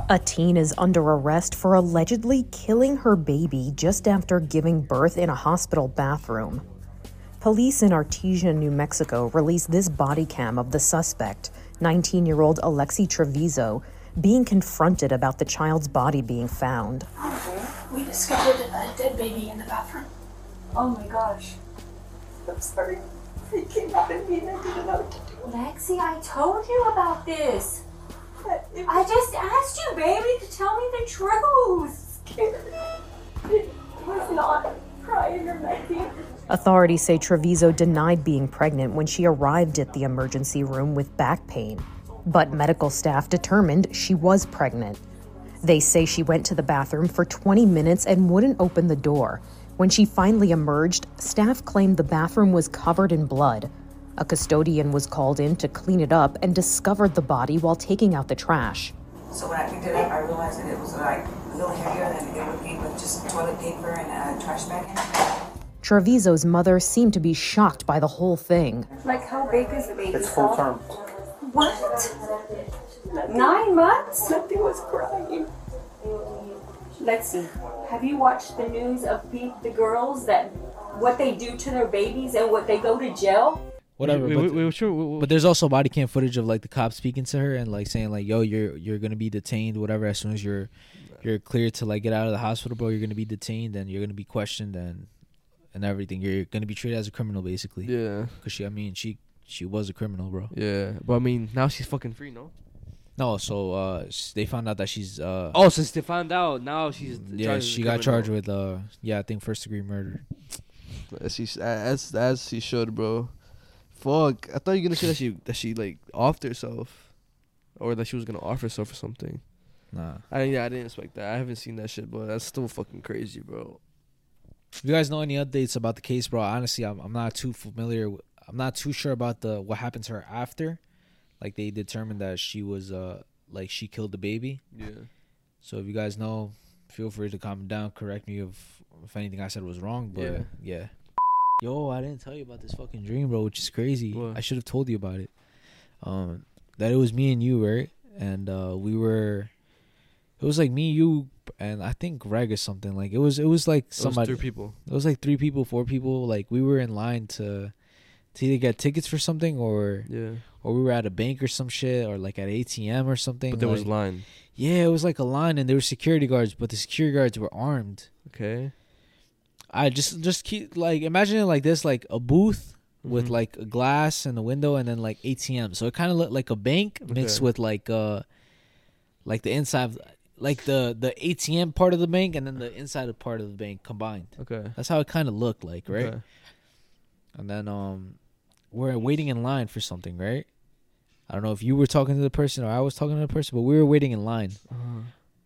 A teen is under arrest for allegedly killing her baby just after giving birth in a hospital bathroom. Police in Artesia, New Mexico released this body cam of the suspect, 19 year old Alexee Trevizo, being confronted about the child's body being found. We discovered a dead baby in the bathroom. Oh my gosh. I'm sorry. I came out and I didn't know what to do. Lexi, I told you about this. I just asked you, baby, to tell me the truth. scared. It was not crying or nothing. Authorities say Trevizo denied being pregnant when she arrived at the emergency room with back pain, but medical staff determined she was pregnant. They say she went to the bathroom for 20 minutes and wouldn't open the door. When she finally emerged, staff claimed the bathroom was covered in blood. A custodian was called in to clean it up and discovered the body while taking out the trash. So when I picked it up, I realized that it was like a little heavier than it would be with just toilet paper and a trash bag in. Trevizo's mother seemed to be shocked by the whole thing. Like, how big is the baby? It's full term. What? Nine months? Nothing was crying. Lexi, have you watched the news of pe- the girls that what they do to their babies and what they go to jail? Whatever. Wait, but, wait, wait, sure. wait, wait. but there's also body cam footage of like the cops speaking to her and like saying like, "Yo, you're you're gonna be detained. Whatever. As soon as you're you're cleared to like get out of the hospital, bro, you're gonna be detained and you're gonna be questioned and and everything. You're gonna be treated as a criminal, basically. yeah, Cause she, I mean, she she was a criminal, bro. yeah. But I mean, now she's fucking free, no? No, so uh, they found out that she's uh, Oh, since they found out, now she's yeah, she got charged with uh, yeah, I think first degree murder. As she as as she should, bro. Fuck, I thought you were gonna say that she that she like offed herself, or that she was gonna off herself or something. Nah. I yeah, I didn't expect that. I haven't seen that shit, but that's still fucking crazy, bro. If you guys know any updates about the case, bro, honestly, I'm I'm not too familiar. With, I'm not too sure about the what happened to her after. Like they determined that she was uh like she killed the baby. Yeah. So if you guys know, feel free to comment down, correct me if if anything I said was wrong. But Yeah. yeah. Yo, I didn't tell you about this fucking dream, bro, which is crazy. What? I should have told you about it. Um, that it was me and you, right? And uh, we were. It was like me, you, and I think Greg or something. Like it was, it was like It was three people. It was like three people, four people. Like we were in line to, to either get tickets for something or, Yeah. or we were at a bank or some shit or like at ATM or something. But there was like- line. yeah, it was like a line and there were security guards, but the security guards were armed. Okay. I just just keep like imagine it like this, like a booth with Mhm. like a glass and a window and then like ATM. So it kind of looked like a bank mixed Okay. with like uh like the inside like the the ATM part of the bank and then the inside of part of the bank combined. Okay. That's how it kind of looked like, right? Okay. And then um we're waiting in line for something, right? I don't know if you were talking to the person or I was talking to the person, but we were waiting in line. Uh-huh.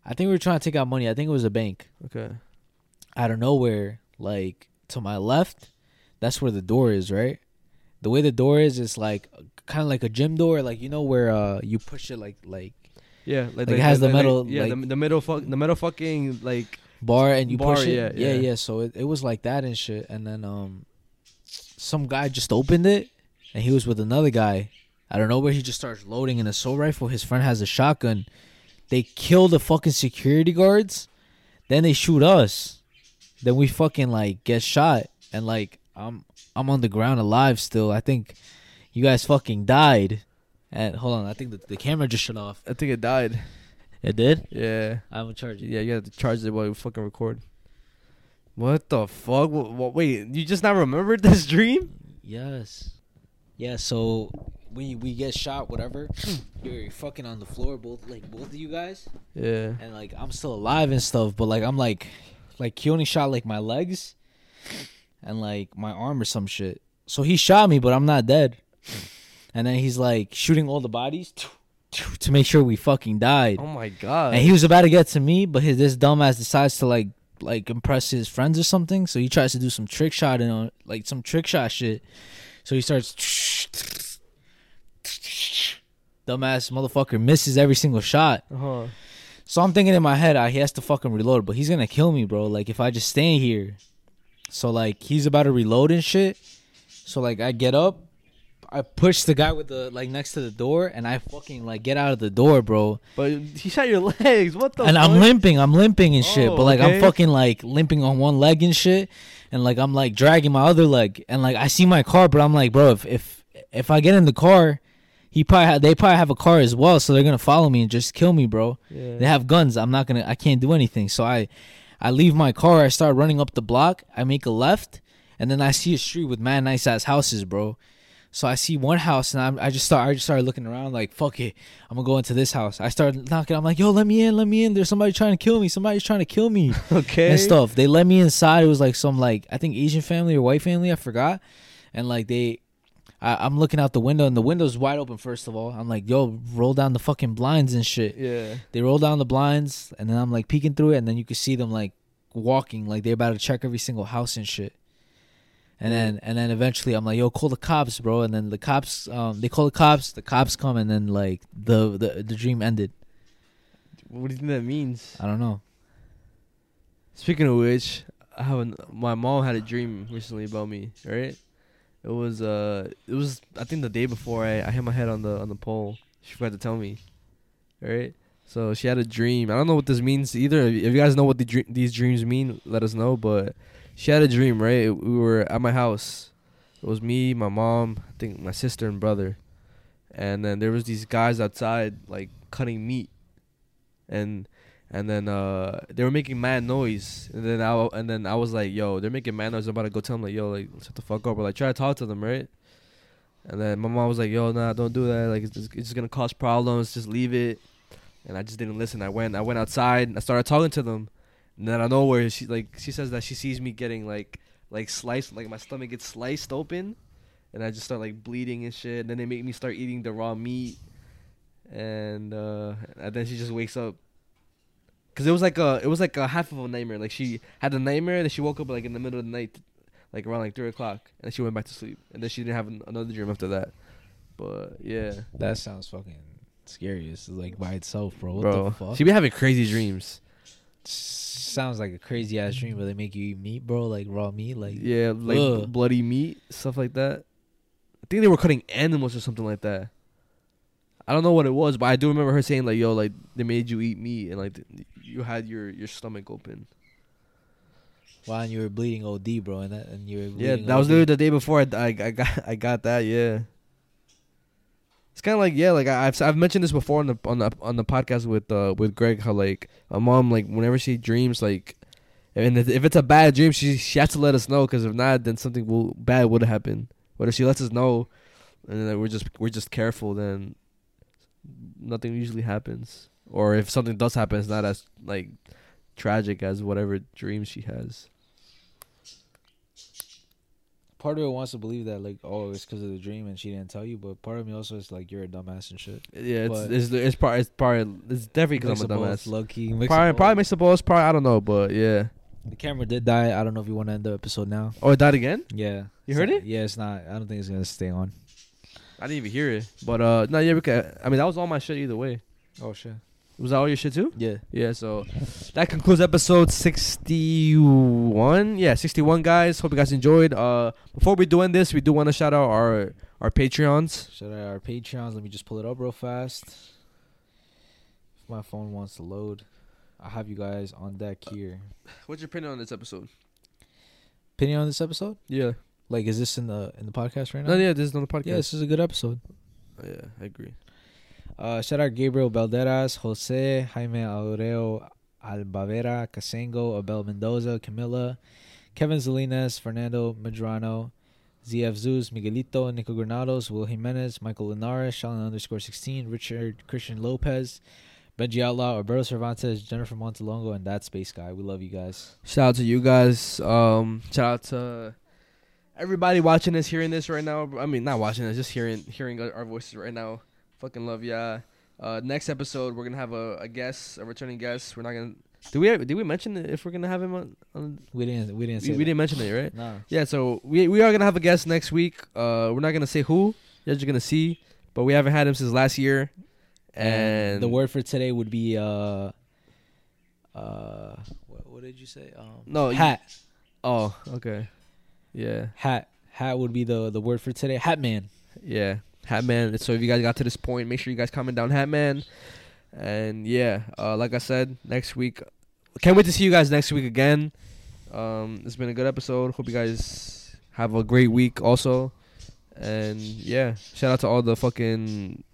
I think we were trying to take out money. I think it was a bank. Okay. Out of nowhere, like to my left, that's where the door is, right? The way the door is is like kind of like a gym door, like you know where uh you push it like like Yeah, like, Like, it has the metal, yeah, the, like- the middle fuck, the metal fucking like bar and you Bar, push it. yeah, yeah, yeah. yeah. So it, it was like that and shit. And then um, some guy just opened it, and he was with another guy. I don't know where he just starts loading an assault rifle. His friend has a shotgun. They kill the fucking security guards, then they shoot us. Then we fucking like get shot, and like I'm I'm on the ground alive still. I think you guys fucking died. And hold on, I think the, the camera just shut off. I think it died. It did. Yeah. I'm gonna charge it. Yeah, you have to charge it while you fucking record. What the fuck? What, what, wait, you just not remembered [LAUGHS] this dream? Yes. Yeah, so we we get shot, whatever. [CLEARS THROAT] You're fucking on the floor, both like both of you guys. Yeah. And like I'm still alive and stuff, but like I'm like like he only shot like my legs and like my arm or some shit. So he shot me, but I'm not dead. And then he's like shooting all the bodies [TSK] to make sure we fucking died. Oh my god. And he was about to get to me, but his this dumbass decides to like like impress his friends or something. So he tries to do some trick shot and like some trick shot shit. So he starts. [TSK] Dumbass motherfucker misses every single shot. Uh huh. So I'm thinking in my head, ah, he has to fucking reload, but he's gonna kill me, bro. Like if I just stay here. So like he's about to reload and shit. So like I get up, I push the guy with the like next to the door, and I fucking like get out of the door, bro. But he shot your [LAUGHS] legs. What the? and I'm limping, I'm limping and shit. Oh, but like okay. I'm fucking like limping on one leg and shit, and like I'm like dragging my other leg, and like I see my car, but I'm like, bro, if if if I get in the car, he probably ha- they probably have a car as well, so they're gonna follow me and just kill me, bro. Yeah. They have guns. I'm not gonna. I can't do anything. So I, I leave my car. I start running up the block. I make a left, and then I see a street with mad nice ass houses, bro. So I see one house, and I'm, I just start. I just started looking around, like fuck it. I'm gonna go into this house. I started knocking. I'm like, yo, let me in, let me in. There's somebody trying to kill me. Somebody's trying to kill me. [LAUGHS] Okay. And stuff. They let me inside. It was like some like I think Asian family or white family. I forgot. And like they, I, I'm looking out the window, and the window's wide open. First of all, I'm like, yo, roll down the fucking blinds and shit. Yeah. They roll down the blinds, and then I'm like peeking through it, and then you can see them like walking, like they're about to check every single house and shit. And then and then eventually I'm like, yo, call the cops, bro. And then the cops, um, they call the cops. The cops come, and then like the the the dream ended. What do you think that means? I don't know. Speaking of which, I have an, my mom had a dream recently about me. Right? It was uh, it was I think the day before I, I hit my head on the on the pole. She forgot to tell me. Right? So she had a dream. I don't know what this means either. If you guys know what the these dreams mean, let us know. But she had a dream. Right? We were at my house. It was me, my mom, I think my sister and brother, and then there was these guys outside like cutting meat, and and then uh they were making mad noise. And then I and then I was like yo they're making mad noise. I'm about to go tell them like yo like shut the fuck up. Or like try to talk to them right? And then my mom was like yo nah don't do that. Like it's just, it's just gonna cause problems. Just leave it. And I just didn't listen. I went I went outside. And I started talking to them and then I know where she like she says that she sees me getting like like sliced like my stomach gets sliced open and I just start like bleeding and shit and then they make me start eating the raw meat and uh and then she just wakes up Cause it was like a, it was like a half of a nightmare. Like she had a nightmare, then she woke up like in the middle of the night, like around like three o'clock, and then she went back to sleep, and then she didn't have an, another dream after that. But yeah, That sounds fucking scary. It's like by itself, bro. What bro, the fuck? she be having crazy dreams. Sounds like a crazy ass dream where they make you eat meat, bro, like raw meat, like Yeah, like Ugh. bloody meat, stuff like that. I think they were cutting animals or something like that. I don't know what it was, but I do remember her saying like, "Yo, like they made you eat meat, and like th- you had your your stomach open." Wow, and you were bleeding OD, bro, and that and you were Yeah, that was OD. literally the day before I, I, I got I got that. Yeah, it's kind of like yeah, like I, I've I've mentioned this before on the on the on the podcast with uh with Greg how like my mom like whenever she dreams like, and if if it's a bad dream she she has to let us know because if not then something will bad would happen. But if she lets us know, and then we're just we're just careful, then nothing usually happens. Or if something does happen, it's not as like tragic as whatever dreams she has. Part of it wants to believe that like oh it's because of the dream and she didn't tell you, but part of me also is like you're a dumbass and shit. Yeah, it's But- it's it's probably it's probably it's definitely because I'm a dumbass. Low key, Probably probably makes the balls. Probably I don't know, but yeah. The camera did die. I don't know if you want to end the episode now. Oh, it died again. Yeah, You heard it? Yeah, it's not. I don't think it's gonna stay on. I didn't even hear it, but uh, no, yeah, we can, I mean that was all my shit either way. Oh shit. Was that all your shit too? Yeah. Yeah. So that concludes episode sixty-one. Yeah, sixty-one, guys. Hope you guys enjoyed. Uh, before we do end this, we do want to shout out our our Patreons. Shout out our Patreons. Let me just pull it up real fast. If my phone wants to load, I have you guys on deck here. What's your opinion on this episode? Opinion on this episode? Yeah. Like, is this in the in the podcast right now? No, yeah, this is on the podcast. Yeah, this is a good episode. Oh, yeah, I agree. Uh, shout out Gabriel Balderas, Jose, Jaime Aureo, Albavera, Casengo, Abel Mendoza, Camila, Kevin Zalinas, Fernando Medrano, ZF Zeus, Miguelito, Nico Granados, Will Jimenez, Michael Linares, Shalin underscore 16, Richard Christian Lopez, Benji Outlaw, Alberto Cervantes, Jennifer Montalongo, and that Space Guy. We love you guys. Shout out to you guys. Um, shout out to everybody watching this, hearing this right now. I mean, not watching this, just hearing hearing our voices right now. Fucking love ya. Uh, next episode we're gonna have a, a guest, a returning guest. We're not gonna Did we did we mention it if we're gonna have him on? on We didn't. We didn't we, say. we that. didn't mention it, right? [LAUGHS] No. Yeah, so we we are gonna have a guest next week. Uh, we're not gonna say who. You're just gonna see, but we haven't had him since last year. And the word for today would be uh, uh, what, what did you say? Um, No, you- hat. Oh, okay. Yeah, Hat. Hat would be the the word for today. Hat man. yeah. Hat man. So if you guys got to this point, make sure you guys comment down Hat man. And yeah, uh, like I said, next week. Can't wait to see you guys next week again. Um, it's been a good episode. Hope you guys have a great week also. And yeah, shout out to all the fucking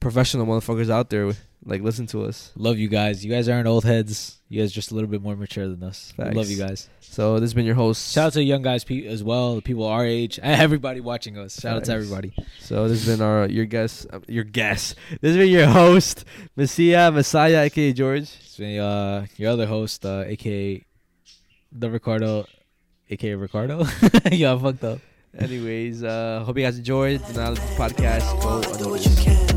professional motherfuckers out there. Like, listen to us. Love you guys. You guys aren't old heads. You guys just a little bit more mature than us. We love you guys. So this has been your host. Shout out to young guys pe- as well, the people our age, and [LAUGHS] everybody watching us. Shout out to everybody. So this has been our your guest, uh, your guest. [LAUGHS] This has been your host, Mezziah Mezziah, aka George. It's been uh, your other host, uh, aka the Ricardo, aka Ricardo. [LAUGHS] yeah, I fucked up. Anyways, uh, hope you guys enjoyed. The podcast go unnoticed.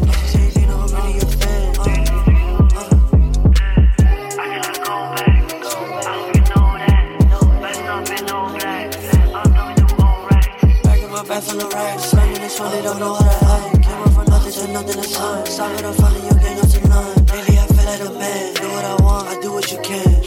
Back from the rack, slamming this one, they don't know how to act. Came up from nothing to nothing to time. Stop it, I'm fucking you, gang up to none. Lately, I feel like a man. Do what I want, I do what you can.